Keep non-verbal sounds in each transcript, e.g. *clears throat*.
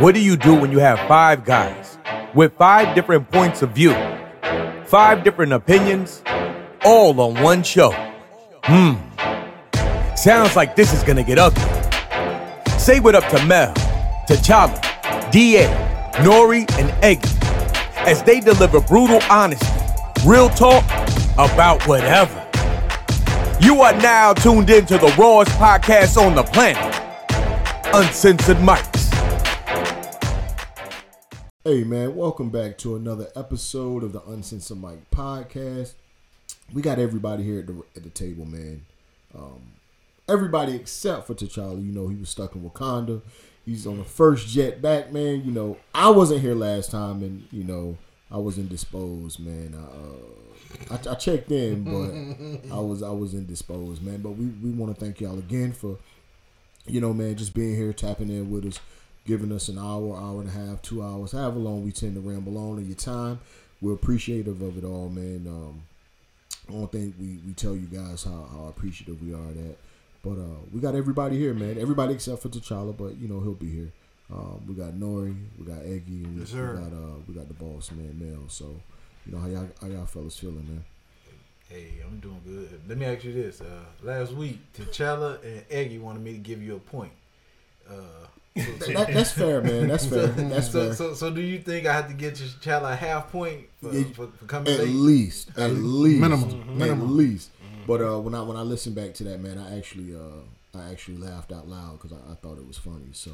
What do you do when you have five guys with five different points of view, five different opinions, all on one show? Hmm. Sounds like this is gonna get ugly. Say what up to Mel, T'Challa, DA, Nori, and Eggy as they deliver brutal honesty, real talk about whatever. You are now tuned in to the rawest podcast on the planet, Uncensored Mics. Hey man, welcome back to another episode of the Uncensored Mic podcast. We got everybody here at the at the table, man. Um, everybody except for T'Challa. You know he was stuck in Wakanda. He's on the first jet back, man. You know I wasn't here last time, and you know I was indisposed, man. I, uh, I, I checked in, but *laughs* I was I was indisposed, man. But we we want to thank y'all again for you know, man, just being here, tapping in with us, giving us an hour, hour and a half, two hours, however long we tend to ramble on in your time. We're appreciative of it all, man. Um, I don't think we, we tell you guys how, how appreciative we are of that. But uh, we got everybody here, man. Everybody except for T'Challa, but you know he'll be here. Um, we got Nori, we got Eggy, and we, Yes, we got uh, we got the boss man Mel. So you know how y'all how y'all fellas feeling, man. Hey, I'm doing good. Let me ask you this. Uh, last week, T'Challa and Eggy wanted me to give you a point. Uh, so, That, that's fair, man. That's fair. That's so, fair. so, so do you think I have to get your child a half point for, Yeah, for, for coming at late? least, at least, minimum, at minimum. least. But uh, when I when I listened back to that, man, I actually uh, I actually laughed out loud because I, I thought it was funny. So,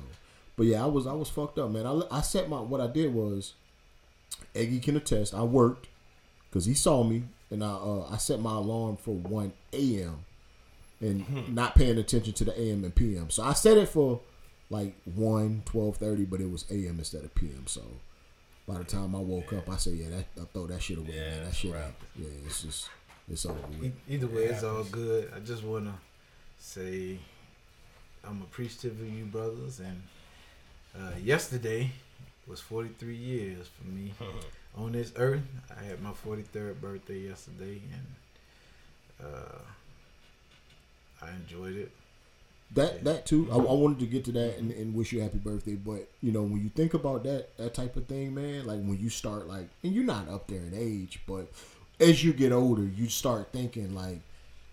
but yeah, I was I was fucked up, man. I, I set my what I did was, Eggy can attest. I worked because he saw me, and I uh, I set my alarm for one a.m. and not paying attention to the a.m. and p.m. So I set it for like 1, 12.30, but it was a.m. instead of p.m. So by the time I woke up, I said, yeah, that, I throw that shit away, Yeah, man. That that's shit, right. yeah, it's just, it's over with. E- Either way, it's all good. I just want to say I'm appreciative of you, brothers. And uh, yesterday was 43 years for me *laughs* on this earth. I had my 43rd birthday yesterday, and uh, I enjoyed it. That that too. I, I wanted to get to that and, and wish you happy birthday. But you know, when you think about that that type of thing, man, like when you start like, and you're not up there in age, but as you get older, you start thinking like,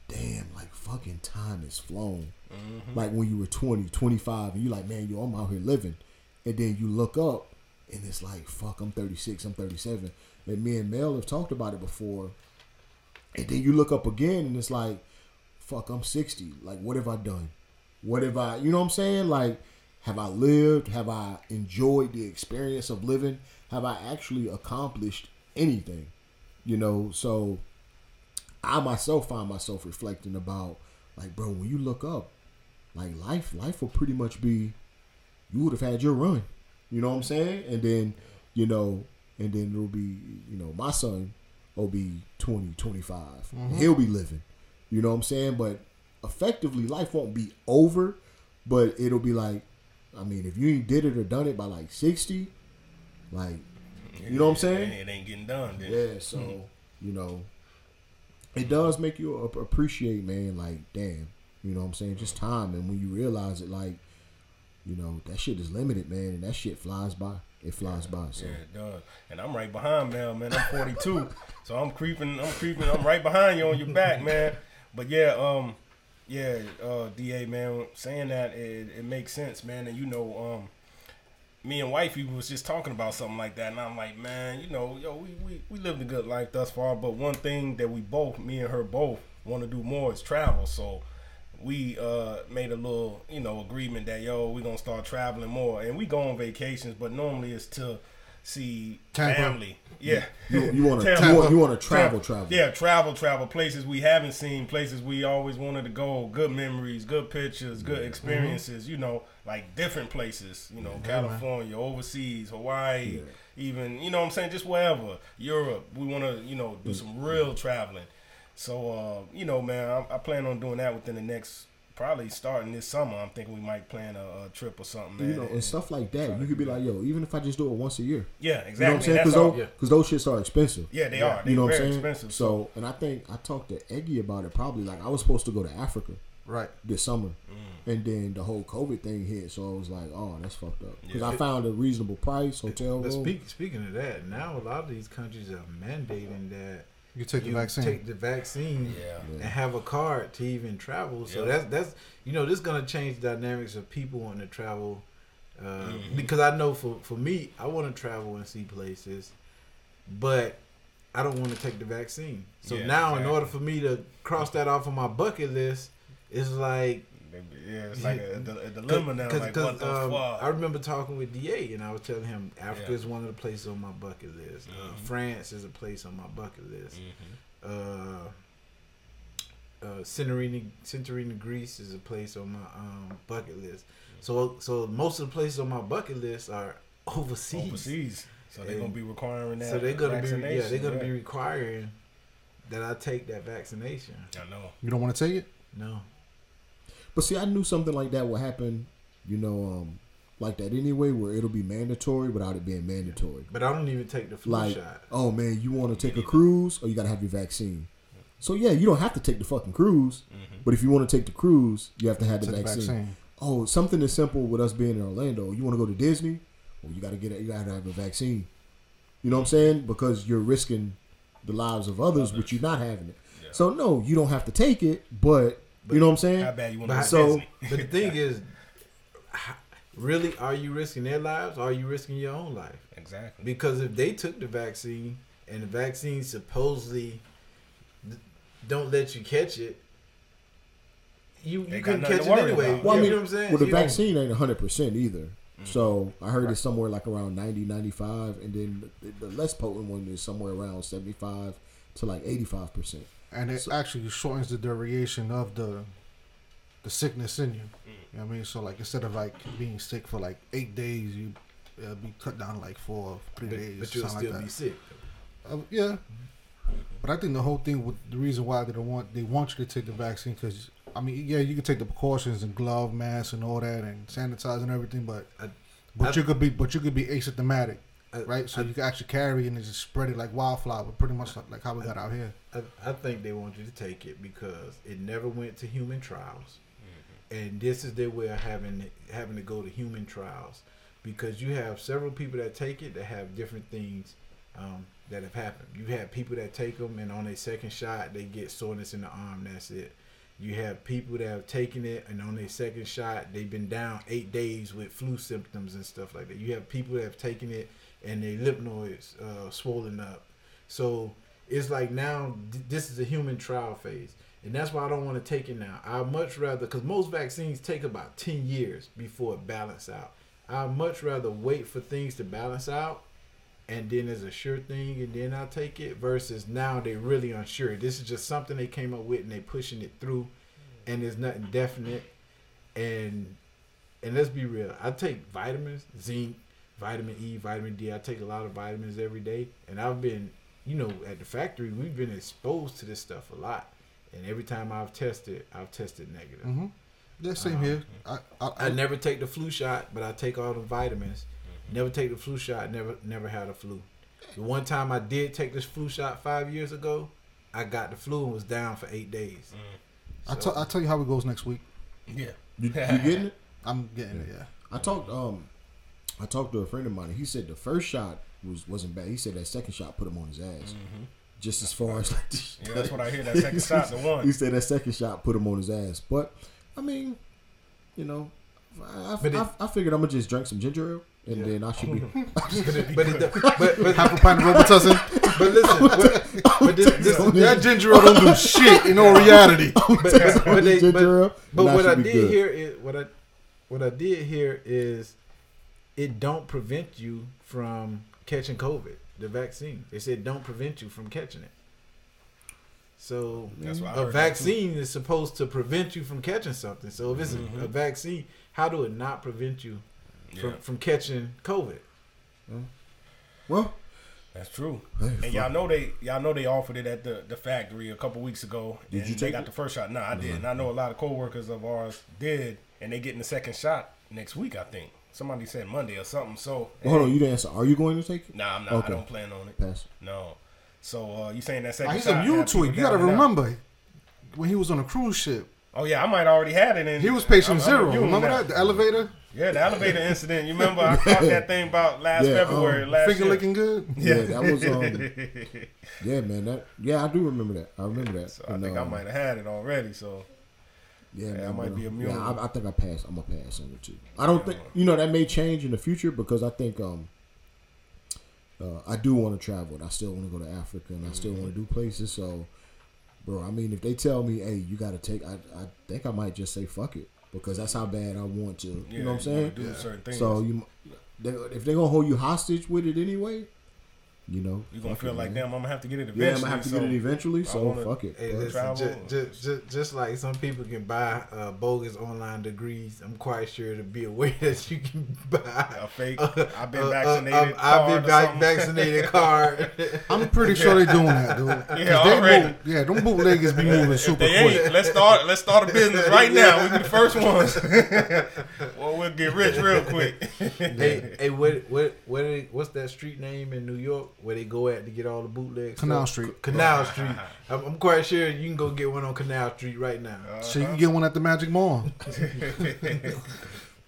damn, like fucking time has flown. Mm-hmm. Like when you were 20, 25, and you're like, man, yo, I'm out here living, and then you look up, and it's like, fuck, I'm 36, I'm 37. And me and Mel have talked about it before. And then you look up again, and it's like, fuck, I'm 60. Like, what have I done? What have I, you know what I'm saying? Like, have I lived? Have I enjoyed the experience of living? Have I actually accomplished anything? You know, so I myself find myself reflecting about, like, bro, when you look up, like, life, life will pretty much be, you would have had your run. You know what I'm saying? And then, you know, and then it'll be, you know, my son will be 20, 25. Mm-hmm. He'll be living. You know what I'm saying? But effectively, life won't be over, but it'll be like, I mean, if you ain't did it or done it by like 60, like, you know what I'm saying? It ain't getting done. Then. Yeah, so, you know, it does make you appreciate, man, like, damn, you know what I'm saying? Just time. And when you realize it, like, you know, that shit is limited, man, and that shit flies by. It flies by. So, Yeah, it does. And I'm right behind Mel, man. I'm 42, *laughs* so I'm creeping. I'm creeping. I'm right behind you on your back, man. But yeah, um, yeah, uh, Da, man, saying that it, it makes sense, man. And you know, um, me and wifey was just talking about something like that, and I'm like, man, you know, yo, we we, we lived a good life thus far, but one thing that we both, me and her both, want to do more is travel. So we uh made a little, you know, agreement that yo, we gonna start traveling more, and we go on vacations, but normally it's to see Tampa. family. Yeah, you, you want to Tampa. you want, to travel, Tampa. travel. Yeah, travel, travel. Places we haven't seen, places we always wanted to go. Good memories, good pictures, good experiences. You know, like different places. You know, California, overseas, Hawaii, even you know what I'm saying, just wherever. Europe. We want to you know do some real traveling. So uh, you know, man, I, I plan on doing that within the next. Probably starting this summer, I'm thinking we might plan a, a trip or something, man. You know, and stuff like that. You could be like, yo, even if I just do it once a year. yeah, You know what exactly. I'm saying? Because those, yeah. 'cause those shits are expensive. Yeah, they are. They you know what I'm saying? expensive. So, and I think I talked to Eggy about it. Probably like I was supposed to go to Africa Right. this summer, Mm. and then the whole COVID thing hit. So I was like, oh, that's fucked up. Because Yeah. I found a reasonable price hotel But room. speak, speaking of that, now a lot of these countries are mandating that You take you the vaccine. take the vaccine Yeah. and have a card to even travel. So Yeah. that's that's you know this is gonna change the dynamics of people wanting to travel. Uh, Mhm. Because I know for for me, I want to travel and see places, but I don't want to take the vaccine. So Yeah, now, in order for me to cross that off of my bucket list, it's like Yeah, it's like a, a dilemma now. Like, what the um, fuck? I remember talking with Da, and I was telling him Africa Yeah. is one of the places on my bucket list. Uh, Mhm. France is a place on my bucket list. Mhm. Uh, uh, Santorini, Santorini, Greece is a place on my um, bucket list. So, so most of the places on my bucket list are overseas. Overseas. So they're And- gonna be requiring that. So they're gonna be, yeah, they're gonna yeah. be requiring that I take that vaccination. I know. You don't want to take it? No, But see, I knew something like that would happen. You know, um, like that anyway, where it'll be mandatory without it being mandatory. but I don't even take the flu like, shot. oh man, you want to take a cruise or you got to have your vaccine. So yeah, you don't have to take the fucking cruise, Mm-hmm. but if you want to take the cruise, you have to have the Take the vaccine. vaccine. Oh, something as simple with us being in Orlando. You want to go to Disney? Well, you got to get it. You got to have a vaccine. You know what I'm saying? Because you're risking the lives of others, but you're not having it. Yeah. So no, you don't have to take it, but, you know what I'm saying? How bad you want But to so- *laughs* But the thing is, really, are you risking their lives? Or are you risking your own life? Exactly. Because if they took the vaccine and the vaccine supposedly don't let you catch it, you, They you got couldn't catch it anyway. about. Well, I you mean, know what I'm saying? Well, the You don't- vaccine ain't 100% either. Mm-hmm. So I heard it's somewhere like around 90, 95, and then the, the less potent one is somewhere around 75 to like 85%. And it actually shortens the duration of the the sickness in you. Mm. You know what I mean? So like instead of like being sick for like eight days, you uh, be cut down like four, three but, days, but you'll still like be sick. Uh, yeah. But I think the whole thing with the reason why they don't want they want you to take the vaccine because I mean yeah you can take the precautions and glove mask and all that and sanitize and everything but I- but I- you could be but you could be asymptomatic I- right so I- you can actually carry and just spread it like wildflower pretty much like, like how we got out here I, I think they want you to take it because it never went to human trials, and this is their way of having having to go to human trials because you have several people that take it that have different things um, that have happened. You have people that take them and on their second shot they get soreness in the arm. That's it. You have people that have taken it and on their second shot they've been down eight days with flu symptoms and stuff like that. You have people that have taken it and their lymph nodes uh, swollen up. So it's like now th- this is a human trial phase, and that's why I don't want to take it now. I'd much rather because most vaccines take about ten years before it balance out. I'd much rather wait for things to balance out, and then it's a sure thing, and then I'll take it. Versus now they're really unsure. This is just something they came up with, and they're pushing it through, and there's nothing definite. And and let's be real, I take vitamins, zinc, vitamin E, vitamin D. I take a lot of vitamins every day, and I've been, you know, at the factory, we've been exposed to this stuff a lot. And every time I've tested, I've tested negative. mm-hmm. yeah same Um, here I, I, I never take the flu shot, but I take all the vitamins. Never take the flu shot. Never, never had a flu. The one time I did take this flu shot five years ago, I got the flu and was down for eight days. I So- tell I'll tell you how it goes next week Yeah. You, you getting it? I'm getting it yeah *laughs* I talked um I talked to a friend of mine. He said the first shot was wasn't bad. He said that second shot put him on his ass. Just as far as like Mm-hmm. Yeah, that's what I hear. That second shot, the *laughs* one. He said that second shot put him on his ass. But I mean, you know, I, I, it- I, I figured I'm gonna just drink some ginger ale and Yeah. then I should be. *laughs* *laughs* But it, but, but, but, half a pint of Robitussin but listen, but, but this, this, that ginger ale don't do shit in all reality but, but, but, they, but, but and I what I did good. hear is what I what I did hear is it don't prevent you from catching COVID. The vaccine. They said don't prevent you from catching it. So That's what I a heard, too. vaccine is supposed to prevent you from catching something. So if it's a, mm-hmm. a vaccine, how do it not prevent you from, Yeah, from catching COVID? Well, that's true. hey, And y'all know they y'all know they offered it at the, the factory a couple weeks ago. Did and you they take got it? the first shot. No, I did. And I know a lot of coworkers of ours did, and they getting the second shot next week. I think somebody said Monday or something. So Well, hold on, you didn't answer. Are you going to take it? Nah, I'm not. Okay. I don't plan on it. Pass. No. So uh, you saying that Nah, second he's shot? immune have to it you gotta down and remember when he was on a cruise ship Oh yeah, I might already had it. In, He was patient I'm- I'm zero. reviewing Remember now. that? The elevator? Yeah, the elevator incident. You remember I caught that thing about last Yeah, February. um, last Finger year. licking good? *laughs* Yeah, that was um. *laughs* yeah, man. That yeah, I do remember that. I remember that. So I And, think I um, might have had it already. So Yeah, Yeah, man, I might be immune. Yeah, I, I think I pass. I'm gonna pass on it too. I don't think you know that may change in the future because I think um. Uh, I do want to travel. and I still want to go to Africa, and I still want to do places. So, bro, I mean, if they tell me, "Hey, you got to take," I, I think I might just say, "Fuck it," because that's how bad I want to. yeah, you know what I'm saying? Do certain things. So you, they, if they're gonna hold you hostage with it anyway, you know, you're gonna feel it, like man. damn. I'm gonna have to get it eventually. Yeah. I'm gonna have to so get it eventually. So wanna- fuck it. Hey, listen, just, just, just, just like some people can buy uh, bogus online degrees, I'm quite sure to be aware *laughs* that you can buy A fake. uh, I've been uh, vaccinated. uh, I've been card or vac- something. vaccinated card. *laughs* I'm pretty sure they're doing that, dude. *laughs* Yeah, they already. move, yeah, them bootleggers be moving If super they quick. let's start. Let's start a business right now. We be the first ones. well, we'll get rich real quick. hey, hey, what, what, what, what's that street name in New York where they go at to get all the bootlegs? Canal stuff? Street. Canal Street. *laughs* I'm, I'm quite sure you can go get one on Canal Street right now. So you can get one at the Magic Mall. *laughs*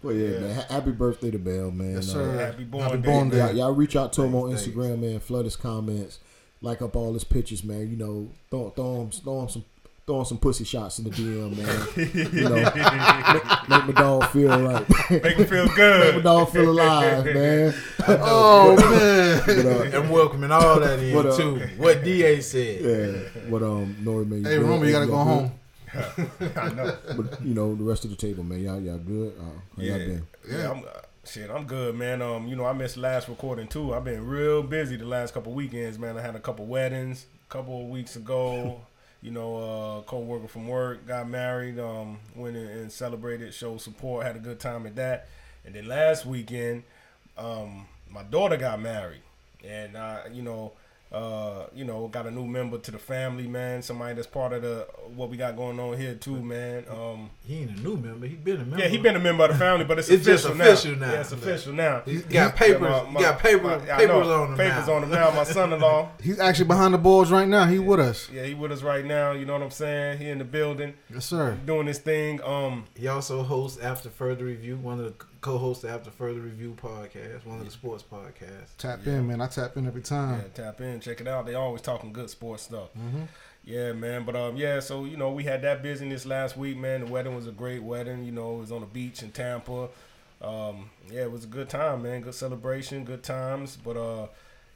Well, yeah, man. Happy birthday to Bell, man. Yes, Uh, sir. Happy born Happy day. born day. y'all, y'all reach out to him on Thanks, Instagram, man. Flood his comments, like up all his pictures, man. You know, throw, throw him, throw him some, throw him some pussy shots in the DM, man. *laughs* you know, make, make my dog feel right. Make me feel good. *laughs* make my dog feel alive, man. *laughs* Oh man. But, uh, and welcoming all that in What, uh, too. What Da said. yeah, what um, Nori made. Hey, remember you gotta go home. I know. But you know, the rest of the table, man. Y'all, y'all good? Uh, how Yeah, y'all been? yeah. I'm, uh, shit, I'm good, man. Um, you know, I missed last recording too. I've been real busy the last couple weekends, man. I had a couple weddings a couple of weeks ago. You know, uh, co-worker from work got married. Um, went and celebrated, showed support, had a good time at that. And then last weekend, um, my daughter got married, and uh, you know. Uh, you know, got a new member to the family, man. Somebody that's part of the what we got going on here too, man. Um, He ain't a new member. He been a member. yeah, he been a member of the family, but it's, *laughs* It's official, official now. now. Yeah, it's official now. He's got papers. My- my- he got paper, my- papers know, on him Papers now. on him now. My son-in-law. *laughs* He's actually behind the boards right now. He with us. Yeah, he with us right now. You know what I'm saying? He in the building Yes, sir. doing this thing. Um, He also hosts After Further Review, one of the co-hosts of After Further Review podcast, one of the sports podcasts. Tap in, man. I tap in every yeah, time. tap in, check it out. They always talking good sports stuff. Mm-hmm. Yeah, man. But um, yeah. So you know, we had that business last week, man. The wedding was a great wedding. You know, it was on the beach in Tampa. Um, yeah, it was a good time, man. Good celebration, good times. But uh,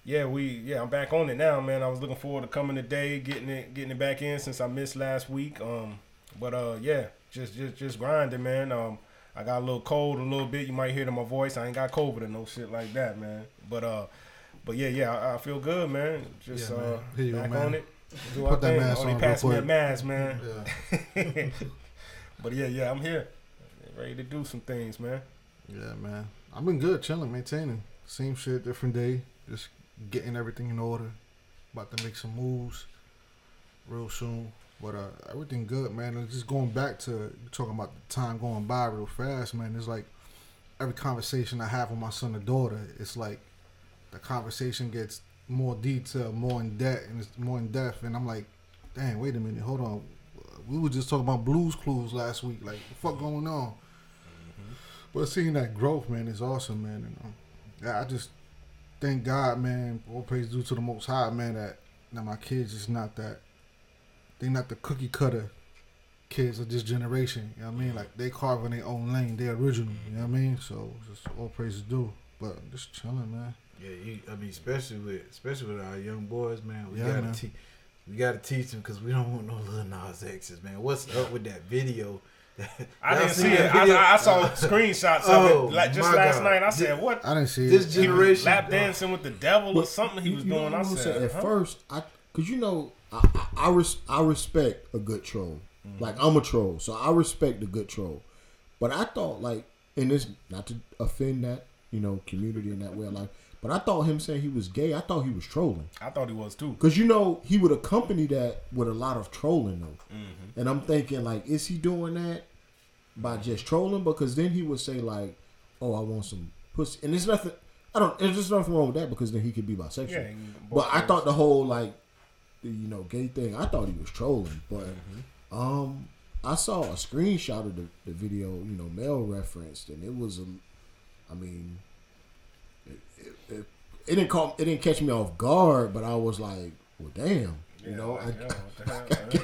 yeah, we yeah, I'm back on it now, man. I was looking forward to coming today, getting it, getting it back in since I missed last week. Um, but uh, yeah, just just just grinding, man. Um, I got a little cold a little bit. You might hear it in my voice. I ain't got COVID or no shit like that, man. But uh, but yeah, yeah, I, I feel good, man. Just Yeah, uh, man. Here you go, back man. on it. Do Put that thing. mask on passed me a quick. mask, man. Yeah. *laughs* But yeah, yeah, I'm here, ready to do some things, man. Yeah, man. I've been good, chilling, maintaining. Same shit, different day. Just getting everything in order. About to make some moves real soon. But uh, everything good, man. And just going back to talking about the time going by real fast, man. It's like every conversation I have with my son or daughter, it's like the conversation gets more detailed, more in depth, and it's more in depth. And I'm like, dang, wait a minute, hold on. We were just talking about Blues Clues last week. Like, what the fuck going on? But seeing that growth, man, is awesome, man. And, um, yeah, I just thank God, man. All praise due to the Most High, man. That that my kids is not that. They not the cookie cutter kids of this generation. You know what I mean? Like they carving their own lane. They original. You know what I mean? So just all praises due. But I'm just chilling, man. Yeah, you, I mean, especially with especially with our young boys, man. We Yeah, gotta man. te- we gotta teach them because we don't want no little Nas X's, man. What's up with that video? *laughs* I didn't see it. I. I, I saw screenshots Oh, of it oh, like just last God. night. I said, "What? I didn't see it. This it. generation, Lap dancing with the devil or something?" He was You doing. what I I'm said, saying? at huh? first, I because you know I I, I, res, I respect a good troll. Mm-hmm. Like I'm a troll, so I respect a good troll. But I thought like, and this not to offend that you know community in that way of life, but I thought him saying he was gay. I thought he was trolling I thought he was too. because you know he would accompany that with a lot of trolling though. Mm-hmm. And I'm thinking like, is he doing that by just trolling? Because then he would say like, "Oh, I want some pussy," and there's nothing. I don't. There's just nothing wrong with that because then he could be bisexual. Yeah, But I thought the whole like, you know, gay thing. I thought he was trolling, but Mm-hmm. um, I saw a screenshot of the, the video, you know, Mel referenced, and it was a, I mean, it, it, it, it didn't call, it didn't catch me off guard, but I was like, well, damn, you know, like, I, yo,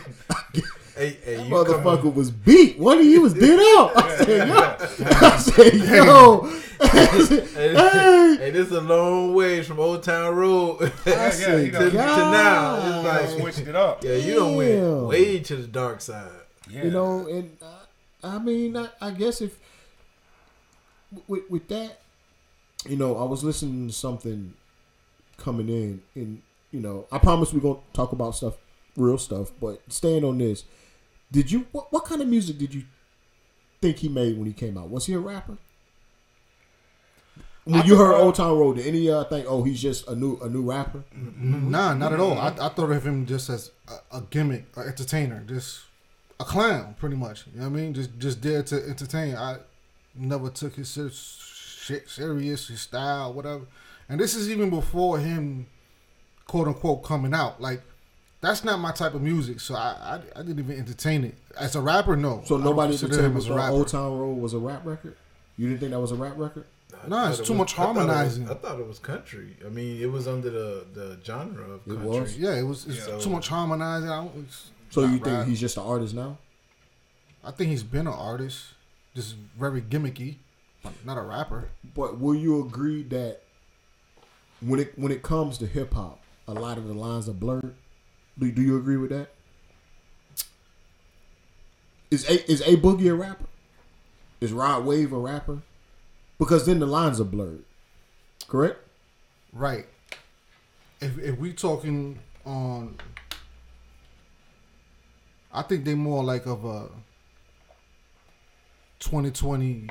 what the hell, man? Hey, hey, that you come- motherfucker was beat. One of you was bit out. I said, yo, I said, yo, Hey, *laughs* hey. hey, this is a long ways from Old Town Road I to, *laughs* yeah, said, you done- to now. It's like, switched it up. yeah, you don't went way to the dark side. Yeah. You know, and uh, I mean, I, I guess if with with that, you know, I was listening to something coming in, and you know, I promise we're gonna talk about stuff, real stuff, but staying on this, did you what what kind of music did you think he made when he came out? Was he a rapper? When you heard Old Town Road, did any uh think, oh, he's just a new a new rapper? Nah, not at all. I, I thought of him just as a, a gimmick, an entertainer, just a clown, pretty much. You know what I mean? Just just there to entertain. I never took his shit serious, his style, whatever. And this is even before him, quote unquote, coming out. Like that's not my type of music, so I I, I didn't even entertain it as a rapper. No, So nobody at the consider him as a rapper. Old Town Road was a rap record. You didn't think that was a rap record? No, Nah, thought it's it too was- much I thought was- harmonizing. I thought it was country. I mean, it was under the, the genre of country. It country. was? Yeah, it was it's Yeah. too much harmonizing. I So you think rap. he's just an artist now? I think he's been an artist, just very gimmicky, but not a rapper. But will you agree that when it when it comes to hip hop, a lot of the lines are blurred? Do, do you agree with that? Is a is a boogie a rapper? Is Rod Wave a rapper? Because then the lines are blurred. Correct? Right. If if we talking on, I think they more like of a 2020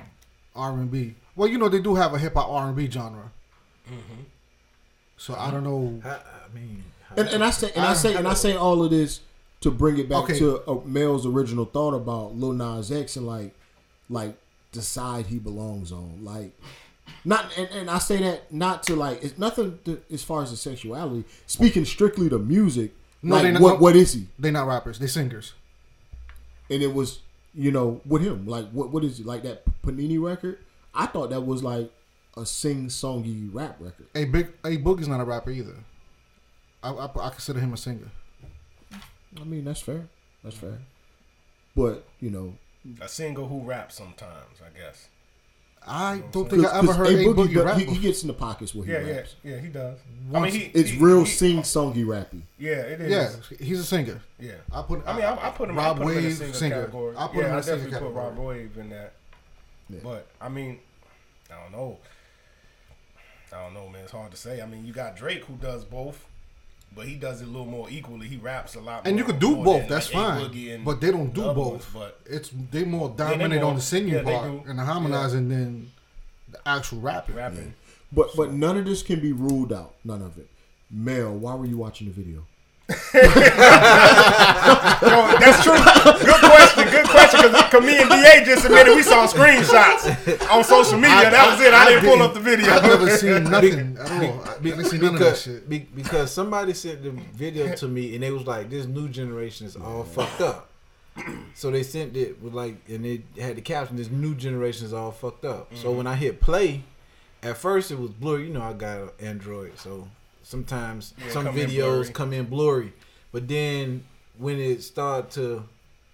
R and B. Well, you know they do have a hip hop R and B genre. Mhm. So I don't know. How, I mean, how- And and I say and I say and I say all of this to bring it back Okay. to uh, Mel's original thought about Lil Nas X and like like the side he belongs on. Like not and, and I say that not to like it's nothing to, as far as the sexuality. Speaking strictly to music, No, like not- what what is he? They're not rappers. They're singers. And it was you know with him like what what is it like that Panini record? I thought that was like a sing songy rap record. A big a Boogie's not a rapper either. I, I I consider him a singer. I mean that's fair. That's fair. But you know A singer who raps sometimes, I guess. I don't think I ever heard A A Boogie, Boogie rap. he, he gets in the pockets where he Yeah, yeah, raps. yeah. He does. I mean, he, It's he- real he- sing songy rappy. Yeah, it is. yeah, he's a singer. yeah. I put. I mean, I, I put him. Rod I put him in the Wave, singer, singer. category. I put yeah, him in I the singer definitely put category. Rod Wave in that. Yeah. But I mean, I don't know. I don't know, man. It's hard to say. I mean, you got Drake who does both, but he does it a little more equally. He raps a lot, And you more- could do both. That's like, fine. But they don't do both. ones, but it's they more they dominate more- on the singing yeah, part and the harmonizing than the actual rapping. rapping. But but none of this can be ruled out. None of it. Mel, why were you watching the video? *laughs* *laughs* Yo, that's true. Good question. Good question. Because me and Da just admitted we saw screenshots on social media. that was it. I, didn't pull up the video. I've never seen *laughs* nothing at all. I Be- didn't see none of that because, shit. be- because somebody sent the video to me and they was like, "This new generation is all fucked up." *clears throat* So they sent it with like, and it had the caption, "This new generation is all fucked up." So Mm-hmm. when I hit play, at first it was blurry. You know, I got an Android, so sometimes Yeah, some come videos blurry. come in blurry. But then when it started to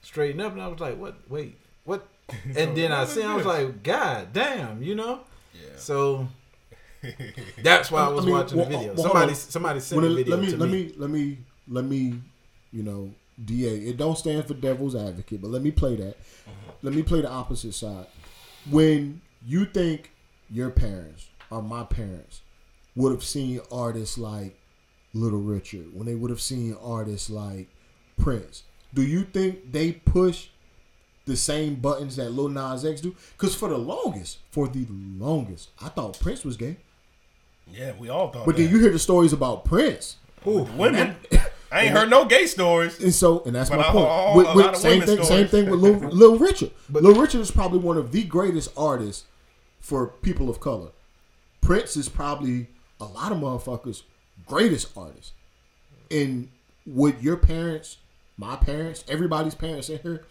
straighten up, and I was like, "What? Wait, what?" *laughs* And then I see, is I was like, "God damn," you know. Yeah. So that's why I was I mean, watching well, the video. Uh, well, somebody on. somebody sent Well, the video let me to let me. me let me let me you know Da. It don't stand for devil's advocate, but let me play that. Uh-huh. Let me play the opposite side. When you think your parents or my parents would have seen artists like Little Richard, when they would have seen artists like Prince, do you think they push the same buttons that Lil Nas X do? Because for the longest, for the longest, I thought Prince was gay. Yeah, we all thought But that. then you hear the stories about Prince. women. *laughs* I ain't heard no gay stories. And so, and that's But my I- point. I- With- with- same thing. Same thing with Lil, *laughs* Lil Richard. Lil Richard is probably one of the greatest artists for people of color. Prince is probably a lot of motherfuckers' greatest artist. And would your parents, my parents, everybody's parents in here,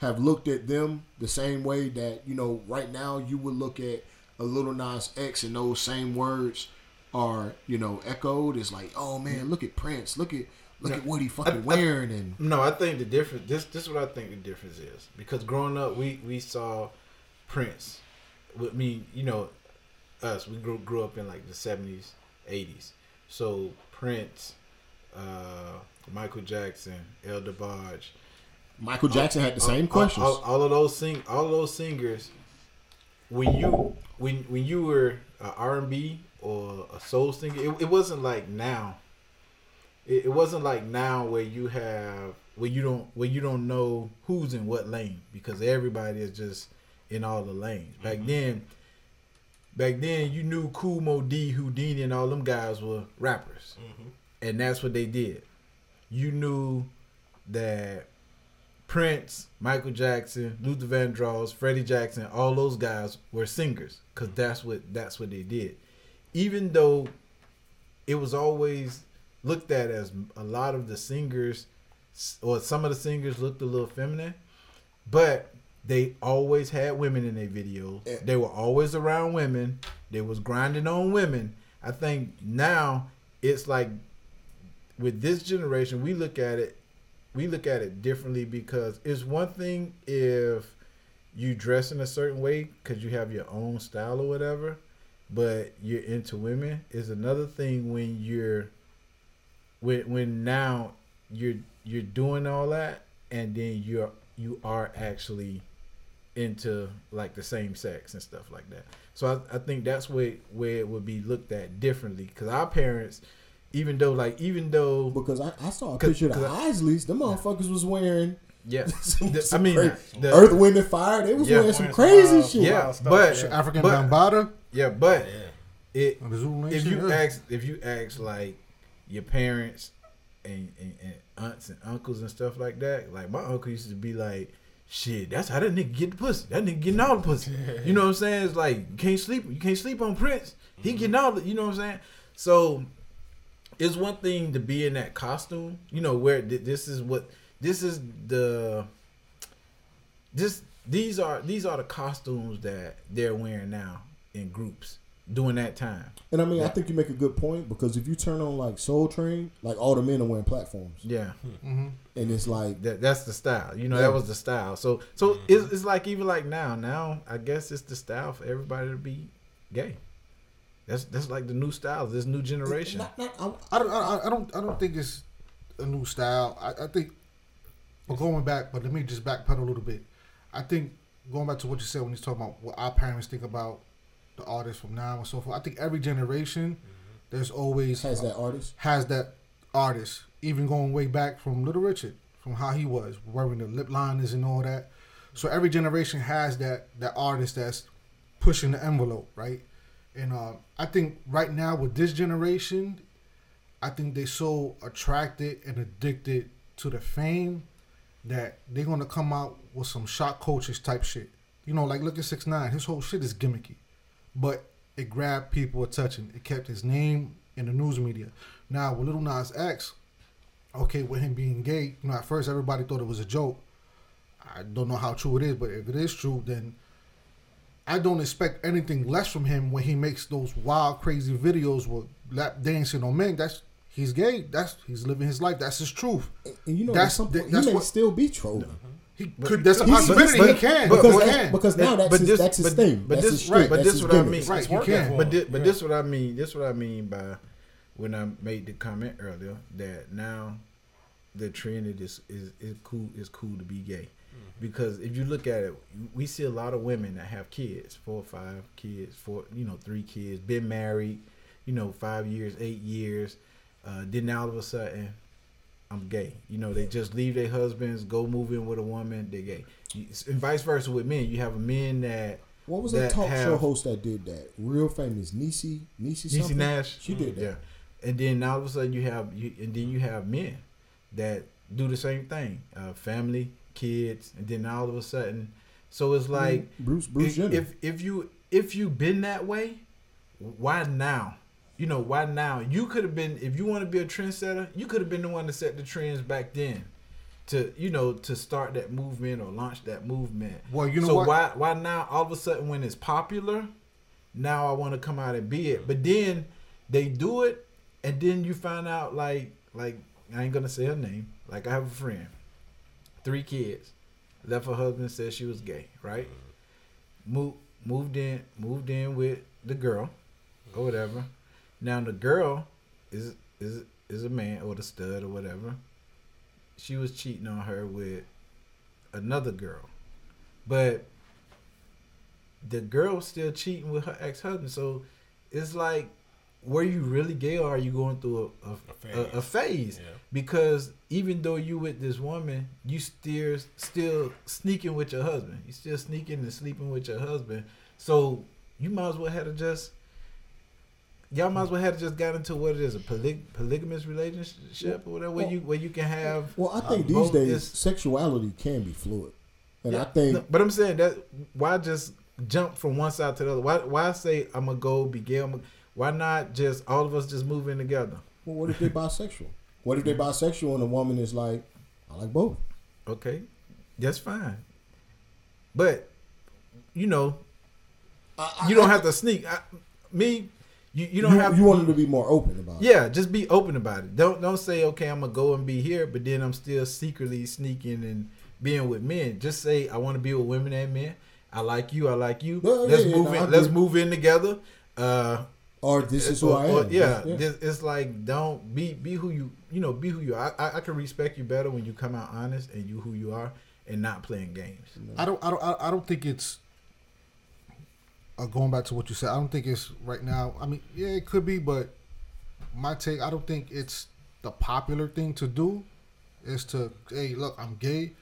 have looked at them the same way that you know right now you would look at a little Nas X and those same words are you know echoed. It's like, oh man, look at Prince, look at look at what he fucking wearing, and No, I think the difference. This this is what I think the difference is because growing up, we we saw Prince. With me, you know, us we grew grew up in like the seventies, eighties. So Prince, uh, Michael Jackson, El DeBarge, Michael oh, Jackson had the same all, questions. All, all of those sing, all of those singers. When you when when you were R and B or a soul singer, it, it wasn't like now. It, it wasn't like now where you have where you don't where you don't know who's in what lane because everybody is just in all the lanes. Back mm-hmm. then, back then you knew Kool Moe Dee, Whodini, and all them guys were rappers, mm-hmm. and that's what they did. You knew that Prince, Michael Jackson, Luther Vandross, Freddie Jackson, all those guys were singers because that's what that's what they did. Even though it was always looked at as a lot of the singers or some of the singers looked a little feminine, but they always had women in their videos. Yeah. They were always around women. They was grinding on women. I think now it's like with this generation, we look at it we look at it differently because it's one thing if you dress in a certain way because you have your own style or whatever, but you're into women. Is another thing when you're when when now you're you're doing all that and then you're you are actually into like the same sex and stuff like that. So I, I think that's where where it would be looked at differently because our parents, even though like even though because I, I saw a picture of the 'cause Isleys. the motherfuckers was wearing yeah, *laughs* some, The- I mean cra- the, Earth, Wind, and Fire. They was Yeah. wearing some crazy wild- shit. yeah, but yeah. African but- Bambaataa. yeah, but Yeah. it if you yeah. ask if you ask like your parents and, and, and aunts and uncles and stuff like that, like my uncle used to be like, "Shit, that's how that nigga get the pussy. That nigga getting all the pussy." You know what I'm saying? It's like you can't sleep. You can't sleep on Prince. He getting all the. You know what I'm saying? So it's one thing to be in that costume. You know where th- this is what this is the this these are these are the costumes that they're wearing now in groups during that time. And I mean, I think you make a good point because if you turn on like Soul Train, like all the men are wearing platforms, Yeah. Mm-hmm. and it's like That that's the style. You know, Yeah. that was the style. So so it's, it's like even like now. Now I guess it's the style for everybody to be gay. That's that's like the new style. This new generation. Not, not, I, I don't, I, I don't, I don't think it's a new style. I, I think, but going back, but let me just backpedal a little bit. I think going back to what you said when he's talking about what our parents think about the artists from now and so forth. I think every generation, mm-hmm. there's always has that artist. has that artist, even going way back from Little Richard, from how he was wearing the lip liners and all that. So every generation has that that artist that's pushing the envelope, right? And uh, I think right now with this generation, I think they so attracted and addicted to the fame that they're gonna come out with some shock coaches type shit. You know, like look at six nine. His whole shit is gimmicky, but it grabbed people attention. It kept his name in the news media. Now with Little Nas X, okay, with him being gay, you know, at first everybody thought it was a joke. I don't know how true it is, but if it is true, then I don't expect anything less from him when he makes those wild, crazy videos with lap dancing on men. That's he's gay. That's he's living his life. That's his truth. And you know, That's- something some point, that's he may what- still be trolling He could. That's a possibility. but- he can. because, he can. because now that's But his, this- that's his but- thing. but that's this- his right, but That's this his what I mean. Right, It's you can. But this, but this what I mean. This what I mean by when I made the comment earlier that now the trend is is is cool is cool to be gay because if you look at it, we see a lot of women that have kids, four or five kids, four you know three kids, been married, you know five years, eight years, uh, then all of a sudden. I'm gay. You know, they just leave their husbands, go move in with a woman, they're gay. And vice versa with men. You have a men that What was that that talk show host that did that? Real famous, Niecy, Niecy, Niecy something? Nash. She did that. Yeah, and then all of a sudden you have you, and then you have men that do the same thing, uh, family, kids, and then all of a sudden, so it's mm, like Bruce, Bruce if, if if you if you been that way, why now? You know why now? You could have been if you want to be a trendsetter, you could have been the one to set the trends back then. to you know to start that movement or launch that movement. Well, you know so what? why why now all of a sudden when it's popular, now I want to come out and be it. But then they do it, and then you find out like like I ain't gonna say her name. Like I have a friend, three kids, left her husband, said she was gay, right? Mm-hmm. Moved moved in moved in with the girl, or whatever. Now the girl is is is a man or the stud or whatever. She was cheating on her with another girl, but the girl's still cheating with her ex husband. So it's like, were you really gay or are you going through a a, a, a phase? Yeah. Because even though you with this woman, you still still sneaking with your husband. You still sneaking and sleeping with your husband. So you might as well have to just y'all might as well have to just got into what it is a poly, polygamous relationship or whatever where you where you can have Well, I think these both days is- sexuality can be fluid, and I think no, but I'm saying that why just jump from one side to the other? Why why say I'm gonna go be gay? I'm gonna- why not just all of us just move in together? well, what if they're bisexual? What if they're bisexual and a woman is like, I like both? Okay, that's fine. But you know, you don't have to sneak. I, me, you, you don't you, have. you want them to be more open about it. Yeah, just be open about it. Don't don't say okay, I'm gonna go and be here, but then I'm still secretly sneaking and being with men. Just say I want to be with women and men. I like you. I like you. Yeah, let's yeah, move no, in. Let's move in together. Uh, Or this is who or- I or- am. yeah, yeah. this- it's like don't be be who you you know be who you are. I, I I can respect you better when you come out honest and you who you are and not playing games. I don't, I don't, I I don't think it's. Uh, going back to what you said, I don't think it's right now. I mean, yeah, it could be, but my take, I don't think it's the popular thing to do. Is to hey, look, I'm gay.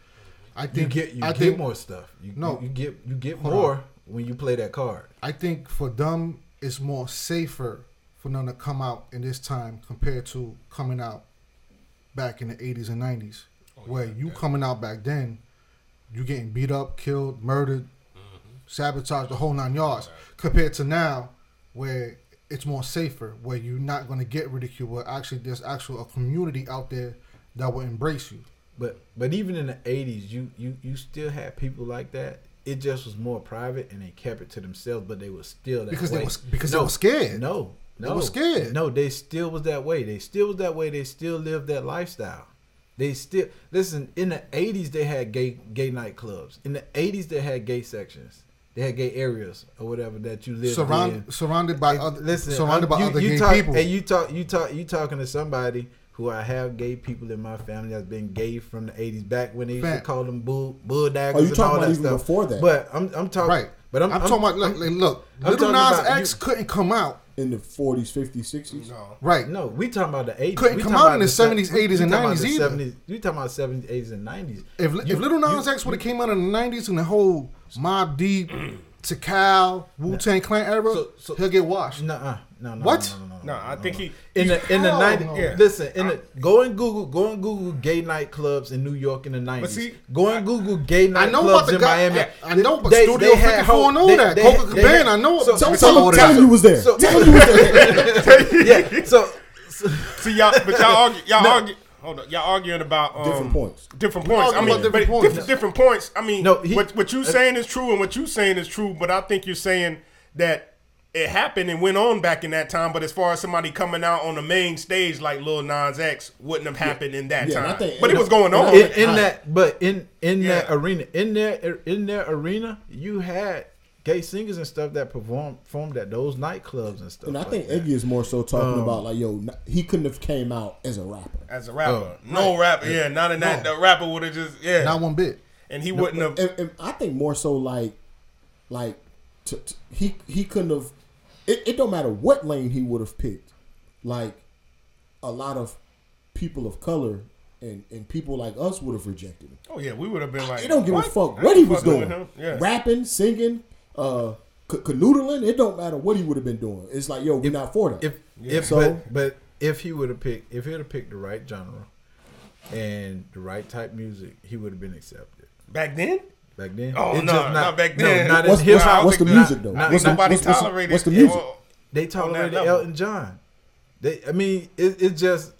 I You think get you I get think more stuff. You, No. you, you get you get more on. when you play that card. I think for them, it's more safer for them to come out in this time compared to coming out back in the 80s and 90s, where you coming out back then, you getting beat up, killed, murdered, mm-hmm. sabotaged, the whole nine yards, compared to now, where it's more safer, where you're not going to get ridiculed, where actually there's actual a community out there that will embrace you. But but even in the eighties, you you you still had people like that. It just was more private, and they kept it to themselves. But they were still that Because way. they was- because they were scared. No, no, They were scared. No, they still was that way. They still was that way. They still lived that lifestyle. They still listen. In the eighties, they had gay gay nightclubs. In the eighties, they had gay sections. They had gay areas or whatever that you lived in. Surrounded by other, Listen, surrounded by you, other you gay talk, people. And you talk, you talk, you talking to somebody who I have gay people in my family that's been gay from the '80s, back when they used to call them bull bull daggers Oh, you and talking all about that even stuff. before that. But I'm, I'm talking. Right. But I'm, I'm, talking about look, like, look I'm Little Nas X you- couldn't come out. In the 40s, 50s, 60s. No. Right. No, we talking about the '80s. Couldn't We come out in the 70s, 80s, and 90s the either. 70s. We talking about 70s, 80s, and 90s. If, You- if Little Nas you- X would have came out in the '90s and the whole Mobb Deep, Tical, Wu Tang Clan era, So- so- he'll get washed. Nuh-uh. No, no, What? No, no, no, No, I think he in the in the Hell nineties. no. Yeah. Listen, in the go and Google go and Google gay nightclubs in New York in the nineties. see, go and Google gay I nightclubs know in guy- Miami. I- I know, but Studio had 54 ho- know that. Coca they Cabana, I know So, about Tell, We tell, talking him, about tell that. him you was there. So- tell him you was there. *laughs* yeah. So, so see y'all, but y'all *laughs* argue, y'all No. argue. Hold on, y'all arguing about um, Different points. Different points. I mean, about different but points. different, different points. I mean, No, he- what what you saying is true, and what you saying is true. But I think you're saying that it happened and went on back in that time. But as far as somebody coming out on the main stage like Lil Nas X, wouldn't have happened in that Yeah, time. think- but it was going on. in, in that, but in in that arena, in their in their arena, you had gay singers and stuff that performed performed at those nightclubs and stuff. And I like think that. Eggy is more so talking Um, about like, yo, he couldn't have came out as a rapper. as a rapper, Oh, no rapper, yeah, not in that. No. The rapper would have just yeah, Not one bit. and he wouldn't have. And, and I think more so like, like, t- t- he he couldn't have. It, it don't matter what lane he would have picked. Like, a lot of people of color and, and people like us would have rejected him. Oh yeah, we would have been like, It don't give what? a fuck what he was doing, yeah. rapping, singing, uh, c- canoodling. It don't matter what he would have been doing. It's like, yo, we're not for that. if if So- but, but if he would have picked if he would have picked the right genre and the right type music, he would have been accepted Back then, back then. Oh, It's no, just not back no, then. not in what's, hip what's, hop. what's the not- music though? not- what's the, nobody what's, what's, tolerated. what's the music? on- They on that tolerated. Elton John. They, I mean, it, it just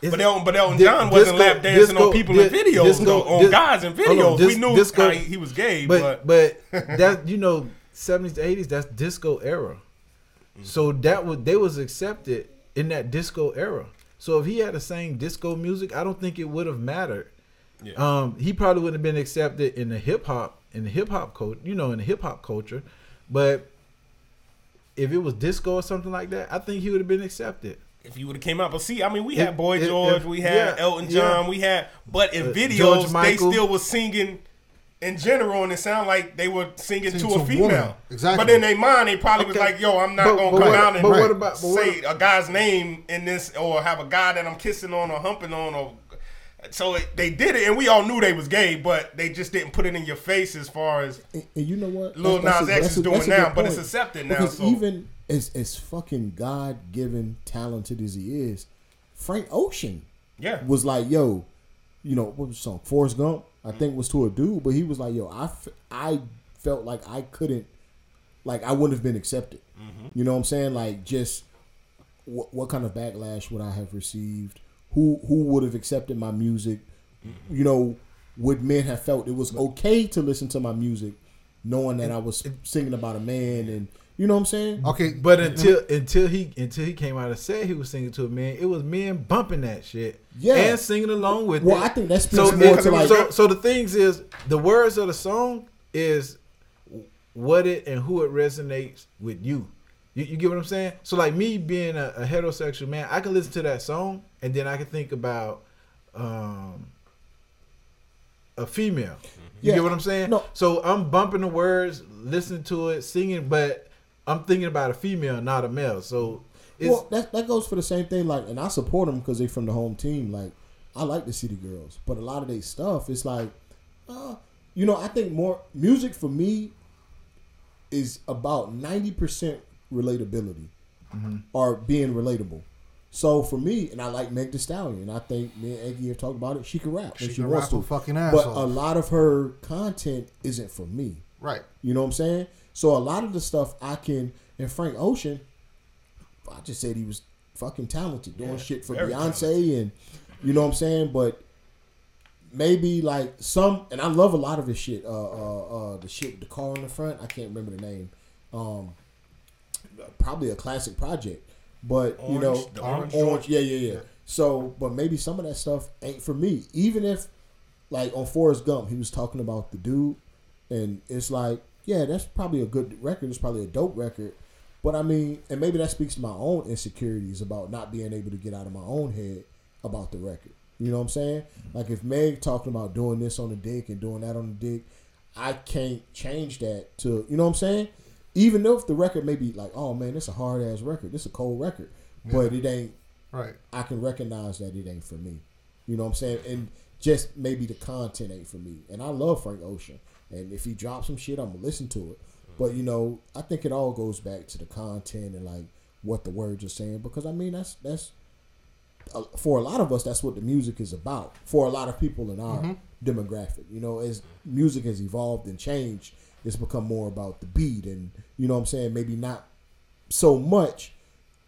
Is But Elton, but Elton Di- John wasn't lap dancing disco- on people in videos, disco- though, on dis- guys in hold on, videos. dis- we knew disco- how he, he was gay, but but, but *laughs* that you know, seventies to eighties, that's disco era. So that was they was accepted in that disco era. So if he had to sing disco music, I don't think it would have mattered. Yeah. Um, he probably wouldn't have been accepted in the hip hop in the hip hop code, you know, in the hip hop culture. But if it was disco or something like that, I think he would have been accepted. if you would have came out, but see, I mean, we If- had Boy if- George, if- we had yeah, Elton yeah. John, we had, but in Uh, videos they still was singing. In general, and it sounded like they were singing Sing to to a a female. woman. Exactly. But in their mind, they probably was like, "Yo, I'm not But- gonna but come what- out and but what Right. about but what say a guy's name in this, or have a guy that I'm kissing on or humping on, or so it, they did it, and we all knew they was gay, but they just didn't put it in your face as far as And, and you know what? Lil That's- Nas X is doing now, but it's accepted now. Because So even as as fucking God given talented as he is, Frank Ocean yeah, was like, yo, you know, what was the song? Forrest Gump, I Mm-hmm. think was to a dude, but he was like, yo, I, f- I felt like I couldn't, like, I wouldn't have been accepted. Mm-hmm. You know what I'm saying? Like, just what, what kind of backlash would I have received? Who who would have accepted my music? Mm-hmm. You know, would men have felt it was okay to listen to my music, knowing that I was singing about a man and you know what I'm saying? Okay, But until until he until he came out and said he was singing to a man, it was men bumping that shit, Yeah. and singing along with Well, it. I think that speaks so, more it- to, like- so so the things is the words of the song is what it and who it resonates with you. You, you get what I'm saying? So like me being a, a heterosexual man, I can listen to that song and then I can think about um a female. You Yeah, get what I'm saying? no. So I'm bumping the words, listening to it, singing, but I'm thinking about a female, not a male. So it's well, that that goes for the same thing. Like, and I support them because they're from the home team. Like, I like to see the Girls, but a lot of their stuff, it's like, uh, you know, I think more music for me is about ninety percent relatability or being relatable. So for me, and I like Meg Thee Stallion, and I think me and Eggy have talked about it. She can rap, She she can wants rap to. fucking ass but off. a lot of her content isn't for me. right. You know what I'm saying? So a lot of the stuff I can and Frank Ocean, I just said he was fucking talented doing shit for Beyonce and you know what I'm saying. But maybe like some, and I love a lot of his shit. Uh, uh, uh, the shit with the car in the front. I can't remember the name. Um, probably a classic project, but you know, Orange, Orange orange, yeah, yeah, yeah. So, but maybe some of that stuff ain't for me. Even if, like on Forrest Gump, he was talking about the dude, and it's like, yeah, that's probably a good record. It's probably a dope record. But I mean, and maybe that speaks to my own insecurities about not being able to get out of my own head about the record. You know what I'm saying? Like if Meg talking about doing this on the dick and doing that on the dick, I can't change that to you know what I'm saying? Even though if the record may be like, oh man, it's a hard ass record, it's a cold record, but it ain't Right. I can recognize that it ain't for me. You know what I'm saying? And just maybe the content ain't for me. And I love Frank Ocean. And if he drops some shit, I'm gonna listen to it. But you know, I think it all goes back to the content and like what the words are saying. Because I mean, that's that's uh, for a lot of us, that's what the music is about. For a lot of people in our demographic, you know, as music has evolved and changed, it's become more about the beat and you know what I'm saying. Maybe not so much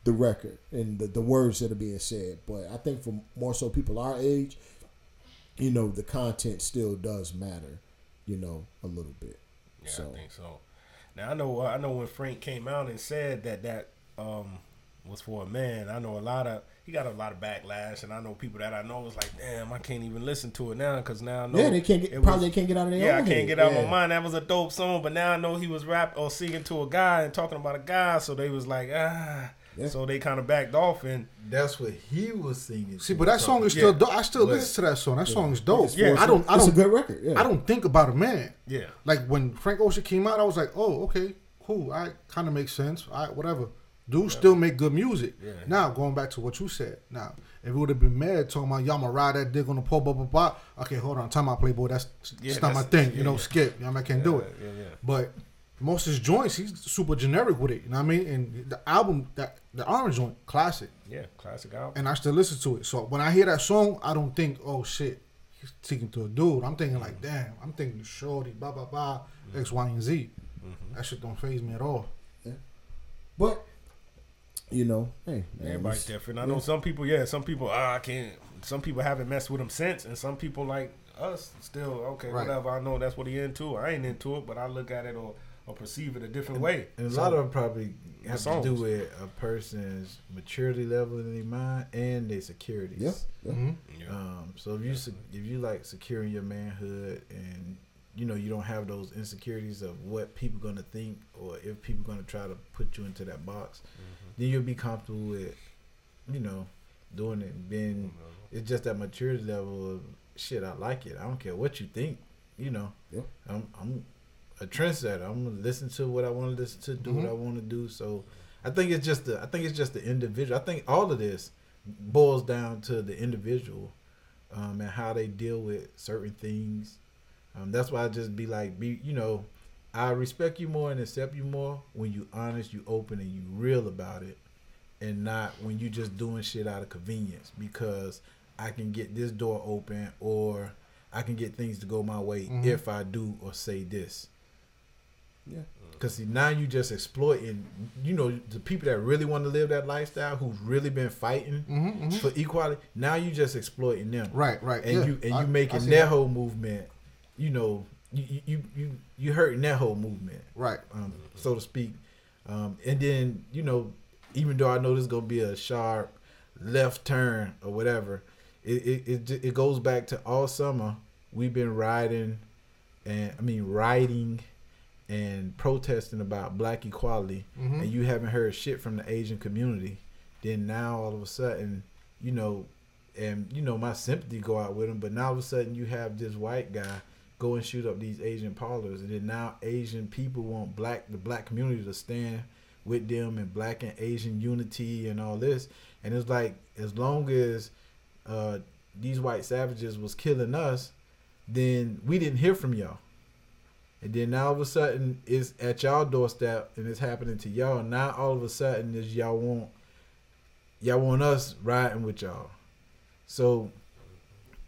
the record and the, the words that are being said. But I think for more so people our age, you know, the content still does matter, you know, a little bit. Yeah, so I think so. Now I know I know when Frank came out and said that that um, was for a man. I know a lot of he got a lot of backlash, and I know people that I know was like, "Damn, I can't even listen to it now because now I know yeah, they can't get it probably was- they can't get out of their yeah, I can't head. get out yeah. my mind. That was a dope song, but now I know he was rap or singing to a guy and talking about a guy, so they was like, ah. Yeah. So they kind of backed off, and that's what he was singing. See, but that So- song is Yeah. still dope. I still But- listen to that song. That song is dope. It's Yeah, I don't. I don't. a good record. Yeah. I don't think about a man. yeah, Like when Frank Ocean came out, I was like, oh, okay, cool. I kind of makes sense. All right, whatever. Dude still make good music. Yeah. Now going back to what you said. Now, if it would have been mad talking about y'all gonna ride that dick on the pole, blah blah blah. Okay, hold on, time out, Playboy. That's, Yeah, that's not my thing. yeah, you know, yeah. skip. You know, I can't do it. yeah, yeah. But most of his joints, he's super generic with it. You know what I mean? And the album, that the Orange joint, classic. yeah, classic album. And I still listen to it. So when I hear that song, I don't think, oh shit, he's speaking to a dude. I'm thinking like, mm-hmm. damn, I'm thinking shorty, blah blah blah, mm-hmm. X, Y, and Z. Mm-hmm. That shit don't phase me at all. But you know, hey, man, Everybody's different. I know some people, yeah, some people, ah, I can't. Some people haven't messed with him since, and some people like us still okay, Right. whatever. I know that's what he into. I ain't into it, but I look at it or, or perceive it a different way. And a So, lot of them probably have to do with a person's maturity level in their mind and their securities. Yeah, yeah. Mm-hmm. Um, so if you se- if you like securing your manhood and you know you don't have those insecurities of what people gonna think or if people gonna try to put you into that box, then you'll be comfortable with you know doing it. Then it's just that maturity level of shit. I like it. I don't care what you think. You know, Yeah. I'm I'm a trendsetter. I'm gonna listen to what I want to listen to, do what Mhm. I want to do. So I think it's just the I think it's just the individual. I think all of this boils down to the individual um, and how they deal with certain things. Um, that's why I just be like, be you know, I respect you more and accept you more when you honest, you open, and you real about it, and not when you just doing shit out of convenience because I can get this door open or I can get things to go my way Mhm. if I do or say this. Yeah. Cause see, now you just exploiting, you know, the people that really want to live that lifestyle, who's really been fighting Mm-hmm, for equality. Now you just exploiting them, Right, right. and yeah. you and I- you making their that. whole movement, you know, you you you you, hurting that whole movement, Right. um, so to speak. Um, and then you know, even though I know this is gonna be a sharp left turn or whatever, it it it, it goes back to all summer we've been riding, and I mean riding, and protesting about black equality, Mhm. and you haven't heard shit from the Asian community. Then now all of a sudden, you know, and you know my sympathy go out with him, but now all of a sudden you have this white guy go and shoot up these Asian parlors, and then now Asian people want black the black community to stand with them and black and Asian unity and all this, and it's like as long as uh, these white savages was killing us, then we didn't hear from y'all. And then now all of a sudden it's at y'all doorstep and it's happening to y'all. Now all of a sudden is y'all want y'all want us riding with y'all. So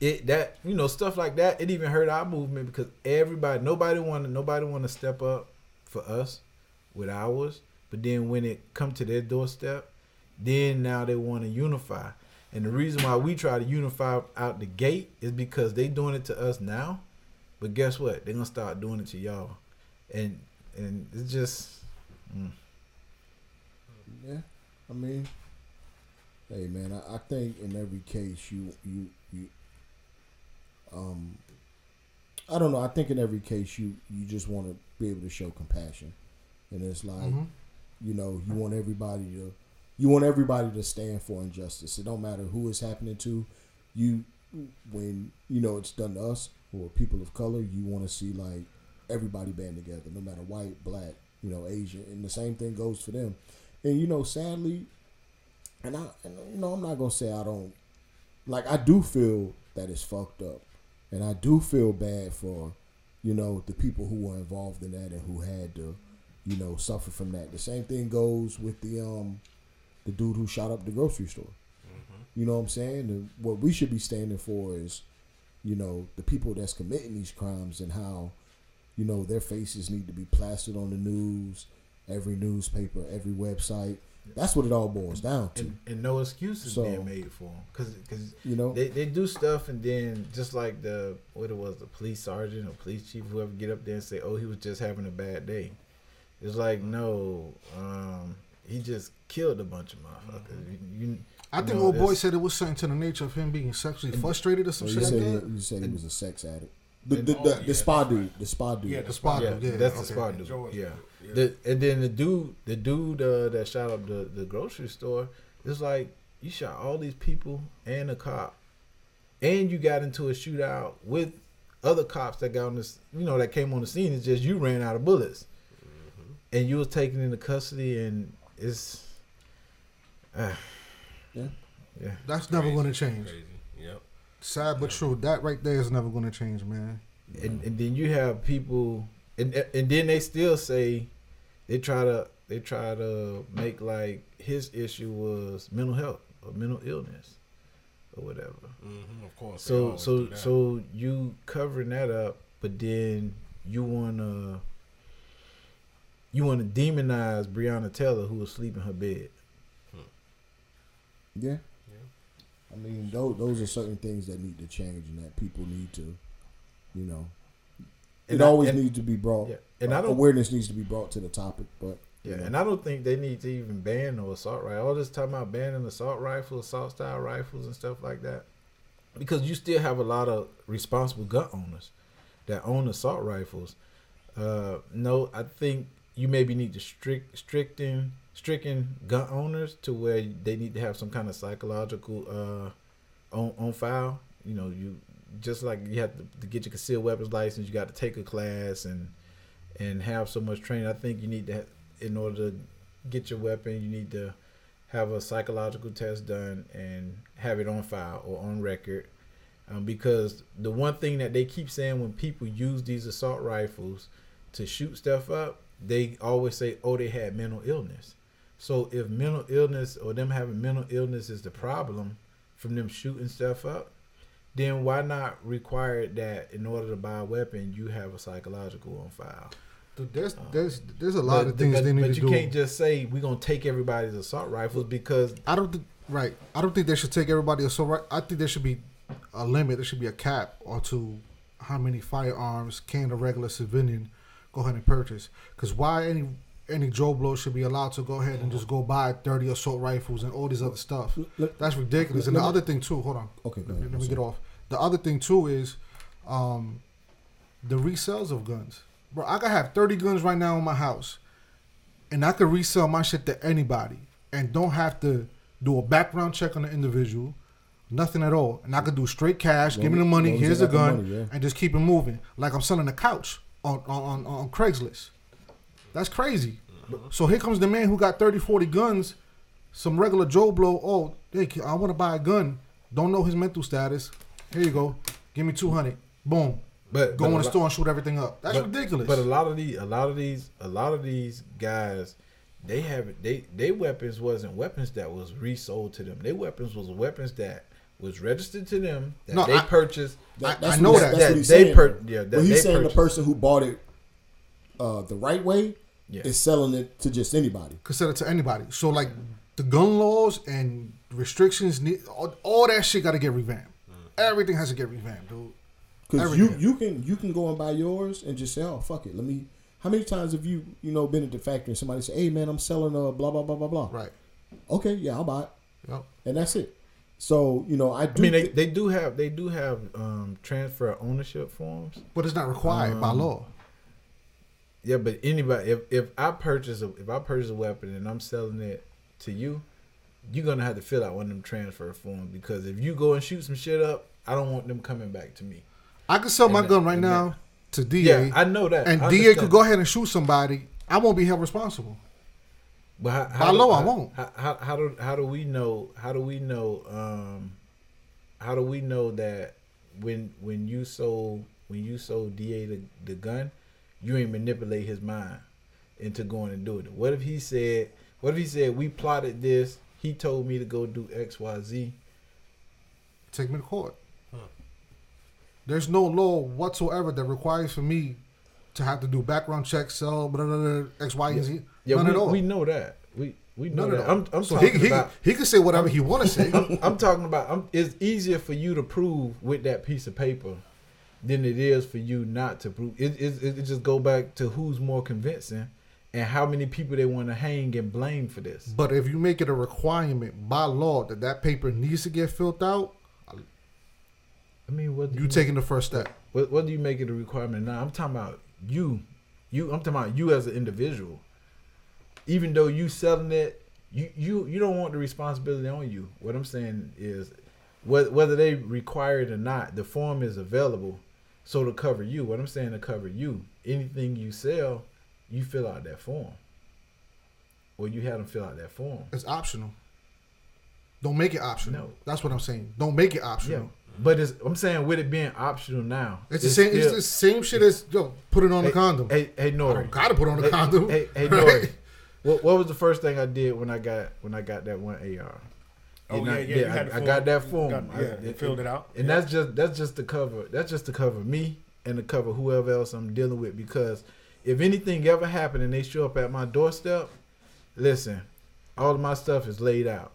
it that you know stuff like that it even hurt our movement because everybody nobody wanted nobody want to step up for us with ours. But then when it come to their doorstep, then now they want to unify. And the reason why we try to unify out the gate is because they doing it to us now. But guess what? They're gonna start doing it to y'all. And and it's just mm. Yeah, I mean, hey man, I, I think in every case you you you um I don't know. I think in every case you you just want to be able to show compassion, and it's like Mhm. you know you want everybody to you want everybody to stand for injustice. It don't matter who it's happening to. You when you know it's done to us or people of color, you want to see like everybody band together, no matter white, black, you know, Asian, and the same thing goes for them. And you know, sadly, and I, and, you know, I'm not gonna say I don't like. I do feel that it's fucked up, and I do feel bad for, you know, the people who were involved in that and who had to, you know, suffer from that. The same thing goes with the um, the dude who shot up the grocery store. You know what I'm saying? And what we should be standing for is, you know, the people that's committing these crimes and how, you know, their faces need to be plastered on the news, every newspaper, every website. That's what it all boils down to. and, and no excuses So- being made for them because because You know, they, they do stuff and then just like the what it was the police sergeant or police chief whoever get up there and say oh he was just having a bad day it's like no um he just killed a bunch of motherfuckers you, you- I think know, old boy said it was something to the nature of him being sexually frustrated or some you shit like said that. he, you said he was a sex addict. The And- the, Oh, the, yeah, the spa dude, right. the spa dude. Yeah, The the spot, yeah, yeah, that's the okay. spot dude yeah, Yeah. The, and then the dude the dude uh, that shot up the, the grocery store it's like you shot all these people and a cop and you got into a shootout with other cops that got on this you know that came on the scene it's just you ran out of bullets and you was taken into custody and it's uh, Yeah. yeah That's never going to change. Crazy. Yep. Sad but true. That right there is never going to change, man. and, and then you have people and and then they still say they try to they try to make like his issue was mental health or mental illness or whatever hmm of course. so always so do that. so you covering that up but then you want to you want to demonize Breonna Taylor who was sleeping in her bed Hmm. Yeah. I mean, those those are certain things that need to change and that people need to, you know, And it I- always and- needs to be brought. Yeah, and I don't- awareness needs to be brought to the topic. But Yeah, know. and I don't think they need to even ban no assault rifle. All this time about banning assault rifles, assault style rifles, and stuff like that, because you still have a lot of responsible gun owners that own assault rifles. Uh, no, I think you maybe need to strict stricten stricken gun owners to where they need to have some kind of psychological uh on on file. You know, you just like you have to, to get your concealed weapons license, you got to take a class and and have so much training. I think you need to, in order to get your weapon, you need to have a psychological test done and have it on file or on record. Um, because the one thing that they keep saying when people use these assault rifles to shoot stuff up, they always say, "Oh, they had mental illness." So if mental illness or them having mental illness is the problem from them shooting stuff up, then why not require that in order to buy a weapon you have a psychological on file? Dude, there's um, there's there's a lot but, of things but, they need but to you do. can't just say we're gonna take everybody's assault rifles because I don't think right. I don't think they should take everybody assault. Right. I think there should be a limit. There should be a cap or to how many firearms can a regular civilian go ahead and purchase. Because why any any Joe Blow should be allowed to go ahead and just go buy thirty assault rifles and all this other stuff. Look- That's ridiculous. And let the other thing too. Hold on. Okay, go Let, ahead. let me get off. The other thing too is um, the resales of guns. Bro, I could have 30 guns right now in my house, and I could resell my shit to anybody and don't have to do a background check on the individual, nothing at all. And I could do straight cash, give me the money, here's the gun, money, yeah. and just keep it moving. Like I'm selling a couch on, on, on, on Craigslist. That's crazy. So here comes the man who got 30, 40 guns, some regular Joe Blow. Oh, hey, I want to buy a gun. Don't know his mental status. Here you go. Give me 200. Boom. but Go but in the lot- store and shoot everything up. That's but- ridiculous. But a lot of these, a lot of these, a lot of these guys, they have they they weapons wasn't weapons that was resold to them. Their weapons was weapons that was registered to them that No, they I- purchased. That- I that's know what, that. That's That what he's they saying. per- yeah, that but he's saying purchased. the person who bought it uh, the right way Yeah. is selling it to just anybody. could sell it to anybody. So like the gun laws and restrictions, need all, all that shit got to get revamped. Everything has to get revamped, dude. Because you you can you can go and buy yours and just say, oh fuck it, let me. How many times have you you know been at the factory and somebody say, hey man, I'm selling a blah blah blah blah blah. Right. Okay, yeah, I'll buy it, Yep. and that's it. So you know I do. I mean, they, thi- they do have they do have um, transfer ownership forms. But it's not required by Um, law. Yeah, but anybody, if if I purchase a if I purchase a weapon and I'm selling it to you, you're gonna have to fill out one of them transfer forms because if you go and shoot some shit up, I don't want them coming back to me. I could sell my and gun right and now to DA, Yeah, I know that. and I DA understand. could go ahead and shoot somebody. I won't be held responsible. But how, By do- law, I won't. How, how, how do how do we know? How do we know? Um, how do we know that when when you sold when you sold Da the, the gun, you ain't manipulate his mind into going and doing it? What if he said? What if he said we plotted this? He told me to go do X Y Z. Take me to court. There's no law whatsoever that requires for me to have to do background checks, sell blah, blah, blah, X, Y, and Z. Yeah, None we, at all. we know that. We we know None at that. I'm I'm so he, talking he, about. he can say whatever he want to say. I'm, I'm talking about. I'm, it's easier for you to prove with that piece of paper than it is for you not to prove. It it, it just go back to who's more convincing and how many people they want to hang and blame for this. But if you make it a requirement by law that that paper needs to get filled out, I mean, what do you taking the first step. What, what do you make it a requirement now? I'm talking about you. You. I'm talking about you as an individual. Even though you selling it, you you you don't want the responsibility on you. What I'm saying is, whether whether they require it or not, the form is available, so to cover you. What I'm saying to cover you, anything you sell, you fill out that form, or you have them fill out that form. It's optional. Don't make it optional. No. That's what I'm saying. Don't make it optional. Yeah, optional. but it's, I'm saying with it being optional now, It's the same. it's the same shit as yo. Put it on hey, the condom. Hey, hey, I Nori. don't gotta put on the hey, condom. Hey, hey, *laughs* right? Nori. What, what was the first thing I did when I got when I got that one AR? Oh And yeah, I, yeah. you I, had to I got that form. got- I- yeah, you filled it out. and Yeah. that's just that's just to cover that's just to cover me and to cover whoever else I'm dealing with because if anything ever happened and they show up at my doorstep, listen, all of my stuff is laid out.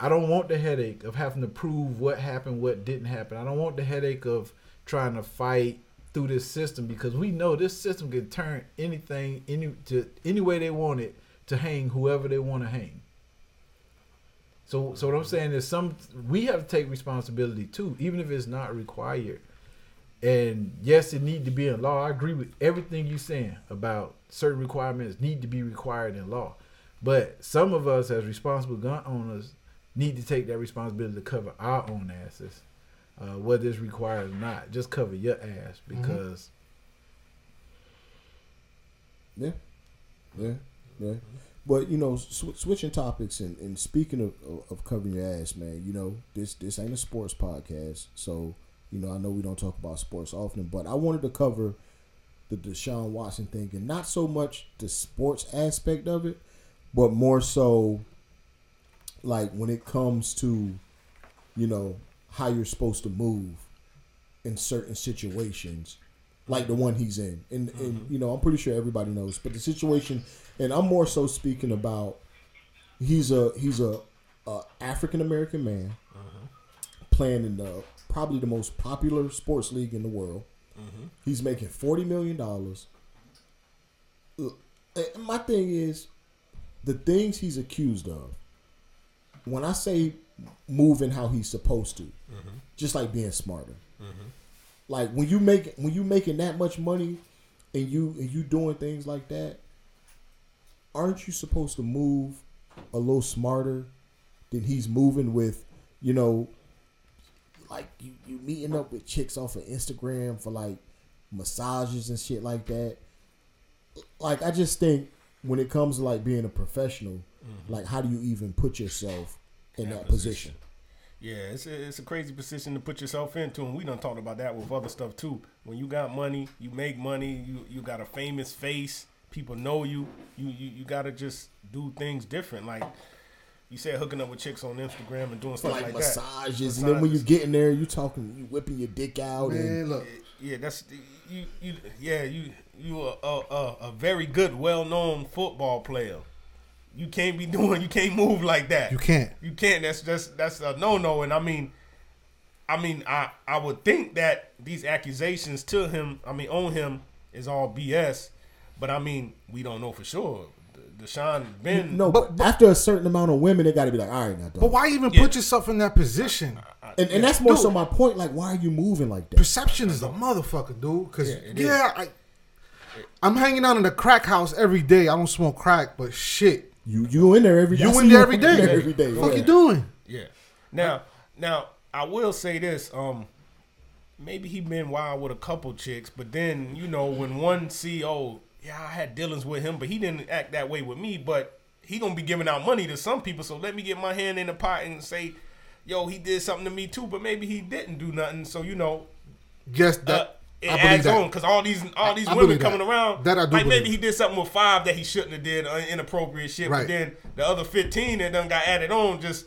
I don't want the headache of having to prove what happened, what didn't happen. I don't want the headache of trying to fight through this system because we know this system can turn anything any to any way they want it to hang whoever they want to hang. So, so what I'm saying is, some we have to take responsibility too, even if it's not required. And yes, it need to be in law. I agree with everything you're saying about certain requirements need to be required in law. But some of us, as responsible gun owners, need to take that responsibility to cover our own asses, uh, whether it's required or not. Just cover your ass because Yeah, yeah, yeah. But you know, sw- switching topics and, and speaking of, of, of covering your ass, man. You know, this this ain't a sports podcast, so you know I know we don't talk about sports often, but I wanted to cover the Deshaun Watson thing, and not so much the sports aspect of it, but more so like when it comes to you know how you're supposed to move in certain situations like the one he's in. And, and mm-hmm. you know, I'm pretty sure everybody knows. But the situation, and I'm more so speaking about he's a he's a, a African American man uh-huh. playing in the probably the most popular sports league in the world. Mm-hmm. He's making forty million dollars. Uh, my thing is the things he's accused of. When I say moving how he's supposed to, mm-hmm. just like being smarter mm-hmm. like when you make when you making that much money and you and you doing things like that aren't you supposed to move a little smarter than he's moving with you know like you, you meeting up with chicks off of instagram for like massages and shit like that like i just think when it comes to like being a professional mm-hmm. like how do you even put yourself in that, position. Yeah, it's a, it's a crazy position to put yourself into, and we done talked about that with other stuff too. When you got money, you make money, you you got a famous face, people know you, you you, you got to just do things different. Like you said, hooking up with chicks on Instagram and doing stuff like, that. like, massages, that. and then when you Massages. get in there, you talking, you whipping your dick out, and Man, look, yeah, that's you you yeah you you a a, a, a very good, well known football player. You can't be *laughs* doing, you can't move like that. you can't. You can't. That's just that's a no no. And I mean, I mean, I I would think that these accusations to him, I mean, on him, is all BS. But I mean, we don't know for sure. D- Deshaun Ben. no, but, after a certain amount of women, they got to be like, all right, now, dog. But why even Yeah. put yourself in that position? And, and that's more Dude. so my point. Like, why are you moving like that? Perception is a motherfucker, dude. Because Yeah, yeah, I, I'm hanging out in the crack house every day. I don't smoke crack, but shit, You you in there every day? you in there every day. every day. What yeah. you doing? Yeah. Now, now I will say this. Um, maybe he been wild with a couple chicks, but then you know when one see, oh, yeah, I had dealings with him, but he didn't act that way with me. But he gonna be giving out money to some people, so let me get my hand in the pot and say, yo, he did something to me too, but maybe he didn't do nothing. So you know, uh, that it I adds on because all these all these I women believe that. coming around. That I do like maybe he did something with five that he shouldn't have did uh, inappropriate shit. But Right. then the other fifteen that done got added on just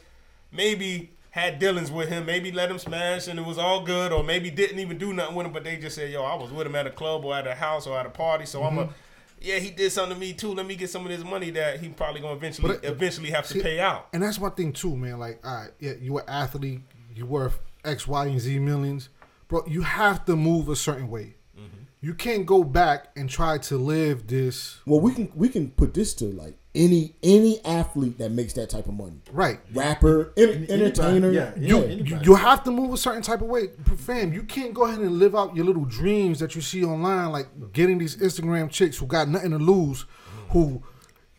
maybe had dealings with him, maybe let him smash and it was all good, or maybe didn't even do nothing with him, but they just said, "Yo, I was with him at a club or at a house or at a party, so I'm a." Yeah, he did something to me too. Let me get some of this money that he probably gonna eventually it- eventually have to see, pay out. And that's my thing too, man. Like, all right, yeah, you were an athlete, you worth X, Y, and Z millions, bro. You have to move a certain way. Mm-hmm. You can't go back and try to live this Well, we can we can put this to like any any athlete that makes that type of money. right. Rapper, en- entertainer. yeah, yeah. yeah. You, you have to move a certain type of way, fam. You can't go ahead and live out your little dreams that you see online, like getting these Instagram chicks who got nothing to lose, who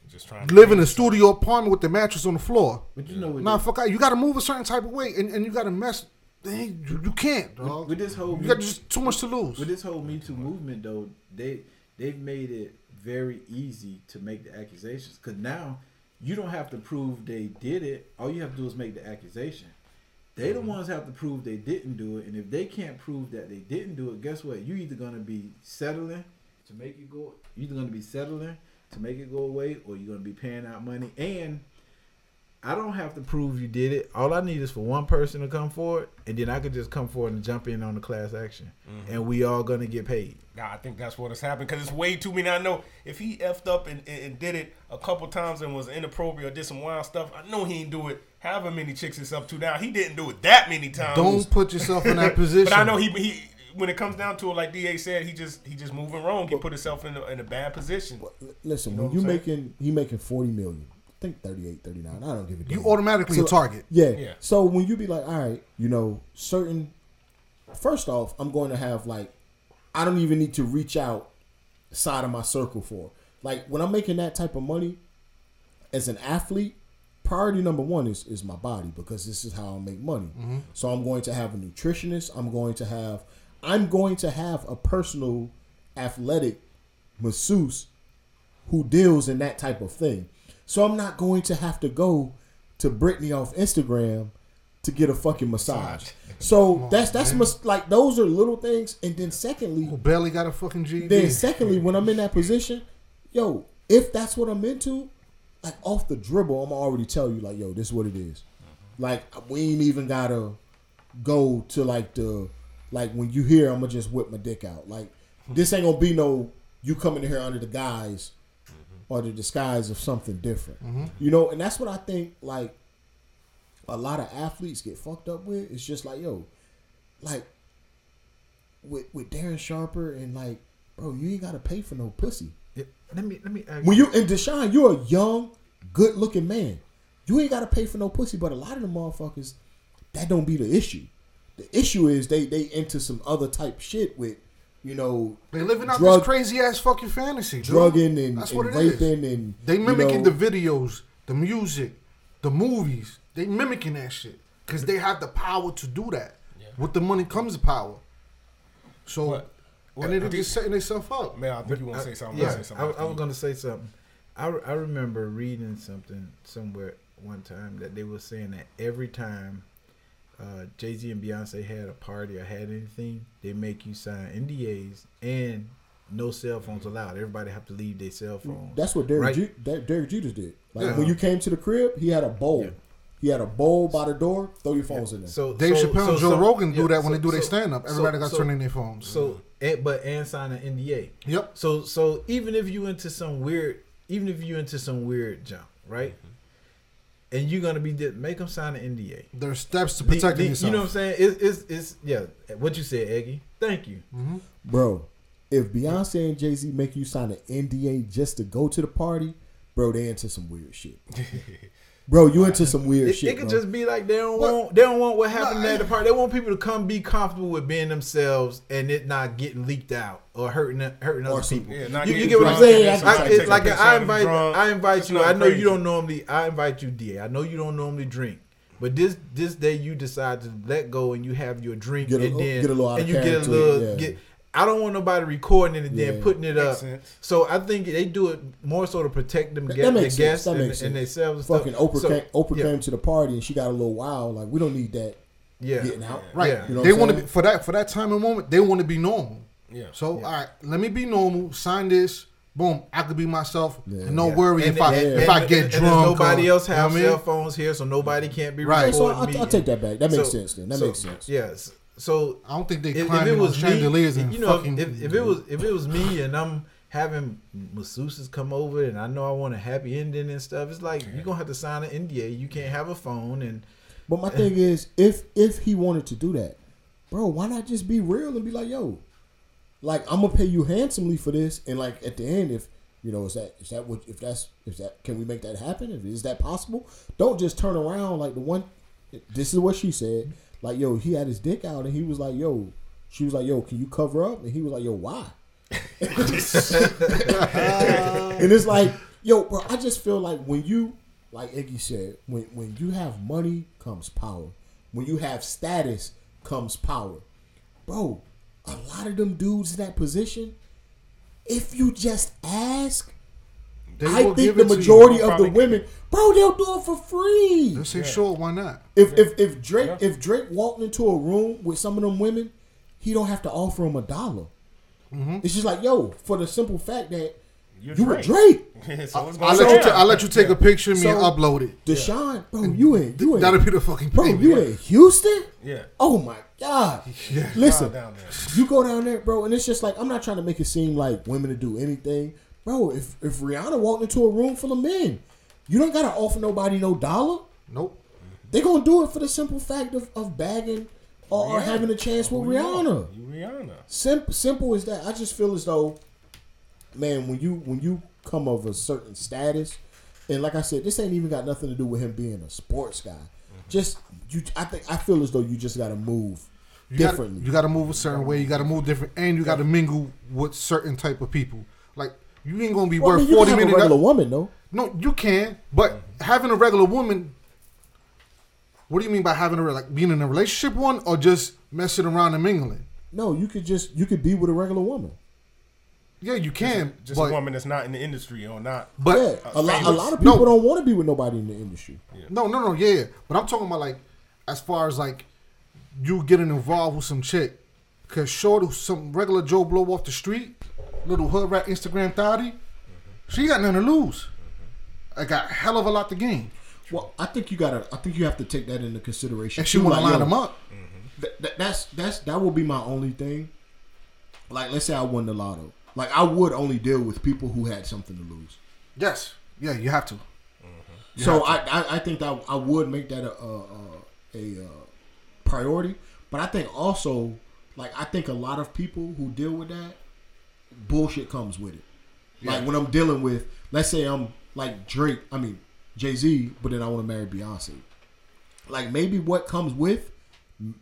Just trying to live in a studio apartment with the mattress on the floor. But you know what? Nah, fuck out. You got to move a certain type of way, and, and you got to mess. They, you, you can't, dog. with this whole you got just too much to lose. with this whole Me Too movement though, they they've made it very easy to make the accusations because now you don't have to prove they did it. All you have to do is make the accusation. They the mm-hmm. ones have to prove they didn't do it, and if they can't prove that they didn't do it, guess what? You either gonna be settling to make it go. You're either gonna be settling to make it go away, or you're gonna be paying out money. And I don't have to prove you did it. All I need is for one person to come forward, and then I could just come forward and jump in on the class action, Mm-hmm. and we all gonna get paid. Nah, I think that's what has happened because it's way too many. I know if he effed up and, and, and did it a couple times and was inappropriate or did some wild stuff, I know he ain't do it. However many chicks it's up to now, he didn't do it that many times. Don't put yourself in that *laughs* position. But I know he he when it comes down to it, like Da said, he just he just moving wrong. He put himself in a, in a bad position. Listen, You know when you making he making forty million, I think 38, 39. I don't give a damn. You automatically a target. Yeah. Yeah. So when you be like, all right, you know, certain. First off, I'm going to have like, I don't even need to reach out side of my circle for. Like when I'm making that type of money, as an athlete, priority number one is is my body because this is how I make money. Mm-hmm. So I'm going to have a nutritionist. I'm going to have. I'm going to have a personal athletic masseuse who deals in that type of thing. So I'm not going to have to go to Britney off Instagram to get a fucking massage. So that's that's like those are little things. And then secondly, barely got a fucking GED. then secondly, when I'm in that position, yo, if that's what I'm into, like off the dribble, I'm already tell you like, yo, this is what it is. Like we ain't even gotta go to like the like when you hear I'm gonna just whip my dick out. Like this ain't gonna be no you coming in here under the guise or the disguise of something different. Mm-hmm. You know, and that's what I think like a lot of athletes get fucked up with. It's just like, yo, like with with Darren Sharper and like, bro, you ain't gotta pay for no pussy. It- let me let me When you and Deshaun, you're a young, good looking man. You ain't gotta pay for no pussy, but a lot of the motherfuckers, that don't be the issue. The issue is they they into some other type shit with, you know, They living out drug- this crazy ass fucking fantasy. dude. drugging and, That's and what it is. raping and They you mimicking know, the videos, the music, the movies. They mimicking that shit because they have the power to do that. Yeah. With the money comes the power. So, What- what- and then I they just setting themselves up. Man, I think you want to say something. Uh, yeah, I'll say something I, I was gonna say something. I, I remember reading something somewhere one time that they were saying that every time uh, Jay Z and Beyonce had a party or had anything, they make you sign NDAs and no cell phones allowed. Everybody have to leave their cell mm, phones. That's what Derek, Right. Ju- that Derek Jeter did. Like Yeah. when you came to the crib, he had a bowl. Yeah. He had a bowl by the door. Throw your phones in there. So Dave so, Chappelle so, and Joe so- Rogan do yeah, that when they do their stand up. so- Everybody got so- turning their phones. So, and, but and sign an NDA. yep. So so even if you into some weird, even if you into some weird junk, right? Mm-hmm. And you're gonna be di- make them sign an NDA. There's steps to The- protecting the- yourself. You know what I'm saying? It's, it's it's yeah. What you said, Eggy. Thank you. Mm-hmm. Bro, if Beyonce and Jay Z make you sign an NDA just to go to the party, bro, they into some weird shit. *laughs* bro, you into some weird It, shit. it could bro. just be like they don't What? want they don't want what happened No, at the party. They want people to come be comfortable with being themselves and it not getting leaked out or hurting hurting Or other some- people. Yeah, you, you getting get what I'm saying? and I, it's like I invite drunk. I invite It's you. I know crazy. you don't normally I invite you, DA. I know you don't normally drink. But this this day you decide to let go and you have your drink Get a- and then get a little out and of you get a character, little yeah. get I don't want nobody recording it and then putting it up. sense. So I think they do it more so to protect them That- get, that the sense. guests That and, makes and sense. themselves. and Fucking stuff. Oprah, So, came, Oprah yeah, came to the party and she got a little wild. Like we don't need that Yeah. getting out. Right. Yeah. You know they want to be for that for that time and moment. They want to be normal. Yeah. So all right, let me be normal. Sign this. Boom. I could be myself. Yeah. And no Yeah. worry And- if I and- if I get and, drunk. And nobody or- else you know have what cell phones here, so nobody can't be Right. So I'll, I'll take that back. That makes sense. Then that makes sense. Yes. So I don't think they if, if climbing it on was me, chandeliers and you know, fucking. if, if it was if it was me and I'm having masseuses come over and I know I want a happy ending and stuff, it's like you're gonna have to sign an NDA. You can't have a phone and But my thing is, if if he wanted to do that, bro, why not just be real and be like, yo, like I'm gonna pay you handsomely for this, and like at the end, if you know, is that is that what if that's is that can we make that happen? If is that possible? Don't just turn around like the one. This is what she said. Like yo, he had his dick out, and he was like, yo, she was like, yo, can you cover up? And he was like, yo, why? *laughs* and it's like, yo, bro, I just feel like when you, like Eggy said, when when you have money comes power. When you have status comes power. Bro, a lot of them dudes in that position, if you just ask, They I think the it to you. majority of the women, bro, they'll do it for free. They say sure, why not? If if if Drake Yeah. if Drake walked into a room with some of them women, he don't have to offer them a dollar. Mm-hmm. It's just like yo, for the simple fact that You're You were Drake. Drake. *laughs* so it's I'll let you. sound- ta- I'll let you take a picture of me and upload it. Deshaun, bro, you ain't you in That'll be the fucking bro, thing. you in Houston? Yeah. Oh my god! *laughs* Listen, Down there. you go down there, bro, and it's just like I'm not trying to make it seem like women to do anything, bro. If if Rihanna walked into a room full of men, you don't gotta offer nobody no dollar. Nope. They gonna do it for the simple fact of, of bagging or, or having a chance with Rihanna. Rihanna. Simple, simple as that. I just feel as though, man, when you when you come of a certain status, and like I said, this ain't even got nothing to do with him being a sports guy. Mm-hmm. Just you, I think I feel as though you just got to move You gotta- you got to move a certain way. You got to move different, and you got to mingle with certain type of people. Like you ain't gonna be well, I worth mean, you forty can have a regular woman though. No, you can, but having a regular woman. What do you mean by having a like being in a relationship one, or just messing around and mingling? No, you could just you could be with a regular woman. Yeah, you can, Just but a woman that's not in the industry or not. but yeah, a lot a lot of people No. don't want to be with nobody in the industry. No, no, no, yeah, yeah. But I'm talking about like as far as like you getting involved with some chick. Cause short some regular Joe blow off the street, little hood rat Instagram thotty, she got nothing to lose. I got hell of a lot to gain. Well, I think you gotta. I think you have to take that into consideration. And she wanna line them up. Mm-hmm. Th- th- that's that's that will be my only thing. Like, let's say I won the lotto. Like, I would only deal with people who had something to lose. Yes. Yeah, you have to. Mm-hmm. so I, I I think that I would make that a a, a, a priority. But I think also, like, I think a lot of people who deal with that bullshit comes with it. Like when I'm dealing with, let's say I'm like Drake, I mean Jay Z, but then I want to marry Beyonce. Like maybe what comes with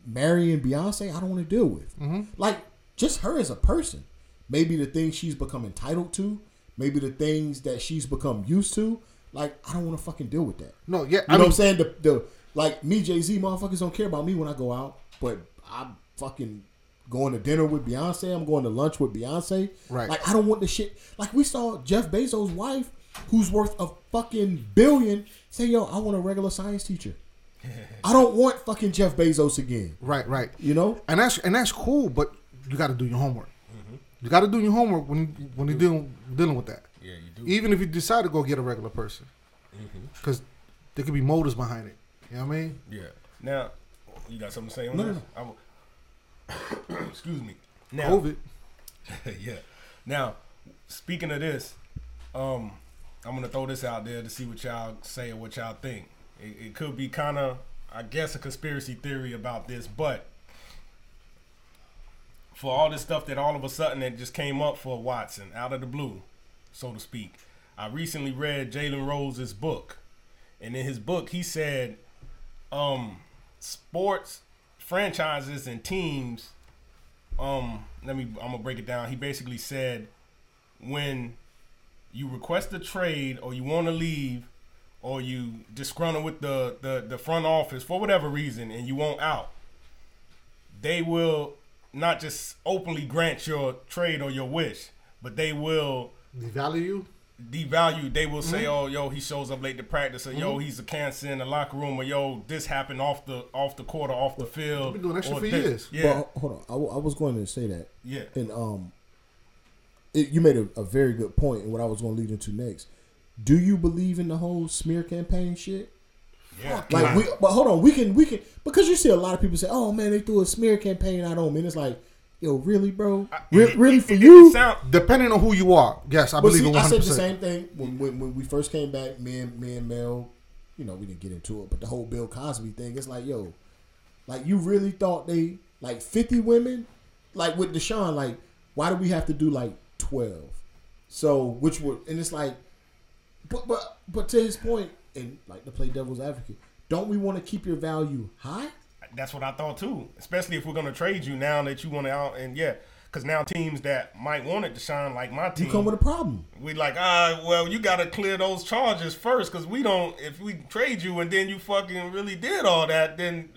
marrying Beyonce, I don't want to deal with. Mm-hmm. Like just her as a person. Maybe the things she's become entitled to, maybe the things that she's become used to. Like I don't want to fucking deal with that. No, yeah. You I know mean, what I'm saying? The, the like me, Jay Z, motherfuckers don't care about me when I go out, but I'm fucking going to dinner with Beyonce. I'm going to lunch with Beyonce. Right. Like I don't want the shit. Like we saw Jeff Bezos' wife, who's worth a fucking billion, say, "Yo, I want a regular science teacher. *laughs* I don't want fucking Jeff Bezos again." right, right. You know? And that's and that's cool, but you got to do your homework. You got to do your homework when you, when you're dealing dealing with that. Yeah, you do. Even if you decide to go get a regular person, Mm-hmm. because there could be motives behind it. You know what I mean? Yeah. Now, you got something to say on No, this? I w- *coughs* Excuse me. Now, COVID. *laughs* yeah. Now, speaking of this, um, I'm gonna throw this out there to see what y'all say or what y'all think. It, it could be kind of, I guess, a conspiracy theory about this, but for all this stuff that all of a sudden it just came up for Watson out of the blue, so to speak. I recently read Jalen Rose's book, and in his book he said, um, sports franchises and teams um let me I'm gonna break it down. He basically said when you request a trade or you want to leave or you disgruntled with the, the the front office for whatever reason and you want out, they will not just openly grant your trade or your wish, but they will Devalue you. Devalue. They will Mm-hmm. say, "Oh, yo, he shows up late to practice," or "Yo, he's a cancer in the locker room," or "Yo, this happened off the off the court or off the field." been doing that shit or for this." years. Yeah, But hold on, I, w- I was going to say that. yeah. And um, it, you made a, a very good point, and what I was going to lead into next. Do you believe in the whole smear campaign shit? Yeah. Like we, but hold on, we can we can because you see a lot of people say, "Oh man, they threw a smear campaign out on me." And it's like, yo, really, bro? Re- really for you? Sound, Depending on who you are, yes, I But believe see, in I said the same thing when, when when we first came back. Me and me and Mel, you know, we didn't get into it, but the whole Bill Cosby thing. It's like, yo, like you really thought they like fifty women, like with Deshaun, like why do we have to do like twelve? So which would and it's like, but but but to his point, and like to play devil's advocate, don't we want to keep your value high? That's what I thought too. Especially if we're gonna trade you now that you want to out and yeah, because now teams that might want it to shine like my You team, come with a problem. we like ah well you got to clear those charges first because we don't. If we trade you and then you fucking really did all that, then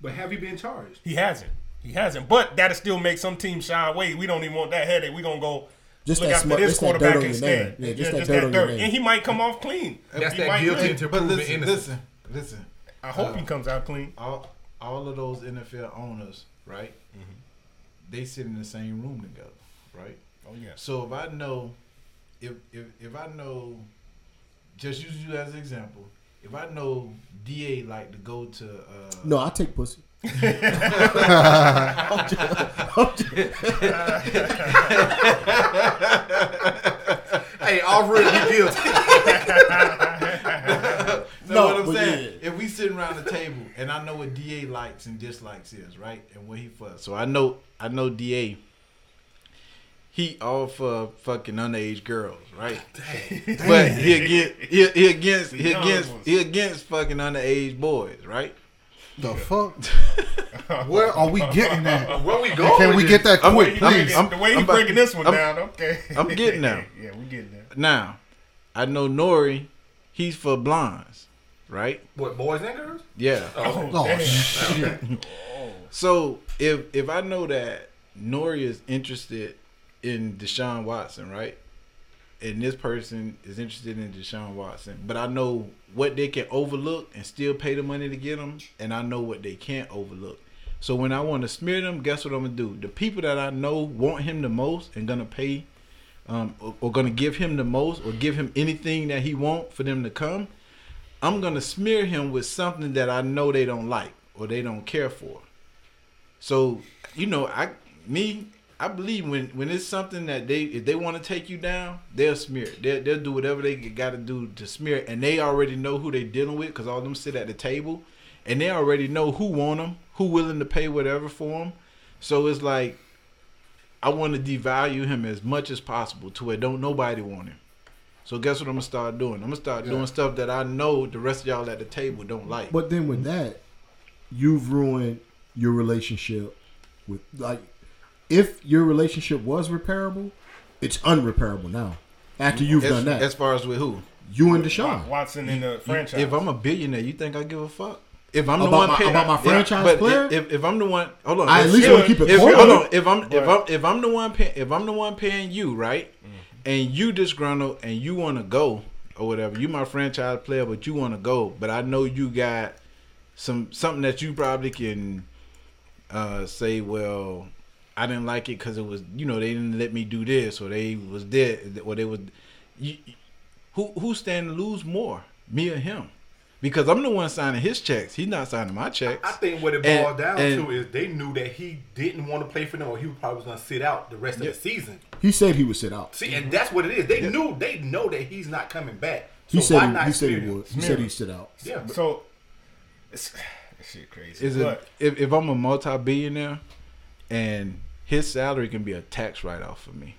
But have you been charged? he hasn't. He hasn't. But that'll still make some teams shy away. We don't even want that headache. We gonna go. Just look that after smart- this just that dirt quarterback on your instead. name. Yeah, just that dirt on your name. And he might come off clean. That's He that guilty win. until But listen, innocent. listen, listen. I hope Uh, he comes out clean. All all of those NFL owners, right? They sit in the same room together, right? Oh yeah. So if I know if if if I know, just use you as an example. If I know Da like to go to uh, No, I take pussy. *laughs* *laughs* *laughs* Hey, already you guilty. Know No, what I'm saying? yeah. If we sitting around the table and I know what Da likes and dislikes is right, and where he fucks, so I know I know Da. He all for fucking underage girls, right? but he against he, he against he against he against fucking underage boys, right? The fuck? *laughs* Where are we getting at? Where we going? Can we get that I'm- quick, The way you please? breaking- I'm- the way you I'm about- breaking this one I'm- down, okay. I'm getting there. *laughs* yeah, we getting there. Now, I know Nori, he's for blondes, right? What boys and girls? Yeah. Oh, Oh, Damn. shit. So if if I know that Nori is interested in Deshaun Watson, right? And this person is interested in Deshaun Watson, but I know what they can overlook and still pay the money to get them, and I know what they can't overlook. So when I want to smear them, guess what I'm gonna do? The people that I know want him the most and gonna pay, um, or, or gonna give him the most, or give him anything that he want for them to come. I'm gonna smear him with something that I know they don't like or they don't care for. So, you know, I me, I believe when when it's something that they if they want to take you down, they'll smear it. They'll, they'll do whatever they got to do to smear it, and they already know who they dealing with because all them sit at the table, and they already know who want them, who willing to pay whatever for them. So it's like I want to devalue him as much as possible to where don't nobody want him. So guess what I'm gonna start doing? I'm gonna start Yeah. doing stuff that I know the rest of y'all at the table don't like. But then with that, you've ruined your relationship with like if your relationship was repairable, it's unrepairable now. After you've as, done that, as far as with who? you and Deshaun. Watson in the franchise. If I'm a billionaire, you think I give a fuck? If I'm the one my- paying about my franchise but player? If, if I'm the one, hold on. I at least if- wanna keep it if. Hold on. If I'm if I'm if I'm the one pay, if I'm the one paying you, right, mm. And you disgruntled and you want to go or whatever, you my franchise player, but you want to go, but I know you got some something that you probably can uh, say, well, I didn't like it because it was you know they didn't let me do this or they was dead or they was you, who who stand to lose more, me or him? Because I'm the one signing his checks. He's not signing my checks. I think what it And- boiled down and- to is they knew that he didn't want to play for them, or he probably was going to sit out the rest of the season. He said he would sit out. See, and that's what it is. They knew, they know that he's not coming back. So He said why he, not he said he would. He said he'd sit out. Yeah, so it's *sighs* this shit crazy. Is it But if, if I'm a multi-billionaire and his salary can be a tax write-off for me?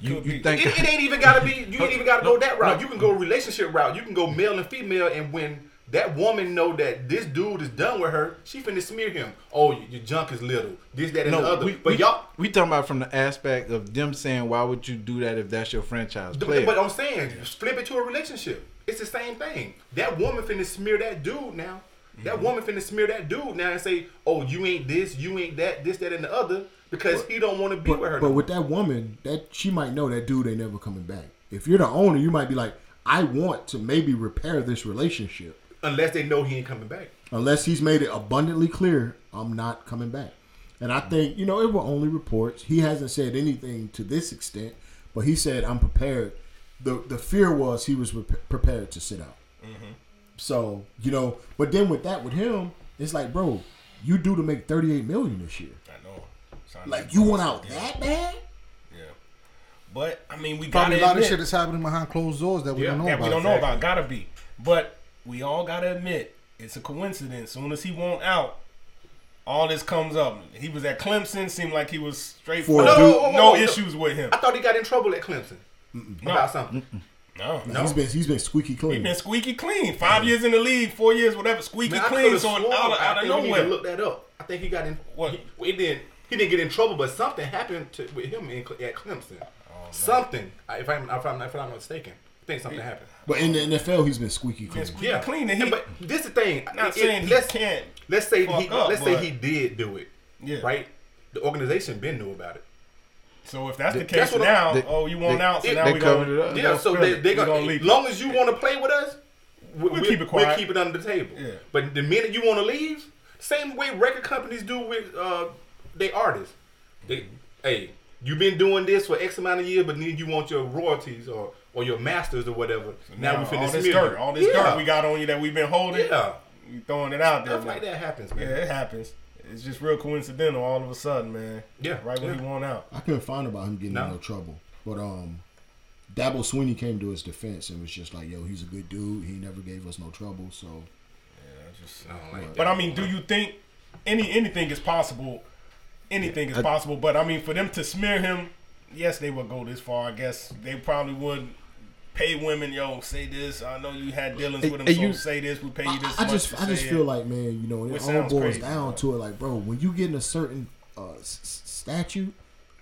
You, you be. think it, it ain't even gotta be. You ain't even gotta go that route. no. You can go relationship route. You can go male and female, and when that woman know that this dude is done with her, she finna smear him. Oh, your, junk is little. This, that, and the no? other. We, but we, y'all, we talking about from the aspect of them saying, "Why would you do that if that's your franchise player?" But I'm saying, flip it to a relationship. It's the same thing. That woman finna smear that dude now. That Mm-hmm. woman finna smear that dude now and say, "Oh, you ain't this, you ain't that, this, that, and the other," because he don't want to be But, with her. but no with that woman, that she might know that dude ain't never coming back. If you're the owner, you might be like, I want to maybe repair this relationship. unless they know he ain't coming back. Unless he's made it abundantly clear, I'm not coming back. And I think, you know, it were only reports. He hasn't said anything to this extent, but he said, I'm prepared. The the fear was he was rep- prepared to sit out. So, you know, but then with that, with him, it's like, bro, you do to make 38 million this year. I know. Sound Like, you went boss. out that bad? Yeah. But I mean, we gotta a lot admit, of shit that's happening behind closed doors that we Yeah, don't know that about. we don't know about. Gotta be. But we all gotta admit, it's a coincidence. Soon as he won't out, all this comes up. He was at Clemson. Seemed like he was straight For a No, no, no no, no. issues with him. I thought he got in trouble at Clemson No. about something. No. No. He's been he's been squeaky clean. He's been squeaky clean. Five years in the league, four years, whatever. Squeaky Man, clean. So out of, I out of think we need to nowhere. look that up. I think he got in. What? He, he didn't. He didn't get in trouble, but something happened to, with him in, at Clemson. Oh, something. I- If I'm, if I'm, if I'm not mistaken, I think something happened. But in the NFL, he's been squeaky Been clean. squeaky Yeah, clean. And he, Yeah, but this is the thing. not It- saying it- he let's, can't. Let's say fuck he. up, let's say he did do it. Yeah. Right. The organization been knew about it. So if that's the That's case what I'm- now, they- oh, you want they- out, so it- now we covered gonna, it Yeah. gonna So spill they it. they gonna. leak As it. long as you want to play with us, we, We'll we, keep it quiet. We'll keep it under the table. Yeah. But the minute you want to leave, same way record companies do with uh, they artists. They, hey, you've been doing this for X amount of years, but then you want your royalties or or your masters or whatever. Now, we all finna this smear dirt, all this yeah. dirt we got on you that we've been holding. Yeah, You throwing it out there. stuff like that happens, Yeah, man. it happens. It's just real coincidental all of a sudden, man. Yeah, Right when yeah. he want out. I couldn't find about him getting No. in no trouble. But um Dabo Swinney came to his defense and was just like, yo, he's a good dude. He never gave us no trouble. So I don't like But that. I mean, do you think any anything is possible? Anything is possible. But I mean, for them to smear him, yes, they would go this far. I guess they probably would pay women. Yo, say this. I know you had dealings with them, Hey, so you- say this. We pay you this I, I just to I just feel it. like man, you know, it Which all boils crazy, down bro. to it. Like, bro, when you get in a certain uh, s- s- statute,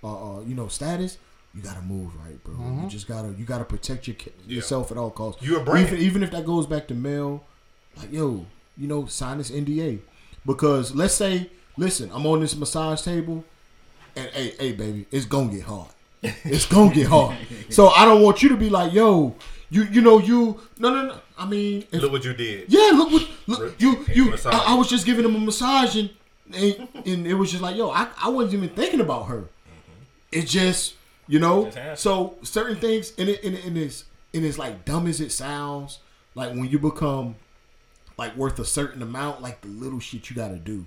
uh, uh, you know, status, you gotta move right, bro. Mm-hmm. You just gotta you gotta protect your, ca- yourself at all costs. You a brand. Even, even if that goes back to male, like yo, you know, sign this NDA because let's say, listen, I'm on this massage table, and hey, hey, baby, it's gonna get hard. *laughs* It's gonna get hard. So I don't want you to be like, yo, you you know you no no no. I mean, if, Look what you did. yeah, look what look you you. I, I was just giving him a massage and, and and it was just like yo, I, I wasn't even thinking about her. Mm-hmm. It just you know. Just so certain things and it and, it- and it's and it's like dumb as it sounds. Like when you become like worth a certain amount, like the little shit you got to do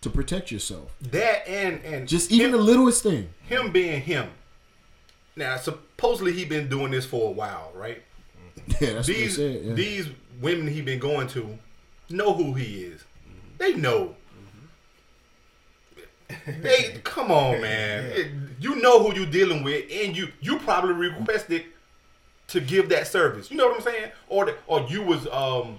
to protect yourself. That and and Just even him, the littlest thing. him being him. Now, supposedly he been doing this for a while, right? *laughs* Yeah, that's these what they said. Yeah. these women he been going to know who he is. They know. They come on, *laughs* man. It- you know who you're dealing with, and you you probably requested to give that service. You know what I'm saying? Or the, or you was um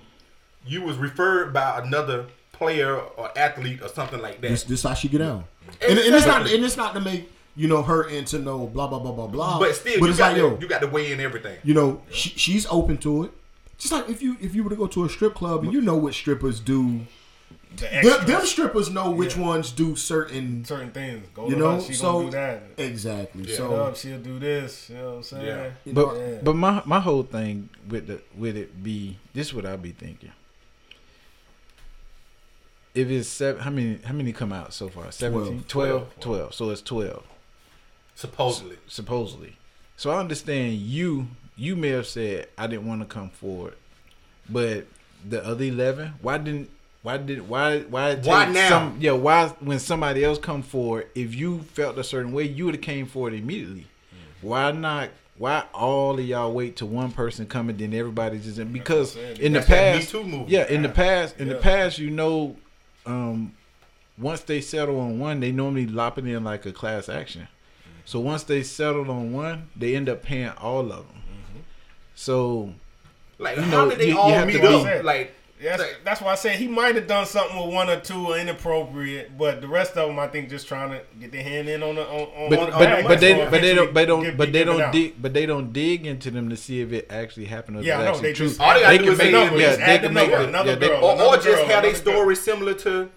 you was referred by another player or athlete or something like that. This, this how she get down. And, and it's not Exactly. and it's not to make you know her into no blah blah blah blah blah. but still, but you it's got like to, yo, you got to weigh in everything. you know, she, she's open to it. Just like if you if you were to go to a strip club and you know what strippers do, The them, them strippers know which Yeah. ones do certain, certain things. Go you to know. her, she so gonna do that. exactly. Yeah. So Up, she'll do this. You know what I'm saying? Yeah. you But know, Yeah. but my my whole thing with the with it be this is what I be thinking. If it's seven, how many how many come out so far? 17? 12? 12. So it's twelve Supposedly, supposedly. So I understand you you may have said I didn't want to come forward, but the other eleven, why didn't why did why why Why now? Some, yeah, why when somebody else come forward? If you felt a certain way, you would have came forward immediately. Why not? Why all of y'all wait till one person come and then everybody just because I'm saying. in the That's that Me past, yeah, in the past, in the past, you know, um, once they settle on one, they normally lop it in like a class action. So once they settled on one, they end up paying all of them. So like You how did they you- you all have meet up? Like That's, like, that's why I said he might have done something with one or two inappropriate, but the rest of them, I think, just trying to get their hand in on the on. on but on the but, bag but they but they don't eventually they don't get- but they don't dig but they don't dig into them to see if it actually happened or Yeah, if I it's know, actually they true. just- All they gotta They do can is make say yeah, numbers. yeah Add they can make number, it another yeah, they, girl. or, or just girl, have a story similar to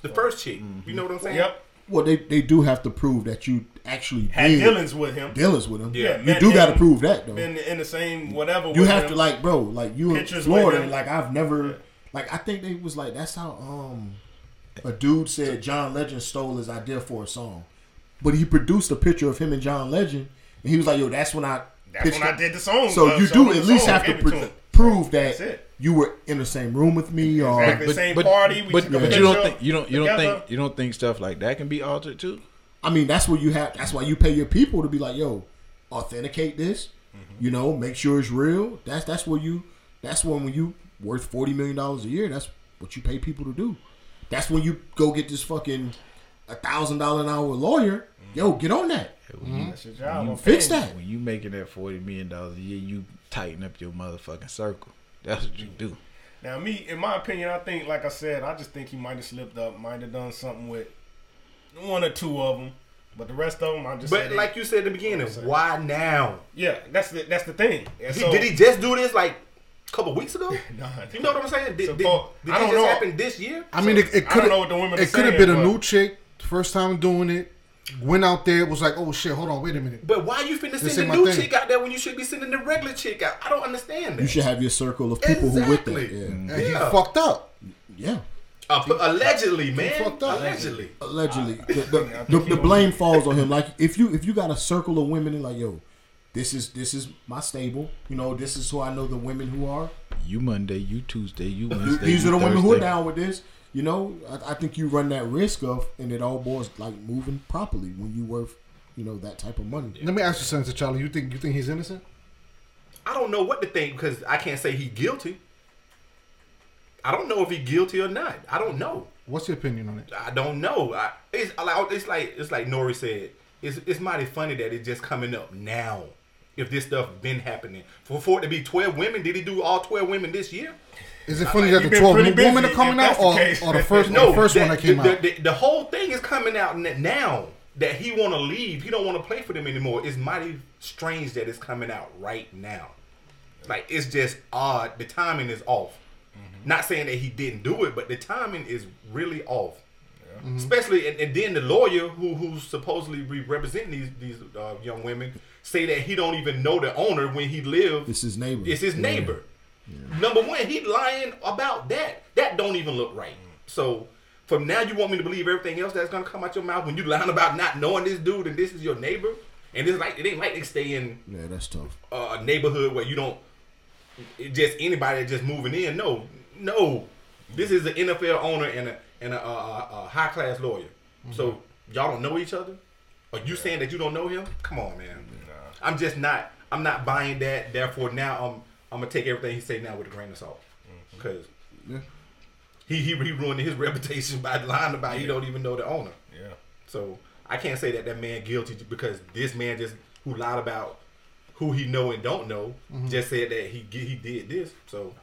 the first chick. You mm-hmm. know what I'm saying? Yep, well, they they do have to prove that you actually had did dealings with him. dealings with him. Yeah, you do got to prove that though. Been in the same whatever. you have him. to like, bro, like you in Florida, like I've never, like I think they was like that's how um a dude said John Legend stole his idea for a song, but he produced a picture of him and John Legend, and he was like, yo, that's when I. That's when I did the song. So uh, you do at least have to pre- him. prove That's that it. You were in the same room with me, or Exactly. but- same but- party. We but, took but you don't think you don't you don't together. think you don't think stuff like that can be altered too? I mean, that's what you have. That's why you pay your people to be like, yo, authenticate this. Mm-hmm. You know, make sure it's real. That's that's what you. That's when when you worth forty million dollars a year. That's what you pay people to do. That's when you go get this fucking a thousand dollar an hour lawyer. Yo, get on that. That's your job. I'm Fix that. When you making that forty million dollars a year, you tighten up your motherfucking circle. That's what you do. Now, me, in my opinion, I think, like I said, I just think he might have slipped up, might have done something with one or two of them, but the rest of them, I just. But say they- like you said in the beginning, why now? yeah, that's the that's the thing. And He- so, did he just do this like a couple weeks ago? *laughs* Nah, You know what I'm saying? Did, So, did, Paul, did I this don't just know. happen this year? I mean, it, it I could don't know what the women it could have been a but- new chick, first time doing it. Went out there, was like, oh shit, hold on, wait a minute. But why you finna This send ain't the new thing. chick out there when you should be sending the regular chick out? I don't understand that. You should have your circle of people who with that. Yeah, And Yeah. he fucked up. yeah. Uh, allegedly, man. fucked up. Allegedly. allegedly the, the, the, the blame falls on him like if you if you got a circle of women and like yo this is this is my stable you know this is who i know the women who are You Monday, you Tuesday, you Th- Wednesday. these are you the women who are down with this you know I, I think you run that risk of and it all boils like moving properly when you worth you know that type of money Let me ask you something, Charlie. You think you think he's innocent? I don't know what to think because I can't say he's guilty. I don't know if he's guilty or not. I don't know. What's your opinion on it? I don't know. I, it's like it's like it's like Nori said. It's it's mighty funny that it's just coming up now. If this stuff been happening for for it to be twelve women, did he do all twelve women this year? Is it funny He that the twelve pretty women busy, are coming out, that's the or, the first, No, the first that- one that came the, out? The, the whole thing is coming out now that he want to leave. He don't want to play for them anymore. It's mighty strange that it's coming out right now. Like it's just odd. The timing is off. Not saying that he didn't do it, but the timing is really off. Especially, and, and then the lawyer who who's supposedly representing these these uh, young women say that he don't even know the owner when he lived. it's his neighbor It's his Yeah. Neighbor. Number one, he lying about that. That don't even look right. So from now, you want me to believe everything else that's gonna come out your mouth when you lying about not knowing this dude and this is your neighbor. And it's like it ain't like they stay in yeah that's tough uh, a neighborhood where you don't it just anybody just moving in. No, no, this is an NFL owner and a and a, a, a high class lawyer. So y'all don't know each other. Are you saying that you don't know him? Come on, man. I'm just not. I'm not buying that. Therefore, now I'm I'm gonna take everything he say now with a grain of salt mm-hmm. because Yeah. he, he he ruined his *laughs* reputation by lying about he don't even know the owner. Yeah. So I can't say that that man guilty because this man just who lied about who he know and don't know mm-hmm. just said that he he did this. So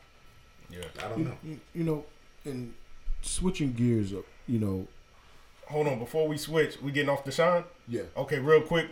Yeah. I don't you, know. you, you know and switching gears up you know Hold on, before we switch, we getting off the shine. yeah Okay, real quick.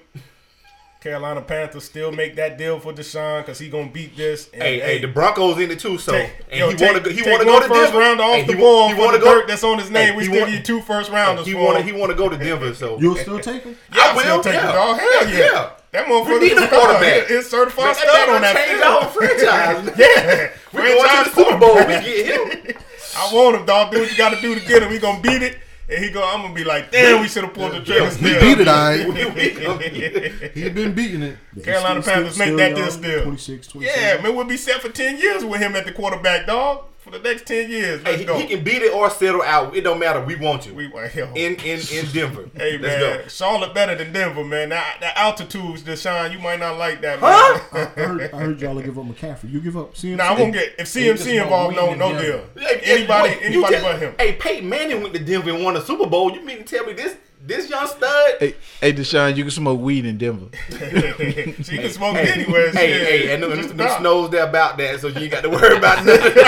Carolina Panthers still make that deal for Deshaun because he gonna beat this. And, Hey, hey, the Broncos in it too. So take, and yo, he want to he want to one go to first Denver. round off Hey, the he, ball he for want the to go. dirt that's on his name. Hey, we he still want- need two first rounders He want to he want to go to Denver. So you'll still take him Yeah, I I will will, take yeah. it, dog. Hell yeah. Yeah. That motherfucker We need a quarterback. It's certified Man, stud on that change field. our whole *laughs* franchise. Yeah. We going to the Franchise Super Bowl. We get him. I want him, dog. Do what you got to do to get him. We gonna beat it, and he go. I'm gonna be like, damn, we should have pulled the trigger. we still. beat it, all right. *laughs* We- we gonna get him. He been beating it. *laughs* Carolina still- Panthers still make that deal still. 26 27 Yeah, man, we'll be set for ten years with him at the quarterback, dog. For the next ten years, Hey, let's he, go. he can beat it or settle out. It don't matter. We want you we hell. in in in Denver. *laughs* Hey Let's man, go. Charlotte better than Denver, man. That, that altitudes, Deshaun, you might not like that, Huh? man. I heard, I heard y'all to give up McCaffrey. You give up CMC? Nah, I won't get if CMC involved, no, no win deal. in Hey, hey, Anybody, wait, anybody just- but him. Hey, Peyton Manning went to Denver and won a Super Bowl. You mean to tell me this this young stud? Hey, hey, Deshaun, you can smoke weed in Denver. *laughs* You can smoke it anywhere. Hey, shit. hey, and them, Just them snows there about that, so you ain't got to worry about nothing. *laughs*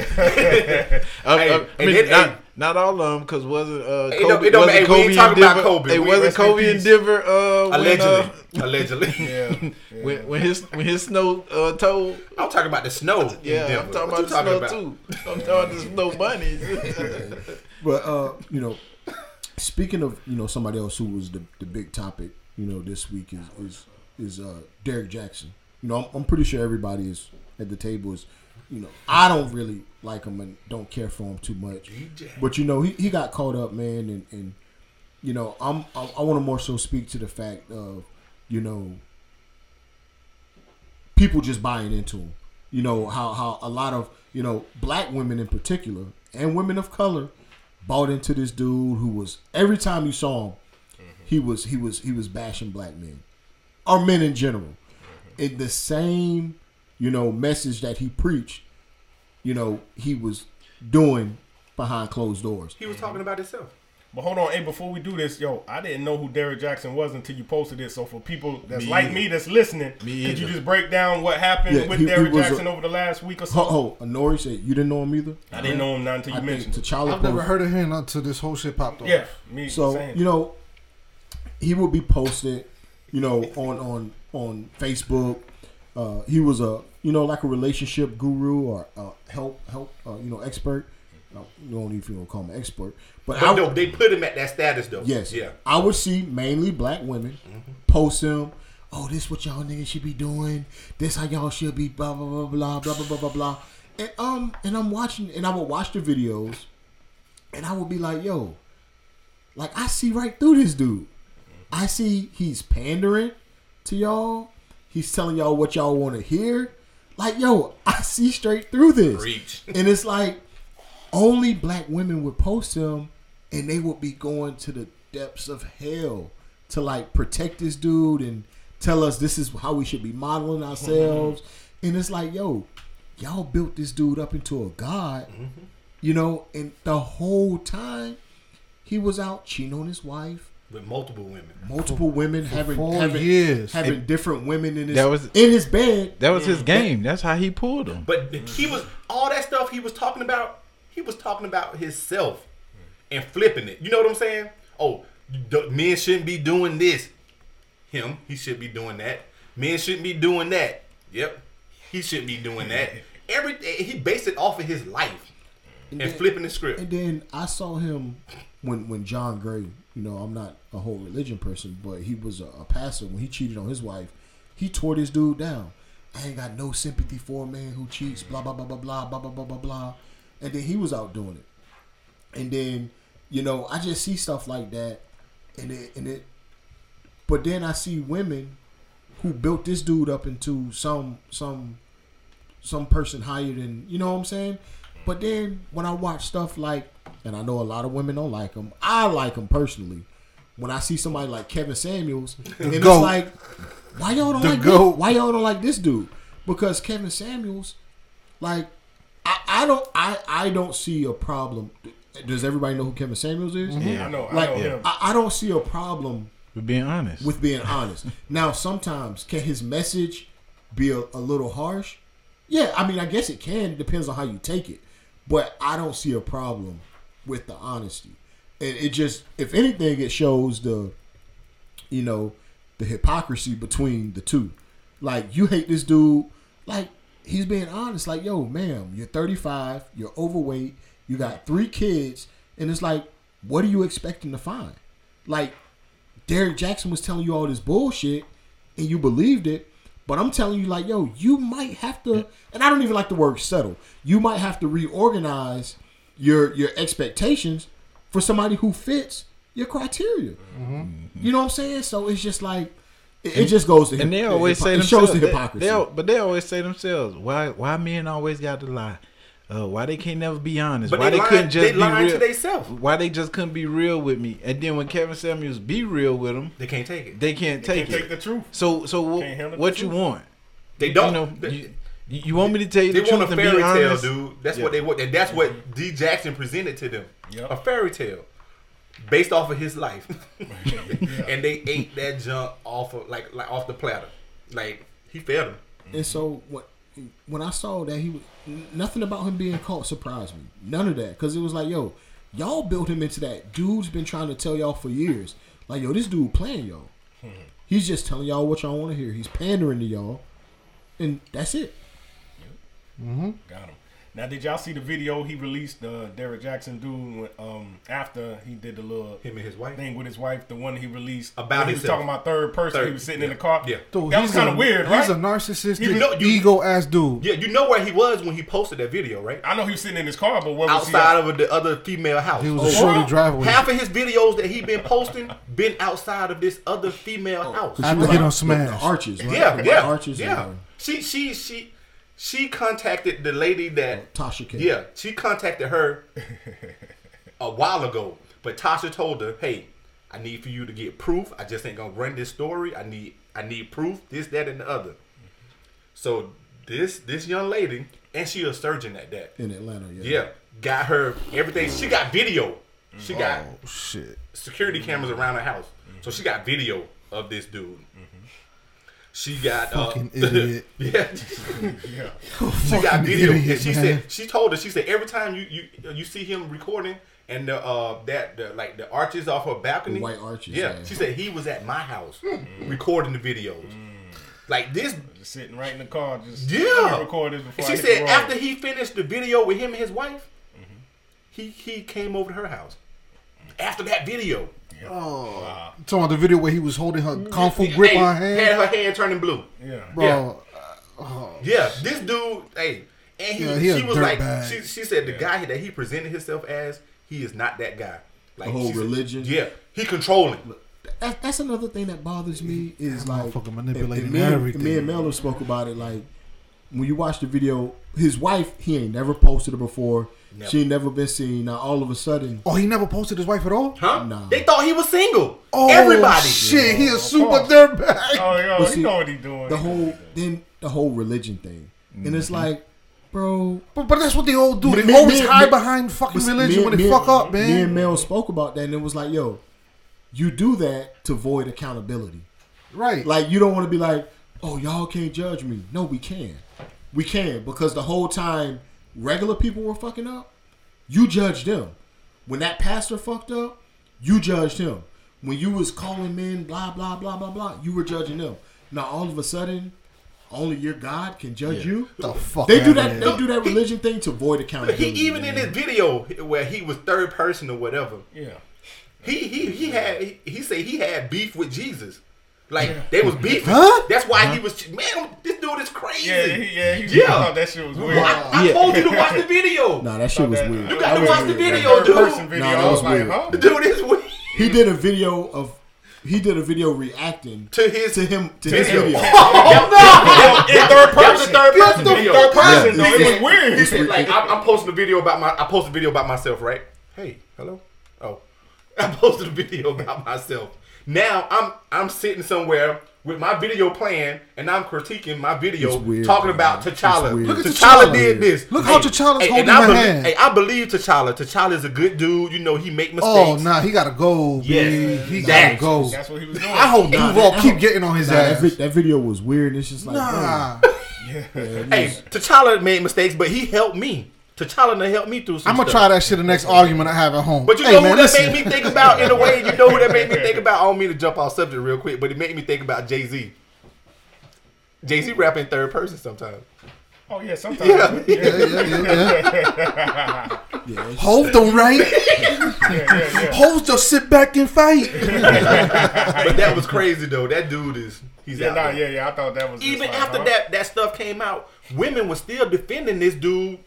*laughs* I, Hey, I, I mean, then- not, hey. not all of them, because wasn't uh, It don't- Kobe, it don't- wasn't hey, we Kobe ain't in talking about Denver? Kobe. Hey, We wasn't rest in Kobe in. Denver? Uh, when, allegedly, uh, allegedly. Yeah. when, when his when his snow uh, told. I'm talking about the snow. in Yeah, Denver. I'm talking What about you the snow too. I'm talking about the snow bunnies. But uh, you know, speaking of you know somebody else who was the, the big topic, you know, this week is is is uh Derrick Jaxn. You know, I'm, I'm pretty sure everybody is at the table is, you know, I don't really like him and don't care for him too much. But you know, he, he got caught up, man, and and you know, I'm I, I want to more so speak to the fact of, you know, people just buying into him. You know how how a lot of you know black women in particular and women of color bought into this dude who was every time you saw him, mm-hmm. he was he was he was bashing black men or men in general. Mm-hmm. In the same you know message that he preached, you know he was doing behind closed doors. He was talking mm-hmm. about himself. But hold on, hey, before we do this, yo, I didn't know who Derrick Jaxn was until you posted it. So for people that's Me like either. me that's listening, Me could you just break down what happened Yeah, with he- he Derrick a- Jaxn over the last week or so? Oh, oh Nori said you didn't know him either. I didn't know him not until you I think mentioned it. T'Challa I've never posted- heard of him until this whole shit popped off. Yeah, me. So same. you know, he would be posted, you know, on on on Facebook. Uh, he was a you know like a relationship guru or uh, help help uh, you know expert. No, you don't even want to call him an expert, but, But I no, they put him at that status though. yes, Yeah. I would see mainly black women post him. Oh, this what y'all niggas should be doing. This how y'all should be. Blah blah blah blah blah blah blah blah blah. And um, and I'm watching, and I would watch the videos, and I would be like, yo, like I see right through this dude. I see he's pandering to y'all. He's telling y'all what y'all want to hear. Like, yo, I see straight through this. Preach. And it's like only black women would post him and they would be going to the depths of hell to like protect this dude and tell us this is how we should be modeling ourselves. Mm-hmm. And it's like, yo, y'all built this dude up into a god, mm-hmm. you know, and the whole time he was out cheating on his wife, with multiple women. multiple women having four having, years. having different women in his That was- in his bed. That was his game. That's how he pulled them. But he was all that stuff he was talking about. He was talking about himself and flipping it. You know what I'm saying? Oh, d- men shouldn't be doing this. Him, he should be doing that. Men shouldn't be doing that. Yep, he shouldn't be doing that. *laughs* Every he based it off of his life and then- flipping the script. And then I saw him when when John Gray. You know, I'm not a whole religion person, but he was a, a pastor. When he cheated on his wife, he tore this dude down. I ain't got no sympathy for a man who cheats. Blah blah blah blah blah blah blah blah blah blah. And then he was out doing it. And then, you know, I just see stuff like that, and it and it. But then I see women who built this dude up into some some some person higher than you know what I'm saying. But then when I watch stuff like, and I know a lot of women don't like him, I like him personally. When I see somebody like Kevin Samuels, *laughs* and it's like, why y'all don't The like goat. this? why y'all don't like this dude? Because Kevin Samuels, like, I, I don't I I don't see a problem. Does everybody know who Kevin Samuels is? Mm-hmm. Yeah, I know, I Like know him. I, I don't see a problem For being honest. with being honest. *laughs* now, sometimes can his message be a, a little harsh? Yeah, I mean, I guess it can. It depends on how you take it. But I don't see a problem with the honesty. And it just, if anything, it shows the, you know, the hypocrisy between the two. Like, you hate this dude. Like, he's being honest. Like, yo, ma'am, you're 35, you're overweight, you got three kids. And it's like, what are you expecting to find? Like, Derrick Jaxn was telling you all this bullshit and you believed it. But I'm telling you, like, yo, you might have to, and I don't even like the word settle. You might have to reorganize your your expectations for somebody who fits your criteria. Mm-hmm. You know what I'm saying? So it's just like it, it just goes to And they the always hypo- say it themselves. shows the they- hypocrisy. They, al- but they always say themselves. Why? Why men always got to lie? Uh, why they can't never be honest? But why they they, couldn't just they be lying to real? theyself. Why they just couldn't be real with me? And then when Kevin Samuels be real with them, They can't take it. they can't take Can't it. take the truth. so, so Can't wh- handle the what you want? They don't. You know, They- you, you want me to tell you They the want a truth and fairy be tale, honest? dude. That's Yeah. what they want, and that's what D. Jaxn presented to them. Yep. A fairy tale, based off of his life, *laughs* and they ate that junk off of like like off the platter. Like he fed them. And so what when I saw that he was nothing about him being caught surprised me. None of that because it was like, yo, y'all built him into that. Dude's been trying to tell y'all for years, like, yo, this dude playing y'all. He's just telling y'all what y'all want to hear. He's pandering to y'all, and that's it. Mm-hmm. Got him. Now, did y'all see the video he released? Uh, Derrick Jaxn dude um, after he did the little Him and his wife. thing with his wife, the one he released About when he was talking about third person. Third, he was sitting in the car. Yeah. Dude, that was he's kind of weird, right? He's a narcissistic, You know- you- ego ass dude. Yeah, you know where he was when he posted that video, right? I know he was sitting in his car, but where was Outside he? of the other female house. He was Oh, a shorty driveway. Half of his videos that he been posting been outside of this other female house. She After was he done the- the arches, right? Yeah, yeah, arches. yeah. and, She, she, she, she contacted the lady that uh, Tasha K. Yeah, she contacted her *laughs* a while ago, but Tasha told her, "Hey, I need for you to get proof. I just ain't gonna run this story. I need, I need proof. This, that, and the other." So this, this young lady, and she a surgeon at that. in Atlanta. Yeah. Yeah, got her everything. She got video. She got Oh shit! security cameras around her house, so she got video of this dude. She got uh, *laughs* idiot. *laughs* yeah, Yeah. *laughs* she got Fucking video. idiot, and she man. said she told her she said every time you you you see him recording and the uh that the like the arches off her balcony, The white arches, Yeah, yeah. she said he was at my house recording the videos. Like this, Just sitting right in the car, just yeah. record this before she I said after he finished the video with him and his wife, he he came over to her house. After that video, Oh, talking about the video where he was holding her kung fu grip Hey, on her hand, had her hand turning blue. yeah, bro. Yeah. Yeah, this dude, hey, And he, Yeah, he she was like, dirtbag. she, she said the guy that he presented himself as, he is not that guy. Like The whole she said- religion? yeah, he controlling. That, that's another thing that bothers me is like motherfucker and- manipulating and me, everything. Me and Melo spoke about it. Like when you watch the video, his wife he ain't never posted it before. She ain't never been seen. Now all of a sudden, Oh, he never posted his wife at all. Huh? Nah. They thought he was single. Oh, Everybody. shit, he a super course. dirtbag. Oh, yo, But he see, know what he doing. the whole then the whole religion thing, and Mm-hmm. it's like, bro, But, but that's what they all do. Me- They me- always me- hide me- behind fucking religion me- when they me- fuck up, man. Me and. Mel spoke about that, and it was like, yo, you do that to void accountability. Right. Like you don't want to be like, oh y'all can't judge me. No, we can. We can because the whole time regular people were fucking up, you judged them. When that pastor fucked up, you judged him. When you was calling men blah blah blah blah blah, you were judging them. Now all of a sudden, only your God can judge you. the fuck They do that. here. They do that religion thing to avoid accountability. he even in man. his video where he was third person or whatever, yeah. he he he had he, he said he had beef with Jesus. Like they was beefing. Huh? That's why he was man. This dude is crazy. Yeah, yeah, he, Yeah. I thought that shit was weird. I, I told you to watch the video. *laughs* Nah, that shit was that- weird. You got to was watch the weird. video, Third person dude. video. Nah, that I was was like, weird. huh? The dude is weird. He did a video of. He did a video reacting To his to him to his video. video. *laughs* Oh, In third That was person. the third person video. Third person, He though. It was said- weird. He said, like, I'm, I'm posting a video about my. I posted a video about myself, right? Hey, hello. Oh, *laughs* I posted a video about myself. Now I'm I'm sitting somewhere with my video playing, and I'm critiquing my video, weird, talking man. about T'Challa. Look at T'Challa T'Challa. did this. Look how T'Challa's and holding I my believe, hand. Hey, I believe T'Challa. T'Challa is a good dude. You know, he make oh, mistakes. Oh, nah, he gotta go. Yes. Yes. He That- gotta go. That's what he was doing. I hope Nah, Duval keep getting on his Nah, that, ass. vi- that video was weird. It's just like, Nah. yeah, Hey, T'Challa made mistakes, but he helped me. T'Challa done helped me through some I'm gonna stuff. try that shit the next argument I have at home. But you hey, know man, who that listen. made me think about in a way? You know who that made me think *laughs* about? I don't mean to jump off subject real quick, but it made me think about Jay Z. Jay Z rapping third person sometimes. Oh yeah, sometimes. Yeah. Yeah, yeah, yeah, yeah. yeah, Hold them right. *laughs* yeah, yeah, yeah. Hold just sit back and fight. *laughs* But that was crazy though. That dude is he's Yeah, out nah, there. yeah, yeah. I thought that was Even like, after huh? that that stuff came out, women were still defending this dude.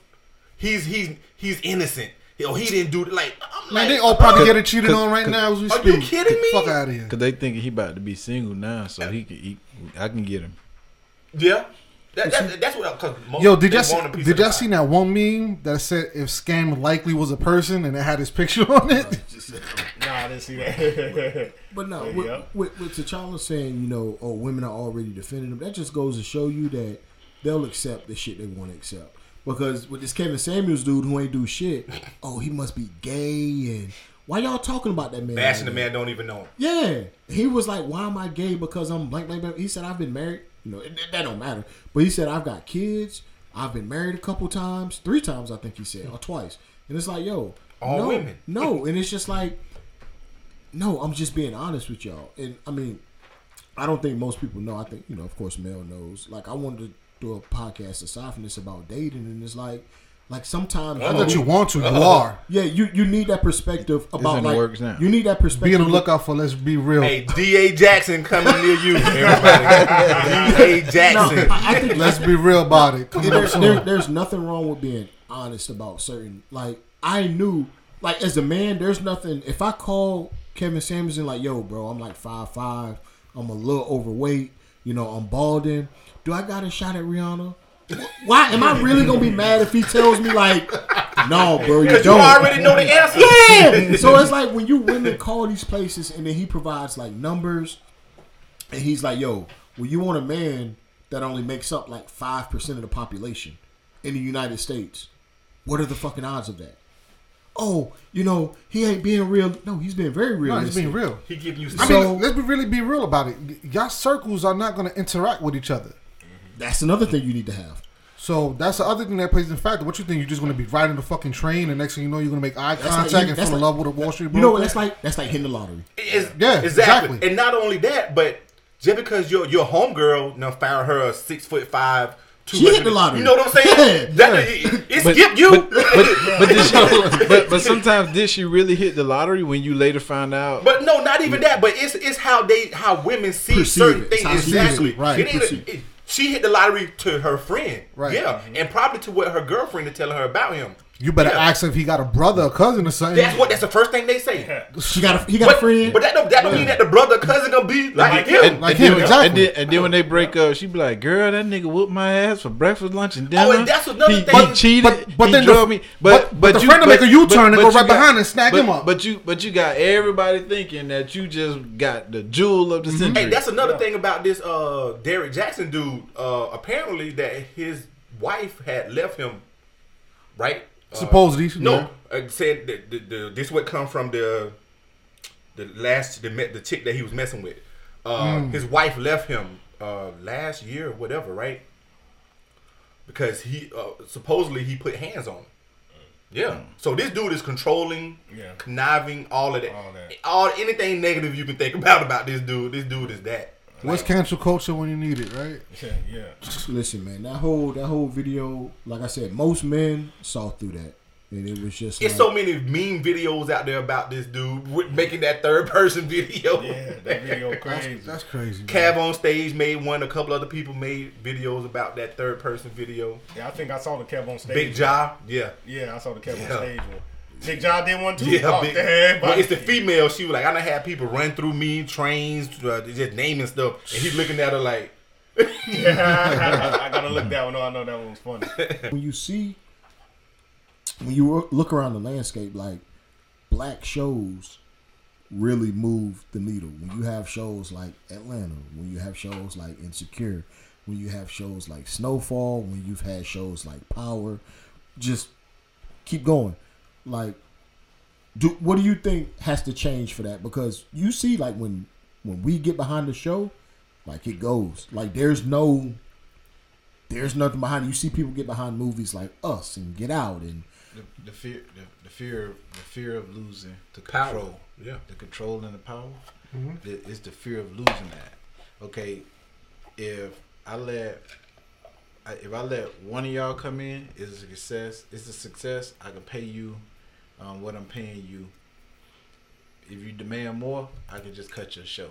He's he's he's innocent. Yo, he didn't do it. Like, I'm Man, like, they all probably Cause- getting cheated on right now as we Are speak. you kidding me? Fuck out of here. Cause they think he about to be single now, so he can. He, I can get him. yeah. That, that, that's what. Cause most, Yo, did they y'all see, want a piece did y'all see that one meme that said if Scam likely was a person and it had his picture on it? Nah, oh, I didn't see that. *laughs* But no, Yeah, with, yeah. with, with T'Challa saying, you know, oh, women are already defending him, that just goes to show you that they'll accept the shit they want to accept. Because with this Kevin Samuels dude who ain't do shit, *laughs* oh, he must be gay and why y'all talking about that man? Bashing the man don't even know him. Yeah, he was like, "Why am I gay? Because I'm blank, blank, blank." He said, "I've been married. You know, it, that don't matter." But he said, "I've got kids. I've been married a couple times, three times, I think he said, or twice." And it's like, yo, All no, women. no, and it's just like, no, I'm just being honest with y'all. And I mean, I don't think most people know. I think you know, of course, Mel knows. Like, I wanted to do a podcast aside from this about dating, and it's like, like sometimes Not that you want to, you uh-huh. are. yeah, you you need that perspective about in the like works now. you need that perspective. Be on the lookout for let's be real. Hey, D.A. Jackson coming near you, everybody. *laughs* D.A. No, Jackson. I, I think Let's be real about it. Come Yeah, on, there's, there, there's nothing wrong with being honest about certain. Like I knew, like as a man, there's nothing. If I call Kevin Samuelson like, "Yo, bro, I'm like five five. I'm a little overweight. You know, I'm balding. Do I got a shot at Rihanna? Why am I really gonna be mad if he tells me like, no, bro, you don't? You already know the answer. Yeah. so it's like when you women call these places and then he provides like numbers and he's like, yo, well, you want a man that only makes up like 5% of the population in the United States. What are the fucking odds of that? Oh, you know, he ain't being real. No, he's being very real. No, he's being real. He giving you I So- mean, let's be really be real about it. Y'all circles are not going to interact with each other. That's another thing you need to have. So that's the other thing that plays in factor. What you think? You're just going to be riding the fucking train, and next thing you know, you're going to make eye That's contact like- and that's fall in love with a Wall Street broker. You know what? That's like that's like hitting the lottery. It's, Yeah, exactly. exactly. And not only that, but just because your your homegirl now found her a six foot five, two She hit the lottery. You know what I'm saying? *laughs* Yeah, that, It, it But, skipped you. but, but, *laughs* but, did she, but but sometimes did she really hit the lottery when you later find out? But no, not even that. But it's it's how they how women see Perceive certain it. things. It's how she Exactly. Right. It ain't it- she hit the lottery to her friend. Right. Yeah, mm-hmm. and probably to what her girlfriend is telling her about him. You better Yeah. ask if he got a brother, a cousin, or something. That's what. That's the first thing they say. *laughs* She got a, he got a But, friend. but that don't, that don't mean that the brother or cousin gonna be like, Like him. him. Like and him, then, exactly. And then, and then when they break up, she be like, "Girl, that nigga whooped my ass for breakfast, lunch, and dinner. Oh, and that's another he, thing. He cheated. But- but he then the- me. but- But but the you- friend will make a U-turn but- and go you right behind and snag but- him up. But you but you got everybody thinking that you just got the jewel of the Mm-hmm. century. Hey, that's another thing about this uh Derrick Jaxn dude. Uh apparently that his wife had left him, right? Uh, Supposedly, No, uh, said that the, the, this would come from the the last the met the chick that he was messing with. Uh, Mm. His wife left him uh last year or whatever, right? Because he uh, supposedly he put hands on him. Yeah. So this dude is controlling, Yeah. conniving, all of that. All that. All anything negative you can think *laughs* about about this dude. This dude is that. What's cancel culture when you need it, right? Yeah, yeah. Listen, man, that whole that whole video, like I said, most men saw through that, and it was just It's like, so many meme videos out there about this dude with making that third person *laughs* video. Yeah, that *laughs* video crazy. That's crazy. man. Kev on stage made one. A couple other people made videos about that third person video. yeah, I think I saw the Kev on stage. Big Ja, yeah, Yeah, I saw the Kev Yeah. on stage one. Big John did one too. yeah. Oh, big, damn, but it's the female. She was like, I done had people run through me, trains, uh, just naming stuff, and he's looking at her like, *laughs* I gotta look that one. up. I know that one was funny. *laughs* when you see when you look around the landscape, like black shows really move the needle. When you have shows like Atlanta, when you have shows like Insecure, when you have shows like Snowfall, when you've had shows like Power, just keep going. Like, do what do you think has to change for that? Because you see, like when when we get behind the show, like it goes. Like there's no there's nothing behind it. You see people get behind movies like Us and Get Out and the, the fear the, the fear the fear of losing the Power. control Yeah. the control and the power Mm-hmm. the- it's the fear of losing that okay if i let if i let one of y'all come in it's a success it's a success i can pay you um, what i'm paying you if you demand more i can just cut your show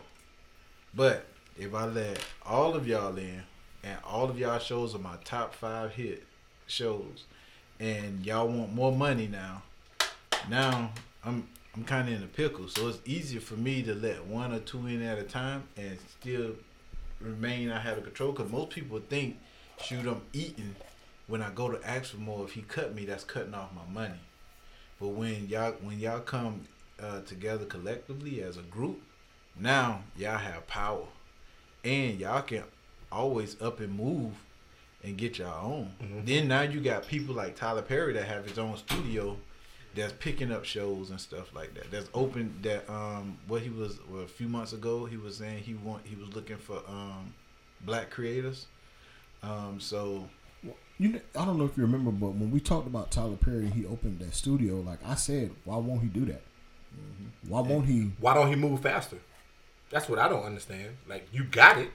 but if i let all of y'all in and all of y'all shows are my top five hit shows and y'all want more money now, now I'm I'm kind of in a pickle. So it's easier for me to let one or two in at a time and still remain I have the control. Because most people think, shoot, I'm eating. When I go to ask for more, if he cut me, that's cutting off my money. But when y'all when y'all come uh, together collectively as a group, now y'all have power, and y'all can always up and move and get your own. Then now you got people like Tyler Perry that have his own studio that's picking up shows and stuff like that. That's open that um what he was well, a few months ago he was saying he want he was looking for um black creators. Um so you. I don't know if you remember, but when we talked about Tyler Perry, he opened that studio. Like I said, why won't he do that? Mm-hmm. Why won't he? why don't he move faster? That's what I don't understand. Like you got it,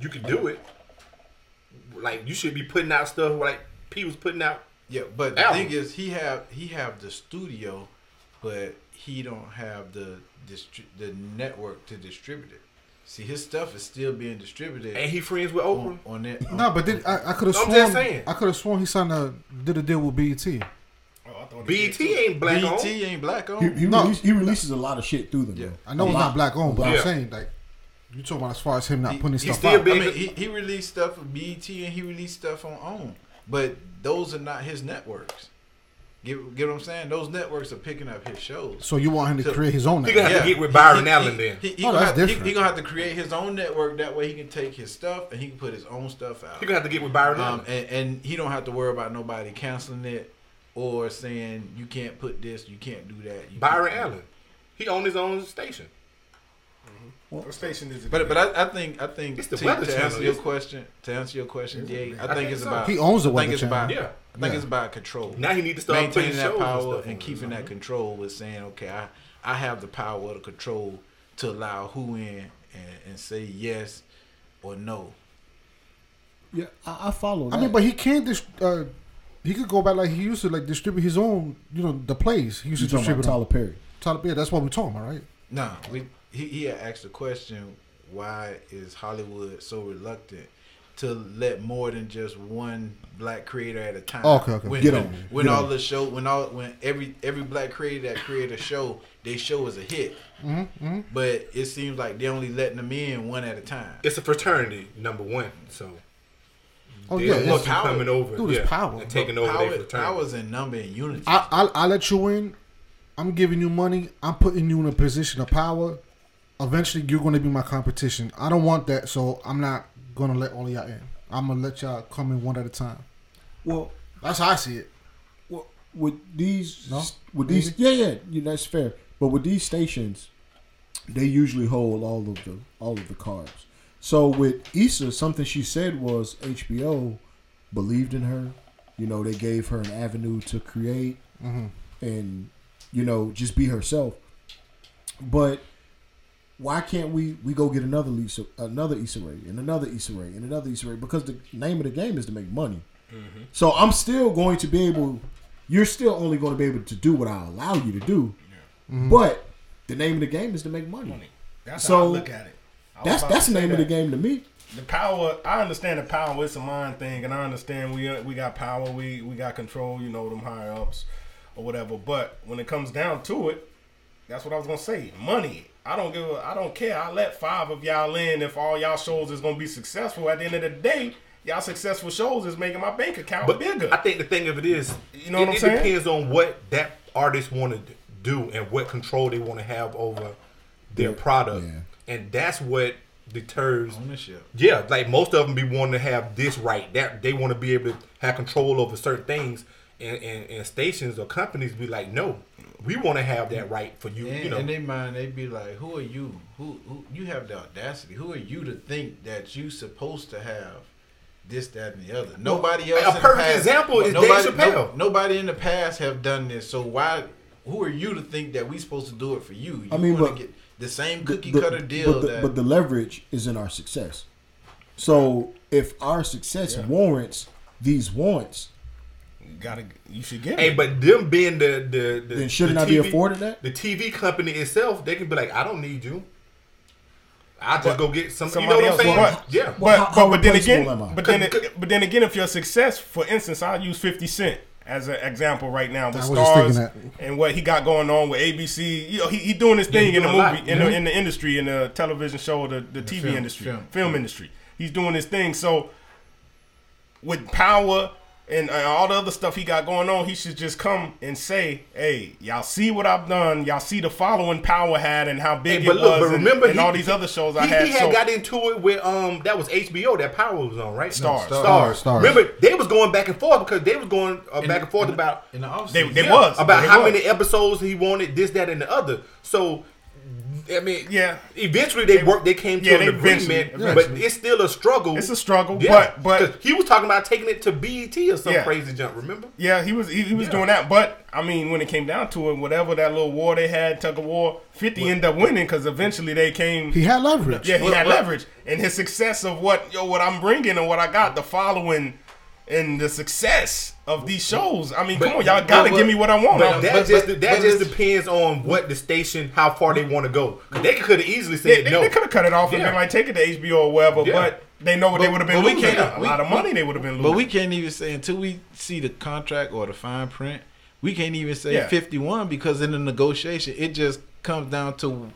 you can do it. Like you should be putting out stuff like P was putting out. yeah, but the Album. thing is he have he have the studio but he don't have the distri- the network to distribute it. See his stuff is still being distributed And he friends with Oprah. on, on that No, but then I, I could have I'm sworn just saying. I could have sworn he signed a did a deal with BET. Oh, I thought he did BET ain't black BET on. ain't black He, on. he, No. release, he releases a lot of shit through them. Yeah. though. I know A it's lot. not black owned, but Yeah. I'm saying like you talking about as far as him not He- putting his stuff still out. big- I mean, he, he released stuff for BET and he released stuff on OWN, but those are not his networks. Get, get what I'm saying? Those networks are picking up his shows. So you want him to So- create his own He gonna network. have to get with Byron he, Allen he, then. He, he, Oh, gonna that's have, different. he gonna have to create his own network. That way he can take his stuff and he can put his own stuff out. He gonna have to get with Byron Um, Allen. and, and he don't have to worry about nobody canceling it or saying you can't put this, you can't do that. You Byron Allen. He owned his own station. What station is it? But but I, I think I think It's the to, Weather to Channel, answer your question to answer your question, DA, I, I think think it's so. about He owns the I think Weather it's Channel. about Yeah. I think Yeah. it's about control. Now he need to start putting maintaining that shows and power stuff and, on. keeping that control with saying, okay, I I have the power to control to allow who in and, and say yes or no. Yeah, I, I follow. That. I mean, but he can't. Dis- uh, he could go back like he used to, like distribute his own. You know, the plays he used you to talking about distribute. Tyler Tyler, Perry? Tyler Perry. That's what we're talking about, right? Nah, we he, he had asked the question, why is Hollywood so reluctant? to let more than just one black creator at a time. Okay, okay. When, Get when, on. when Get all on. the show, when all when every every black creator that create a show, they show is a hit. Mm-hmm, But it seems like they're only letting them in one at a time. It's a fraternity, number one. So Oh they yeah, don't it's- power. coming over, Dude, it's yeah, power. and taking But over power, their fraternity. powers in number and unity. I, I I let you in. I'm giving you money. I'm putting you in a position of power. Eventually, you're going to be my competition. I don't want that, so I'm not going to let all of y'all in. I'm gonna let y'all come in one at a time. Well, That's how I see it. well, with these, No? with these, yeah, yeah, yeah, that's fair. But with these stations, they usually hold all of the all of the cards. So with Issa, something she said was HBO believed in her. You know, they gave her an avenue to create Mm-hmm. and you know just be herself. But why can't we we go get another Lisa, another Issa Rae, and another Issa Rae, and another Issa Rae? Because the name of the game is to make money. Mm-hmm. So I'm still going to be able. You're still only going to be able to do what I allow you to do. Mm-hmm. But the name of the game is to make money. Money. That's So, how I look at it. That's that's the say name of the game to me. the power i understand the power it's a mind thing and i understand we uh, we got power we we got control you know them higher ups or whatever but when it comes down to it that's what i was gonna say money i don't give a, i don't care i let five of y'all in if all y'all shows is gonna be successful at the end of the day y'all successful shows is making my bank account But bigger I think the thing of it is, You know it, what I'm it saying? depends on what that artist want to do and what control they want to have over their product, yeah. and that's what deters. Ownership. Yeah, like most of them be wanting to have this right. That they want to be able to have control over certain things, and, and, and stations or companies be like, no, we want to have that right for you. And you know, in their mind, they'd be like, "Who are you? Who, who? You have the audacity? Who are you to think that you supposed to have this, that, and the other? Nobody else. a in the perfect past- example is Dave nobody, Chappelle. nobody in the past have done this. So why? Who are you to think that we supposed to do it for you? You I mean, wanna but- get the same cookie the- cutter deal But the, that. but the leverage is in our success. So if our success warrants these wants, you gotta you should get hey, it but them being the the, the then shouldn't the I be afforded that? the TV company itself, they can be like, I don't need you. I just go get some. You know somebody what I'm else. saying? But- yeah. But how- but, how but then again, but then *laughs* it, but then again, if you're a success, for instance, I'll use Fifty Cent as an example right now with was just Starz and what he got going on with ABC. You know, he, he doing his Yeah, thing he in the doing a movie lot. in the mm-hmm. in the industry in the television show, the the TV film, industry, film. film industry. He's doing his thing. So with power and uh, all the other stuff he got going on, he should just come and say, "Hey, y'all see what I've done? Y'all see the following Power had and how big Hey, but it look, was, but and- remember and, he- all these other shows I had." he had so, got into it with um that was HBO that Power was on right Starz. Starz. Starz, Starz. Remember they was going back and forth because they was going uh, in back and forth in about in the off They- they yeah, was. about They how was. many episodes he wanted this that and the other. So I mean Yeah. Eventually they worked. They came to yeah, an they eventually- agreement, but it's still a struggle. It's a struggle, Yeah, but- but- he was talking about taking it to BET or some Yeah. crazy jump. Remember? Yeah, he was he, he was Yeah. doing that, but I mean, when it came down to it, whatever that little war they had, tug of war, Fifty ended up winning because eventually they came. He had leverage. yeah, he Well, had well- leverage, and his success of what yo what I'm bringing and what I got, the following, and the success of these shows. I mean, But- come on, y'all gotta but- give me what I want. But that but- just but- that but just depends on what the station, how far they want to go. they could have easily they said they, no. could have cut it off and Yeah. been like, take it to HBO or whatever. Yeah. but they know what they would have been but we losing. can't- a we- lot of we- money they would have been losing. But we can't even say until we see the contract or the fine print. We can't even say Yeah. 51 because in the negotiation, it just comes down to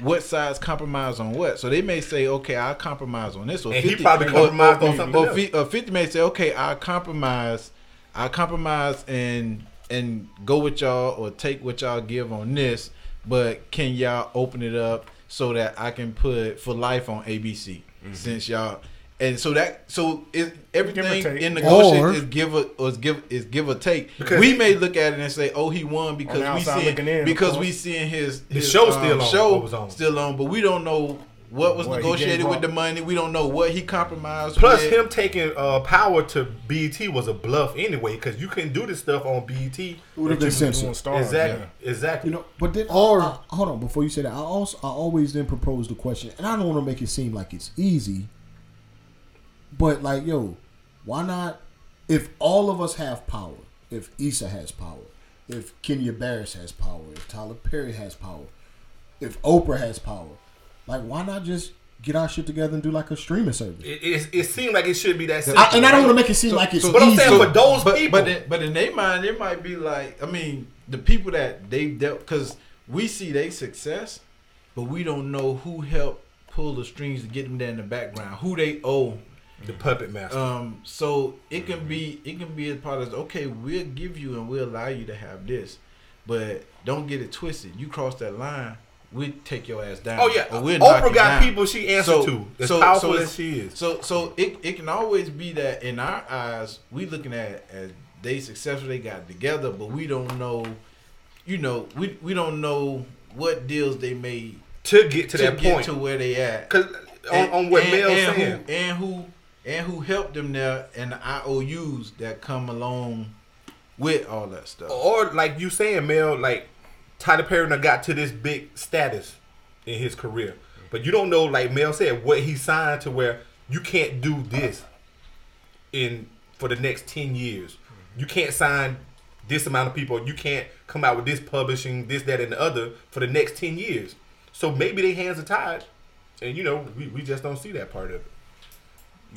what sides compromise on what. So they may say, okay, I'll compromise on this. Or And he probably compromised on something or, else. or 50 may say, okay, I'll compromise. I'll compromise and and go with y'all or take what y'all give on this. But can y'all open it up so that I can put for life on ABC Mm-hmm. since y'all and so that so it, everything take. in negotiation Or- is give a or is give is give or take. We may look at it and say, "Oh, he won because we outside see looking in, of because we course. seeing his The his, show um, still on, show was on. still on, but we don't know what was What negotiated with the money. We don't know what he compromised. Plus, with. him taking uh, power to BET was a bluff anyway, because you couldn't do this stuff on BET. It would have been doing censored. stars, Exactly, yeah. exactly. You know, but then Or- I- I- hold on before you say that. I also I always then propose the question, and I don't want to make it seem like it's easy, but like yo, why not? If all of us have power, if Issa has power, if Kenya Barris has power, if Tyler Perry has power, if Oprah has power, like why not just get our shit together and do like a streaming service. It, it, it seemed like it should be that simple. I, and I don't want to make it seem like it's so- but I'm saying for those but, people, But in, but in their mind, it might be like I mean, the people that they dealt because we see their success, but we don't know who helped pull the strings to get them there in the background, who they owe. The puppet master. Um, so it can be it can be a part of okay, we'll give you and we'll allow you to have this, but don't get it twisted. You cross that line, we take your ass down. oh yeah, or we'll knock Oprah got down. people she answered So- to. As so- powerful so as she is. So so it, it can always be that in our eyes we looking at as they successful they got together, but we don't know, you know, we we don't know what deals they made to get to, to, that get point, to where they at. because on, on what and, Mel's and saying, who, and who and who helped them there and the IOUs that come along with all that stuff. or like you saying, Mel, like Tyler Perry got to this big status in his career, but you don't know, like Mel said, what he signed to where you can't do this in for the next ten years. You can't sign this amount of people. You can't come out with this publishing, this, that, and the other for the next ten years. So maybe their hands are tied, and you know we, we just don't see that part of it.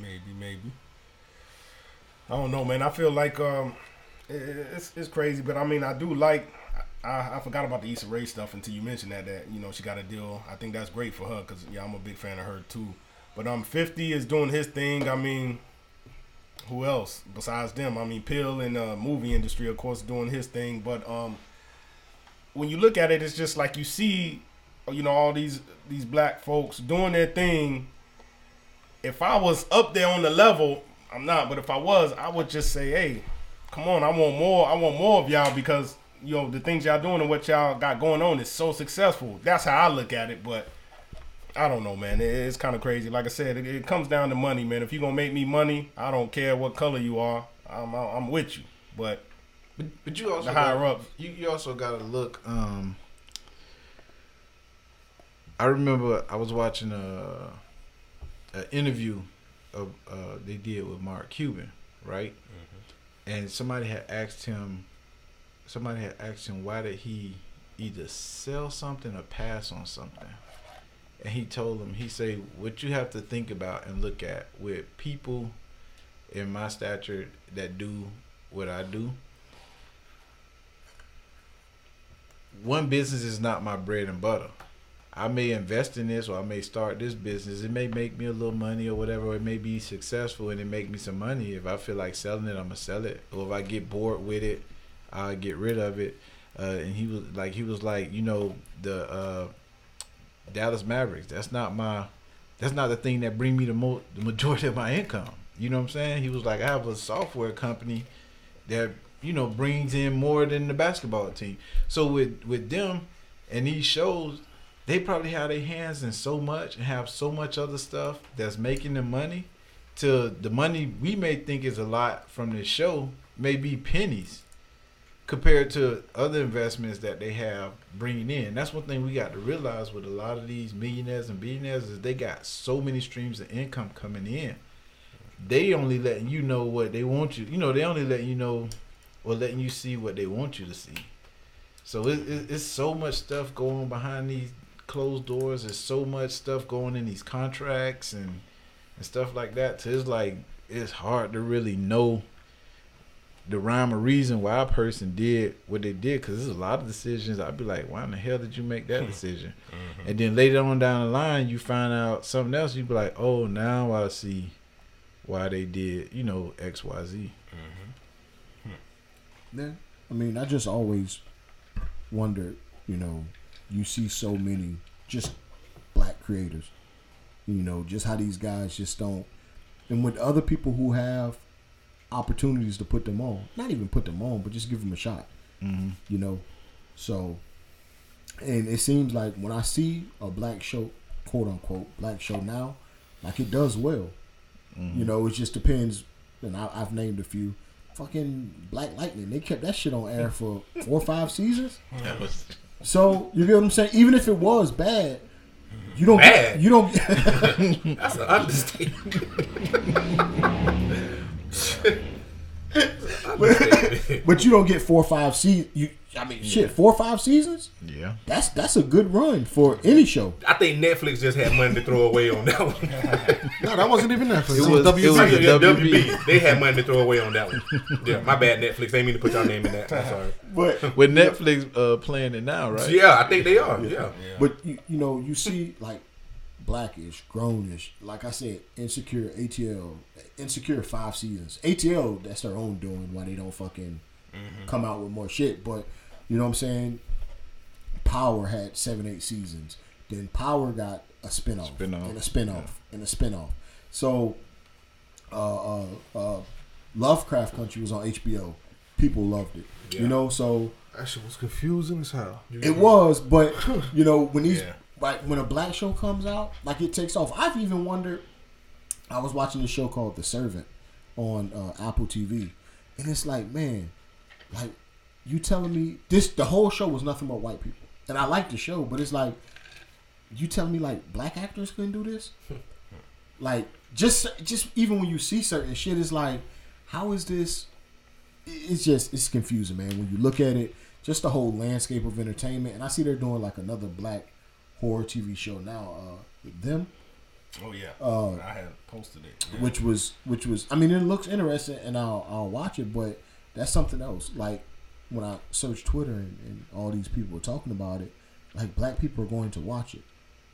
Maybe, maybe. I don't know, man. I feel like um, it's it's crazy, but I mean, I do like. I, I forgot about the Issa Rae stuff until you mentioned that. That you know she got a deal. I think that's great for her because yeah, I'm a big fan of her too. But um, 50 is doing his thing. I mean, who else besides them? I mean, Pill in the movie industry, of course, doing his thing. But um, when you look at it, it's just like you see, you know, all these these black folks doing their thing if I was up there on the level, I'm not, but if I was, I would just say, hey, come on, I want more. I want more of y'all because you know the things y'all doing and what y'all got going on is so successful. That's how I look at it, but. I don't know, man. It- It's kind of crazy. Like I said, it, it comes down to money, man. If you're gonna make me money, I don't care what color you are. I'm I'm with you. But But, but you also The higher got- ups. You, you also got to look. Um, I remember I was watching a, a interview of uh, they did with Mark Cuban, right? And somebody had asked him. Somebody had asked him why did he either sell something or pass on something. And he told him, he said, what you have to think about and look at with people in my stature that do what I do, one business is not my bread and butter. I may invest in this or I may start this business. It may make me a little money or whatever. Or it may be successful and it make me some money. If I feel like selling it, I'm gonna sell it. Or if I get bored with it, I'll get rid of it. Uh, and he was like, he was like, you know, the uh, Dallas Mavericks. That's not my. That's not the thing that bring me the mo- the majority of my income. You know what I'm saying? He was like, I have a software company that you know brings in more than the basketball team. So with with them and these shows, they probably have their hands in so much and have so much other stuff that's making them money. To the money we may think is a lot from this show may be pennies compared to other investments that they have bringing in. That's one thing we got to realize with a lot of these millionaires and billionaires is they got so many streams of income coming in. They only letting you know what they want you. You know, they only letting you know or letting you see what they want you to see. So it, it, it's so much stuff going behind these closed doors. There's so much stuff going in these contracts and and stuff like that. So it's like it's hard to really know the rhyme or reason why a person did what they did because there's a lot of decisions I'd be like, why in the hell did you make that *laughs* decision? Mm-hmm. And then later on down the line, you find out something else. you'd be like, oh, now I see why they did, you know, X, Y, Z. Mm-hmm. Yeah. I mean, I just always wondered, you know, you see so many just black creators, you know, just how these guys just don't, and with other people who have opportunities to put them on, not even put them on, but just give them a shot, Mm-hmm. you know. So, and it seems like when I see a black show, quote unquote, black show now, like it does well. You know, it just depends. And I, I've named a few. Fucking Black Lightning, they kept that shit on air *laughs* for four or five seasons. So you get what I'm saying? Even if it was bad, you don't. Bad? Get, you don't. *laughs* That's an understatement. *laughs* understatement. *laughs* *laughs* but you don't get four or five seasons. You, I mean, shit, four or five seasons. Yeah. That's that's a good run for any show. I think Netflix just had money to throw away on that one. *laughs* No, that wasn't even Netflix. It It was- was, it was WB. a Yeah, WB. WB. They had money to throw away on that one. Yeah, my bad, Netflix. They mean to put your name in that. I'm sorry. But With Netflix uh, playing it now, right? Yeah, I think they are. Yeah. but you, you know you see like blackish, grownish. Like I said, insecure, ATL, insecure five seasons. ATL that's their own doing. Why they don't fucking come out with more shit. But you know what I'm saying. Power had seven, eight seasons. Then Power got a spinoff, Spinoff, and a spinoff and a spinoff. So, uh, uh, uh, Lovecraft Country was on HBO. People loved it. Yeah. You know, so That shit was confusing as hell. it was, but you know when these Yeah. Like when a black show comes out, like it takes off. I've even wondered. I was watching a show called The Servant on uh, Apple TV, and it's like, man, like you telling me this? The whole show was nothing but white people, and I like the show, but it's like you telling me like black actors couldn't do this? *laughs* like just just even when you see certain shit, it's like, how is this? It's just it's confusing, man. When you look at it, just the whole landscape of entertainment, and I see they're doing like another black horror TV show now. Uh, with them, Oh yeah, Uh, I had posted it. Yeah. which was which was I mean it looks interesting and I'll I'll watch it, but that's something else. Like when I search Twitter and, and all these people are talking about it, like black people are going to watch it,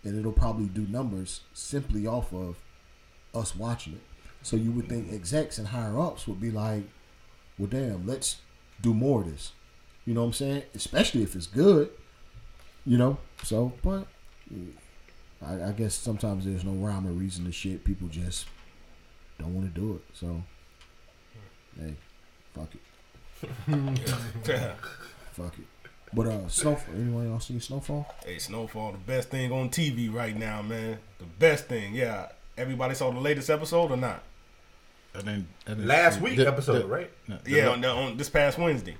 and it'll probably do numbers simply off of us watching it. So you would think execs and higher ups would be like, well, damn, let's do more of this. You know what I'm saying? Especially if it's good. You know. So, but I, I guess sometimes there's no rhyme or reason to shit. People just don't want to do it. So, hey, fuck it, *laughs* fuck it. But uh, Snowfall. Anyone else seen Snowfall? Hey, Snowfall, the best thing on TV right now, man. The best thing. Yeah. Everybody saw the latest episode or not? I didn't, I didn't Last week the- episode, the- right? no, the- Yeah, on, the, on this past Wednesday.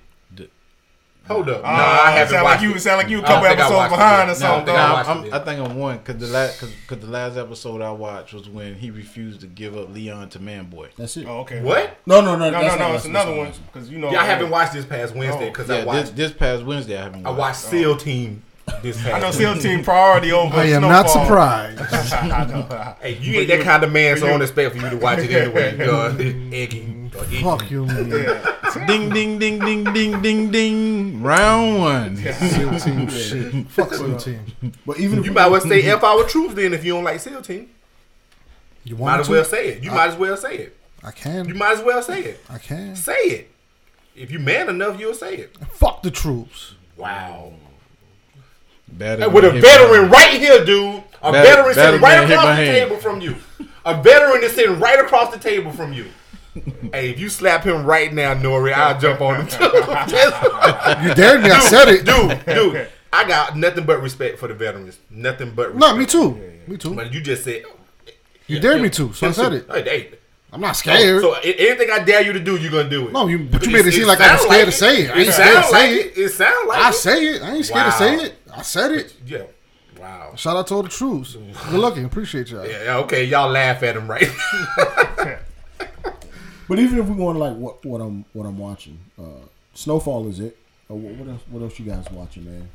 Hold up. No, I haven't sound watched like you. it. It sound like you a I don't couple episodes watched it behind yet. or No, I something. think I I'm. I think I'm one because the last because the last episode I watched was when he refused to give up Leon to Manboy. That's it. Oh, okay. What? No, no, no, No, no, no. It's another that's one because you know. Yeah, I haven't watched this past Wednesday Oh. because I Yeah, this, watched this past Wednesday I haven't I watched. watched SEAL Team this. I know SEAL Team priority over. I am not surprised. *laughs* *laughs* Hey, you ain't that kind of man, so I don't expect for you to watch it *laughs* anyway. Uh, Eggy. Or Fuck you, man. ding ding ding ding ding ding ding. Round one. SEAL team shit. Fuck SEAL team. But even if You we- might well say F our troops then if you don't like SEAL Team. You Might want as to? well say it. You might as well say it. I can You can. might as well say it. I can. Say it. If you man enough, you'll say it. Fuck the troops. Wow. Better with a than veteran right here, dude. A Better- veteran better sitting right than hit across my the hand. table from you. A veteran is sitting right across the table from you. Hey, if you slap him right now, Nori, I'll jump on him too. *laughs* You dared me. I said it. dude, dude. I got nothing but respect for the veterans. Nothing but respect. No, me too. Me too. But you just said You dared me to, so I said too. it. Hey, hey. I'm not scared. So a- anything I dare you to do, you're gonna do it. No, you- but you made it seem like I'm sound scared to say it. I ain't scared to sound say like it. It sound like I it. say it. I ain't scared to say it. I said it. Yeah. Wow. Shout out to all the troops. Good looking. Appreciate y'all. Yeah, yeah, okay, y'all laugh at him, right? *laughs* But even if we want to like what what I'm what I'm watching, uh, Snowfall is it? Uh, what, what else? What else you guys watching, man?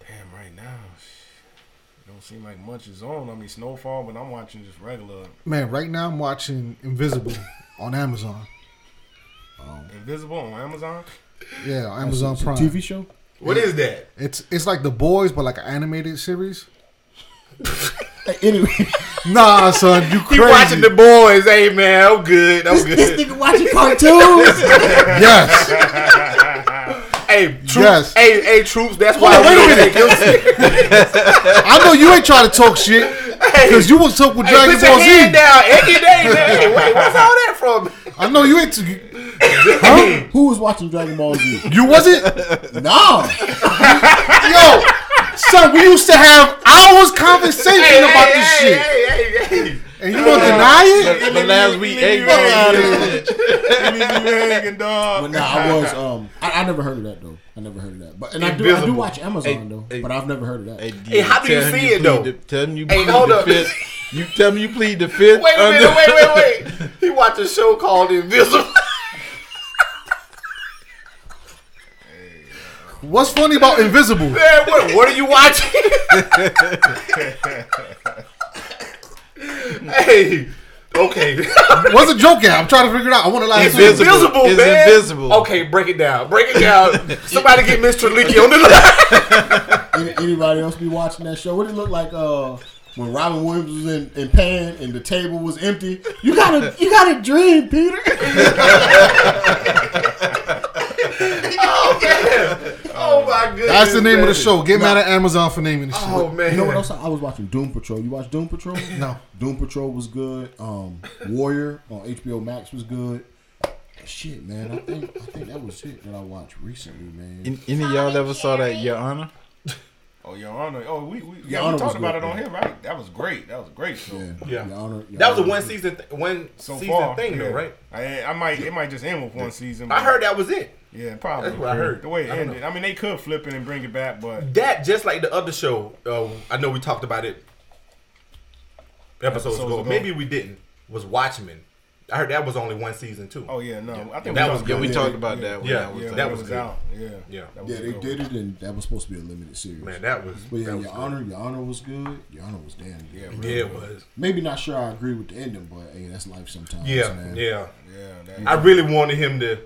Damn, right now, it don't seem like much is on. I mean, Snowfall, but I'm watching just regular Man, right now I'm watching Invisible *laughs* on Amazon. Invisible on Amazon. Yeah, on Amazon It's a Prime. TV show. what is that? It's it's like The Boys, but like an animated series. *laughs* Anyway, Nah, son, you *laughs* He crazy. watching the boys, hey man, I'm good, I'm this good. nigga watching cartoons. *laughs* *laughs* yes, hey, troops, Yes. hey, hey, troops, that's why on, wait a minute. take him serious. I know you ain't trying to talk shit because you was talking with Hey, Dragon put your Ball hand Z. down, Eggy Day, man. Wait, what's all that from? I know you ain't. T- Who was watching Dragon Ball Z? you wasn't. No. Yo, son, we used to have hours conversation Hey, about hey, this hey, shit, Hey, hey, hey. and you gonna deny it? But last week, egg Fuck outta roll. Leave me hanging, dog. But nah, I was. Um, I, I never heard of that though. I never heard of that. But and I do. I do watch Amazon Hey, though. hey. but I've never heard of that. Hey, Hey, how do you see plead it, though? the- tell him you Hey, plead hold the up. fifth. You tell me you plead the fifth. Wait a minute, wait, wait, *laughs* wait. He watched a show called Invisible. What's funny about Invisible? Man, what, what are you watching? *laughs* hey, okay. What's a joke at? I'm trying to figure it out. I want to lie. Invisible. Invisible, It's man. invisible. Okay, break it down. Break it down. *laughs* Somebody get Mr. Leaky on the line. Any, anybody else be watching that show? What did it look like uh, when Robin Williams was in, in Pan and the table was empty? You gotta you gotta dream, Peter. *laughs* Oh man. Oh my goodness. That's the name of the show. Get mad at Amazon for naming the shit. Oh man. You know what else? I was watching Doom Patrol. You watch Doom Patrol? No. Doom Patrol was good. Um, Warrior on HBO Max was good. Shit, man. I think I think that was it that I watched recently, man. Any, any of y'all ever saw that, Your Honor? *laughs* Oh, Your Honor. Oh, we, we, Your yeah, Honor we talked about good, it on yeah. here, right? That was great. That was a great show. yeah, Yeah. Your Honor- Your That was a one season, th- one So season far, thing, yeah. though, right? I, I might, it might just end with one season. I heard that was it. Yeah, probably. That's what I heard. The way it I don't ended. I mean, they could flip it and bring it back, but That just like the other show. Uh, I know we talked about it episodes, Episodes ago. ago. Maybe we didn't. Was Watchmen. I heard that was only one season too. oh yeah, no, I think That we was talked Yeah, about we it. talked about that. When Yeah, that was Yeah, out. that was was good. out. Yeah, Yeah. Yeah, they good did it, and that was supposed to be a limited series. Man, that was. but yeah, that was Your good. Honor, Your Honor was good. Your Honor was damn good. Yeah, Yeah, it was. Maybe not sure I agree with the ending, but hey, that's life sometimes. Yeah, man. yeah. Yeah, that, I really wanted him to.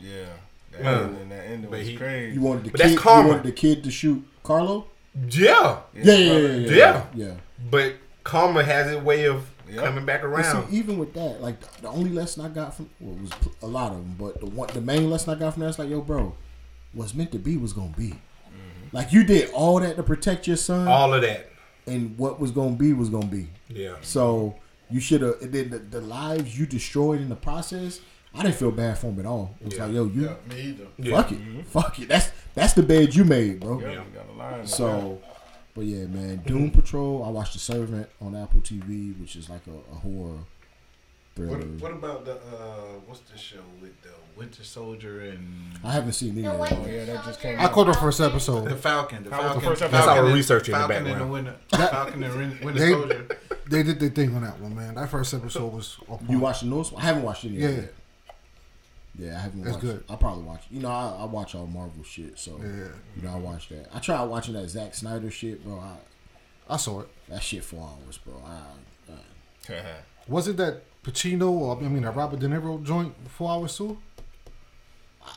Yeah. That Man. ending, that ending But was he- crazy. You wanted the But that's kid. You wanted the kid to shoot Carlo. Yeah, Yeah, yeah, yeah, yeah, yeah. Yeah. yeah. but karma has its way of Yep. coming back But around. see, even with that, like the, the only lesson I got from well, it was a lot of them, but the one, the main lesson I got from that is like, yo, bro, what's meant to be was gonna be. Mm-hmm. Like you did all that to protect your son, All of that. and what was gonna be was gonna be. Yeah. So you should have. And then the, the lives you destroyed in the process, I didn't feel bad for him at all. It was Yeah. like, yo, you Me either. Yeah. fuck it, fuck it. That's that's the bed you made, bro. Yeah, Yeah. we got a line. So, but yeah, man, Doom Patrol. I watched The Servant on Apple TV, which is like a, a horror thriller. What, what about the uh, what's the show with the Winter Soldier and I haven't seen any of one. Oh, yeah, that just came I out. caught the first the episode. Falcon? The Falcon. the Falcon. first episode. That's our and- research in the Falcon and the background. Winter, Falcon and Winter They- Soldier. They did their thing on that one, man. That first episode was. on You point. watched the newest one? I haven't watched any of Yeah. it yet. Yeah, I haven't That's watched. good. I probably watch. You know, I, I watch all Marvel shit, so Yeah, you know I watch that. I tried watching that Zack Snyder shit, bro. I, I saw it. that shit four hours, bro. I, I, *laughs* Was it that Pacino or I mean that Robert De Niro joint four hours too?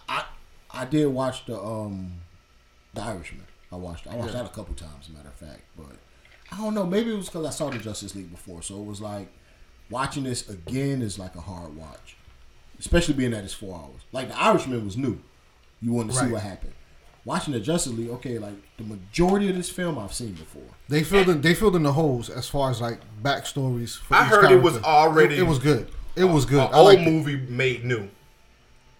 I, I did watch the um, the Irishman. I watched. I watched Yeah. that a couple times, matter of fact. But I don't know. Maybe it was because I saw the Justice League before, so it was like watching this again is like a hard watch, especially being that it's four hours. Like the Irishman was new. You wanted to see what happened. Watching the Justice League, okay, like the majority of this film I've seen before. They filled in they filled in the holes as far as like backstories. For I each heard it was already- It, it was good. It was good. An I old liked it. movie made new.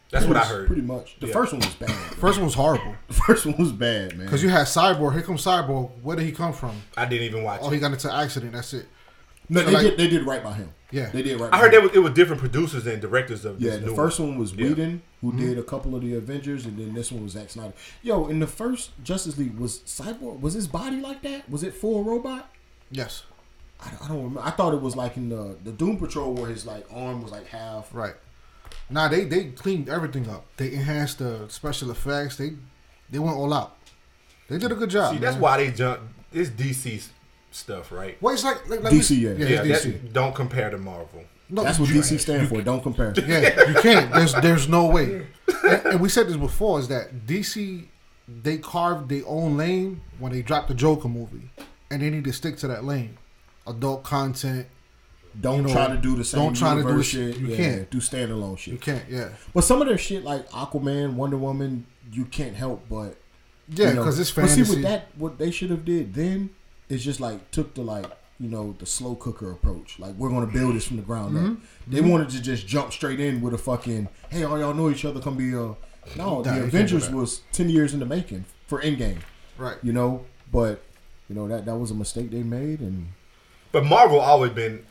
That's what I heard. Pretty much. The Yeah. first one was bad. *laughs* First one was horrible *laughs* the first one was bad, man. because you had Cyborg. Here comes Cyborg. Where did he come from? I didn't even watch Oh, it. he got into an accident. That's it. no, so they like- did. They did right by him. Yeah. they did right. I heard that was, it was different producers and directors of Yeah, this the new first one was Yeah. Whedon, who Mm-hmm. did a couple of the Avengers, and then this one was Zack Snyder. Yo, in the first Justice League, was Cyborg was his body like that? Was it full robot? Yes. I, I don't remember. I thought it was like in the the Doom Patrol where his like arm was like half. Right. Nah, they they cleaned everything up. They enhanced the special effects. They they went all out. They did a good job. See, that's why they jumped. It's DC stuff, right? Well, it's like, like, like DC, yeah. yeah, Yeah, DC. that, don't compare to Marvel. No, That's what you- DC stand for. Don't compare. *laughs* Yeah, you can't. There's there's no way. And, and we said this before is that DC they carved their own lane when they dropped the Joker movie, and they need to stick to that lane. Adult content. Don't You know, try to do the same. don't try to do universe shit. you Yeah, can't. do standalone shit. You can't. Yeah. But some of their shit like Aquaman, Wonder Woman, you can't help but Yeah, you know, because it's But see, fantasy. with that, what they should have did then is just like took the like you know the slow cooker approach. Like we're gonna build this from the ground Mm-hmm. up. They wanted to just jump straight in with a fucking hey, all y'all know each other. Come be a no. Nah, the Avengers was ten years in the making for Endgame. right. You know, but you know that that was a mistake they made, and But Marvel always been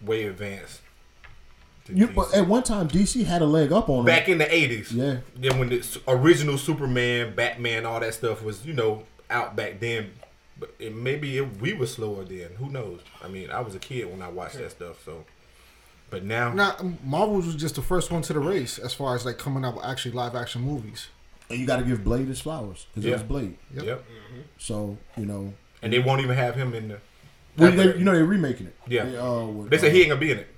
way advanced. you. But at one time, DC had a leg up on them. back in the eighties, Yeah. Then when the original Superman, Batman, all that stuff was you know out back then. But it, maybe it, we were slower then. Who knows? I mean, I was a kid when I watched that stuff. So, but now, Now, Marvel was just the first one to the race as far as like coming out with actually live action movies. and you got to give Blade his flowers because it was Blade. Yep. So you know, And they won't even have him in the. well, they, you know they're remaking it. Yeah. They, uh, with, They uh, said he ain't gonna be in it.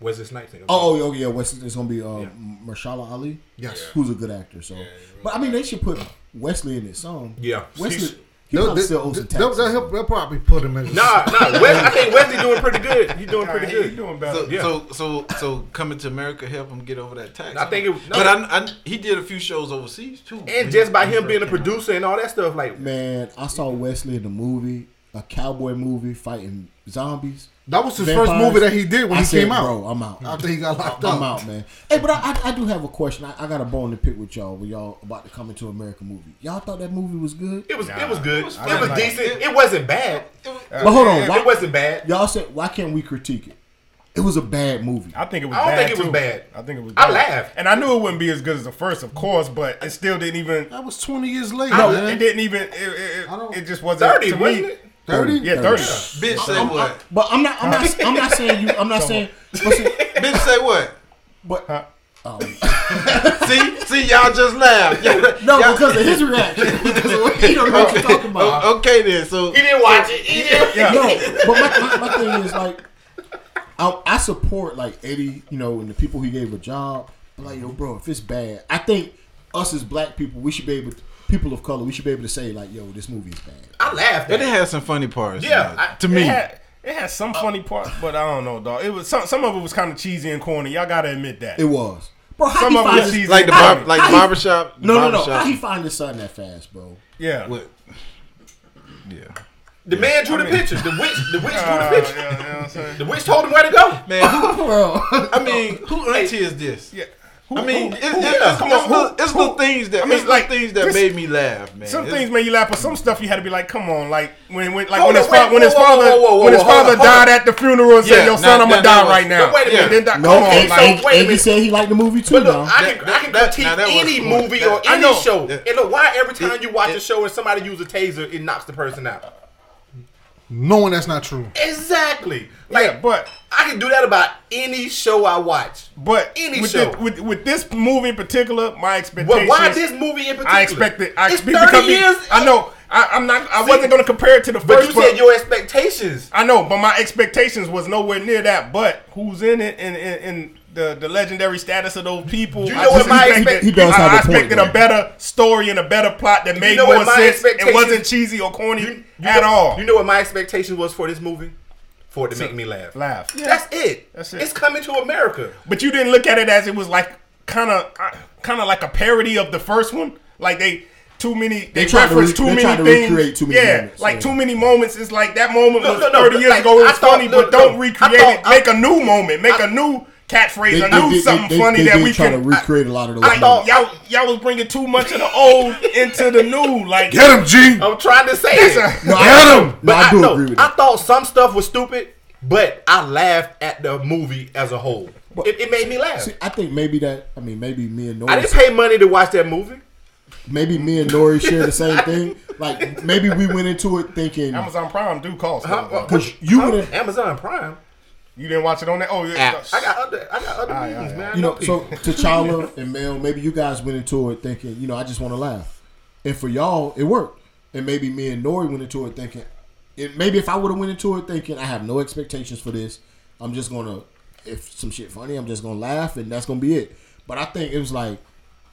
Wesley Snipes. ain't gonna Oh, oh, yeah, what's it's gonna be uh, Yeah. Mahershala Ali. Yes. who's a good actor. So, but I mean, they should put Wesley in this song. Yeah. Wesley. He They'll, probably they, still owes some they'll, taxes. they'll, help- they'll probably put him in. in. Nah, nah. *laughs* Wes, I think Wesley doing pretty good. He's doing pretty good. He good. doing better. So, Yeah. so so so coming to America help him get over that tax. I think it was- but I, I, he did a few shows overseas too. And just by him being a producer and all that stuff, like Man, I saw Wesley in the movie, a cowboy movie fighting zombies. That was his Vampires. first movie that he did when I he said, came out. Bro, I'm out. After he got locked *laughs* I'm up. out, man. Hey, but I, I, I do have a question. I, I got a bone to pick with y'all when y'all about to Coming to America movie. Y'all thought that movie was good? it was Nah, it was good. It was, didn't like decent. It. wasn't bad. but hold on, why, It wasn't bad. y'all said why can't we critique it? It was a bad movie. I think it was. I don't bad think it was bad. I think it was. I bad. laughed. and I knew it wouldn't be as good as the first, of course, but it still didn't even. That was 20 years later, No, man. it didn't even. It, it, I don't- it, it just wasn't. Thirty, to wasn't me, it? 30? Yeah, thirty. bitch say I'm- what? I'm- but I'm not. I'm not. I'm not saying you. I'm not saying. But, see, bitch say what? but um, *laughs* See, see, y'all just laughed. no, Y'all- because of his reaction. *laughs* Because of what, don't know what you're talking about. Okay then. So He didn't watch it. He didn't. Yeah. No, but my, my, my thing is like, I, I support like Eddie, you know, and the people he gave a job. But like, yo, bro, if it's bad, I think us as black people, we should be able, to, people of color, we should be able to say like, yo, this movie is bad. I laughed. But it it. had some funny parts. Yeah, I- to It me. had, it had some funny parts, but I don't know, dog. It was some some of it was kind of cheesy and corny. Y'all gotta admit that. It was, bro. How Some he of it find was cheesy. like the bar, like how the he- barbershop. no, no, no. How he find his son that fast, bro? yeah. What? Yeah. The man drew the picture. The witch. The witch drew the Uh, picture. yeah, you know what I'm saying? The witch told him where to go. Man, who, *laughs* Bro, I mean, who auntie is this? Yeah. I mean, it's, it's, yeah. it's, Come on, it's, little, who- it's things that I mean, it's little like, things that this- made me laugh, man. Some It's- things made you laugh, but some stuff you had to be like, "Come on!" Like when, when like when his wait, father, when his whoa, whoa, father, whoa, whoa, when his whoa, hold father died at the funeral and said, Yeah, "Yo, son, now- I'm gonna that die right now." Wait a minute. And then that- no, come on, like, and, wait he said he liked the movie too. But look. I can, That- I can critique now that was any movie or any show. And look, why every time you watch a show and somebody use a taser, it knocks the person out? Knowing that's not true. Exactly. Like, yeah, but I can do that about any show I watch. but Any with, show. This, with with this movie in particular, my But expectations. why this movie in particular? I expected. I it's expect 30 because we- years. I know. I, I'm not. I See, wasn't going to compare it to the first. But you said your expectations. I know, but my expectations was nowhere near that. But who's in it and, and, and the the legendary status of those people? You I know what my expected- expect- He does I, have a I point, expected though. a better story and a better plot that made know what more my sense and wasn't cheesy or corny You, you at know, all. You know what my expectation was for this movie? For it to make me laugh. Laugh. That's it. That's it. It's coming to America. But you didn't look at it as it was like kind of uh, kind of like a parody of the first one. Like they too many they, They tried to reference re- too many to things. recreate too many yeah, moments, like yeah. too many moments. It's like that moment No, was no, no, 30 years like, ago. It was thought- funny, no, but don't no, recreate thought- it. Make a new moment. Make a new catchphrase. They, a they new something they- funny they that we try can. to recreate a lot of those. I thought y'all y'all was bringing too much of the old into the new. Like Get him, G. I'm trying to say it. a- No, Get I, him. no, I do no, agree with I thought some stuff was stupid, but I laughed at the movie as a whole. It, it made me laugh. See, I think maybe that. I mean, maybe me and I didn't pay money to watch that movie. maybe me and Nori share the same thing. Like maybe we went into it thinking Amazon Prime do cost. because you would. Amazon Prime. You didn't watch it on that? Oh yeah. Apps. I got other. I got other Aye, movies, aye, man. I You know, people. so T'Challa and Mel, maybe you guys went into it thinking, you know, I just want to laugh, and for y'all, it worked. And maybe me and Nori went into it thinking, it, maybe if I would have went into it thinking I have no expectations for this, I'm just gonna, if some shit funny, I'm just gonna laugh, and that's gonna be it. But I think it was like,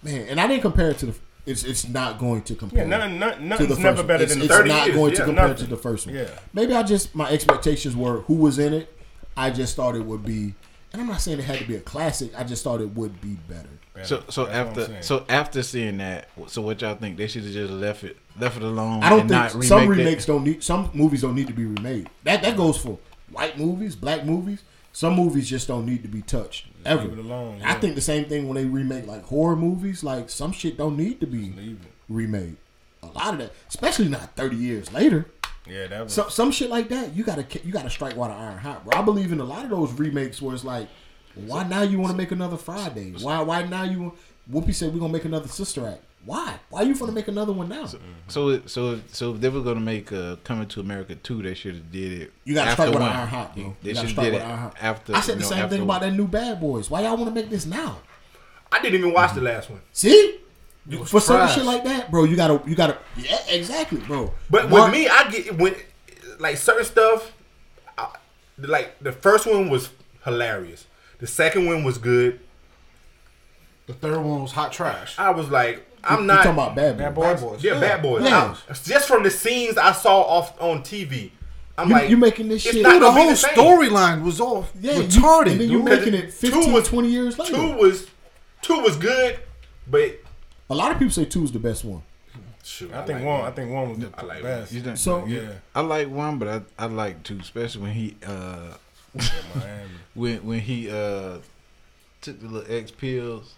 man, and I didn't compare it to the. It's it's not going to compare. Yeah, nothing, nothing, to the nothing's first never one. better it's, than the it's first. 30 not years, going to compare nothing. to the first one. Yeah. Maybe I just my expectations were who was in it. I just thought it would be, and I'm not saying it had to be a classic. I just thought it would be better. So so That's after so after seeing that, so what y'all think? They should have just left it left it alone. I don't and think not some remake that? remakes don't need some movies don't need to be remade. That that goes for white movies, black movies. Some movies just don't need to be touched ever. leave it alone, I think the same thing when they remake like horror movies. Like some shit don't need to be remade. A lot of that, especially not thirty years later. Yeah, that was. Some some shit like that, you gotta you gotta strike while the iron hot, bro. I believe in a lot of those remakes where it's like, why now you want to make another Friday? Why why now you? want Whoopi said we're gonna make another Sister Act. Why? Why are you want to make another one now? So it- so so if they were gonna make uh, Coming to America two, they should have did it. You gotta after strike with one. iron hot, bro. They You gotta should have did with it iron hot. after. I said you the know, same thing one. about that new Bad Boys. Why y'all want to make this now? I didn't even watch the last one. See, You was For certain shit like that, bro, you gotta, you gotta, yeah, exactly, bro. But Mark- with me, I get when like certain stuff. I, like the first one was hilarious. The second one was good. The third one was hot trash. I was like, I'm you not. talking about bad, Bad boy. boys. Boys. yeah, bad boys. Yeah. I- just from the scenes I saw off on TV, I'm You, like, you're making this shit? not Dude, the whole storyline was off. Yeah, you- retarded. and then you're making it Two 15, was- 20 years later. Two was two was good, but A lot of people say two is the best one. shoot, I think like one. I think one was the I like best. You think- So Yeah, I like one, but I, I like two, especially when he uh *laughs* when when he uh took the little X pills.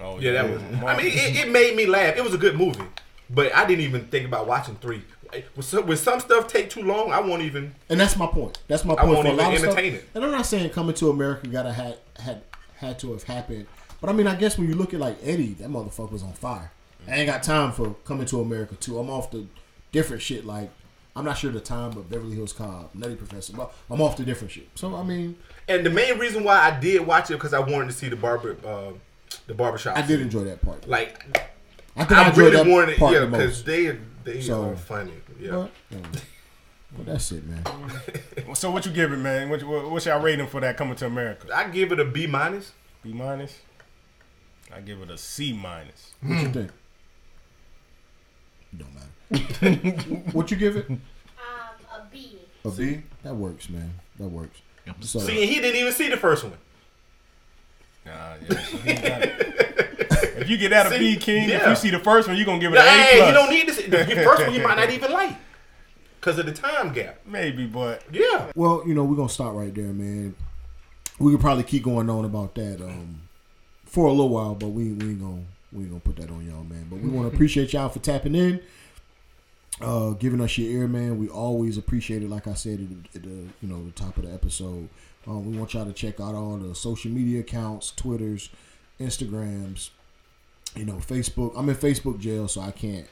Oh Yeah, that was. I mean, it, it made me laugh. It was a good movie, but I didn't even think about watching three. With some, with some stuff take too long, I won't even. And that's my point. That's my point. I point won't for a even lot of stuff. entertain it. And I'm not saying coming to America gotta had had had to have happened. But I mean, I guess when you look at like Eddie, that motherfucker was on fire. I ain't got time for coming to America too. I'm off the different shit. Like I'm not sure the time, but Beverly Hills Cop, Nutty Professor. But I'm off the different shit. So I mean, And the main reason why I did watch it because I wanted to see the barber, uh, the barbershop. I did enjoy that part. Like I think I, I, enjoyed really that wanted, part yeah, because most. they they So- are funny. Yeah, But, yeah. But that's it, man. *laughs* So what you give it, man? What, what, what's your rating for that coming to America? I give it a B minus. B minus. I give it a C minus. What you think? Don't matter. *laughs* what you give it? Um, a B. A B? That works, man. That works. So See, he didn't even see the first one. Nah, yeah. *laughs* so he got it. if you get out of B, King, if you see the first one, you're gonna give it an A Hey, plus. you don't need this. The first one you might not *laughs* even like because of the time gap. Maybe, but Yeah. Well, you know, we're gonna stop right there, man. We could probably keep going on about that um, for a little while, but we we ain't gonna we ain't gonna put that on y'all, man. But we want to *laughs* appreciate y'all for tapping in, uh, giving us your ear, man. We always appreciate it. Like I said at the, you know the top of the episode, um, we want y'all to check out all the social media accounts, Twitters, Instagrams, you know, Facebook. I'm in Facebook jail, so I can't,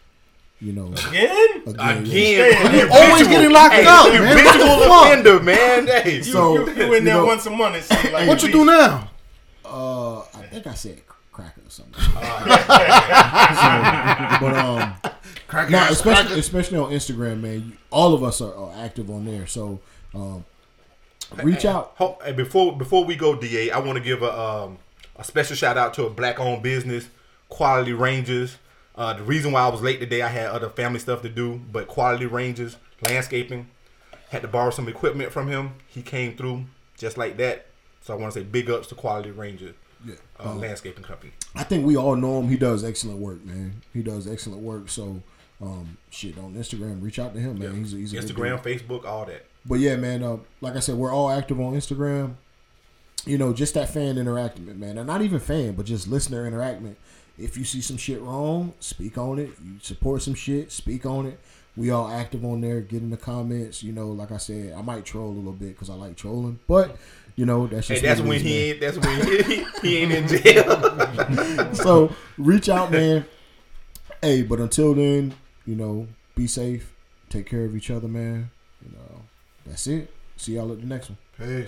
you know, again, again, yeah. Again, You always getting locked hey, up, you man. visual What the fuck? offender, man. Hey, So you, you in there know, once a month and see like What you do now? Uh, I think I said cracker or something. So, *laughs* *laughs* but um, Crack no, especially cracker. especially on Instagram, man. you- All of us are, are active on there, so um, reach out. Ho- hey, before before we go, Da, I want to give a um, a special shout out to a black owned business, Quality Rangers. Uh, the reason why I was late today, I had other family stuff to do, but Quality Rangers landscaping had to borrow some equipment from him. He came through just like that. So I want to say big ups to Quality Ranger Yeah. uh, landscaping company. I think we all know him. He does excellent work, man. He does excellent work. So, um, shit on Instagram, reach out to him, man. He's a, he's a Instagram. Facebook, all that. But yeah, man. Uh, like I said, we're all active on Instagram. You know, just that fan interacting, man. And not even fan, but just listener interacting. If you see some shit wrong, speak on it. You support some shit, speak on it. We all active on there. Get in the comments. You know, like I said, I might troll a little bit because I like trolling. But you know, that's Hey, just that's what it when is, he man. ain't. That's when he, he ain't in *laughs* jail. so reach out, man. Hey, but until then, you know, be safe. Take care of each other, man. You know, that's it. See y'all at the next one. Peace.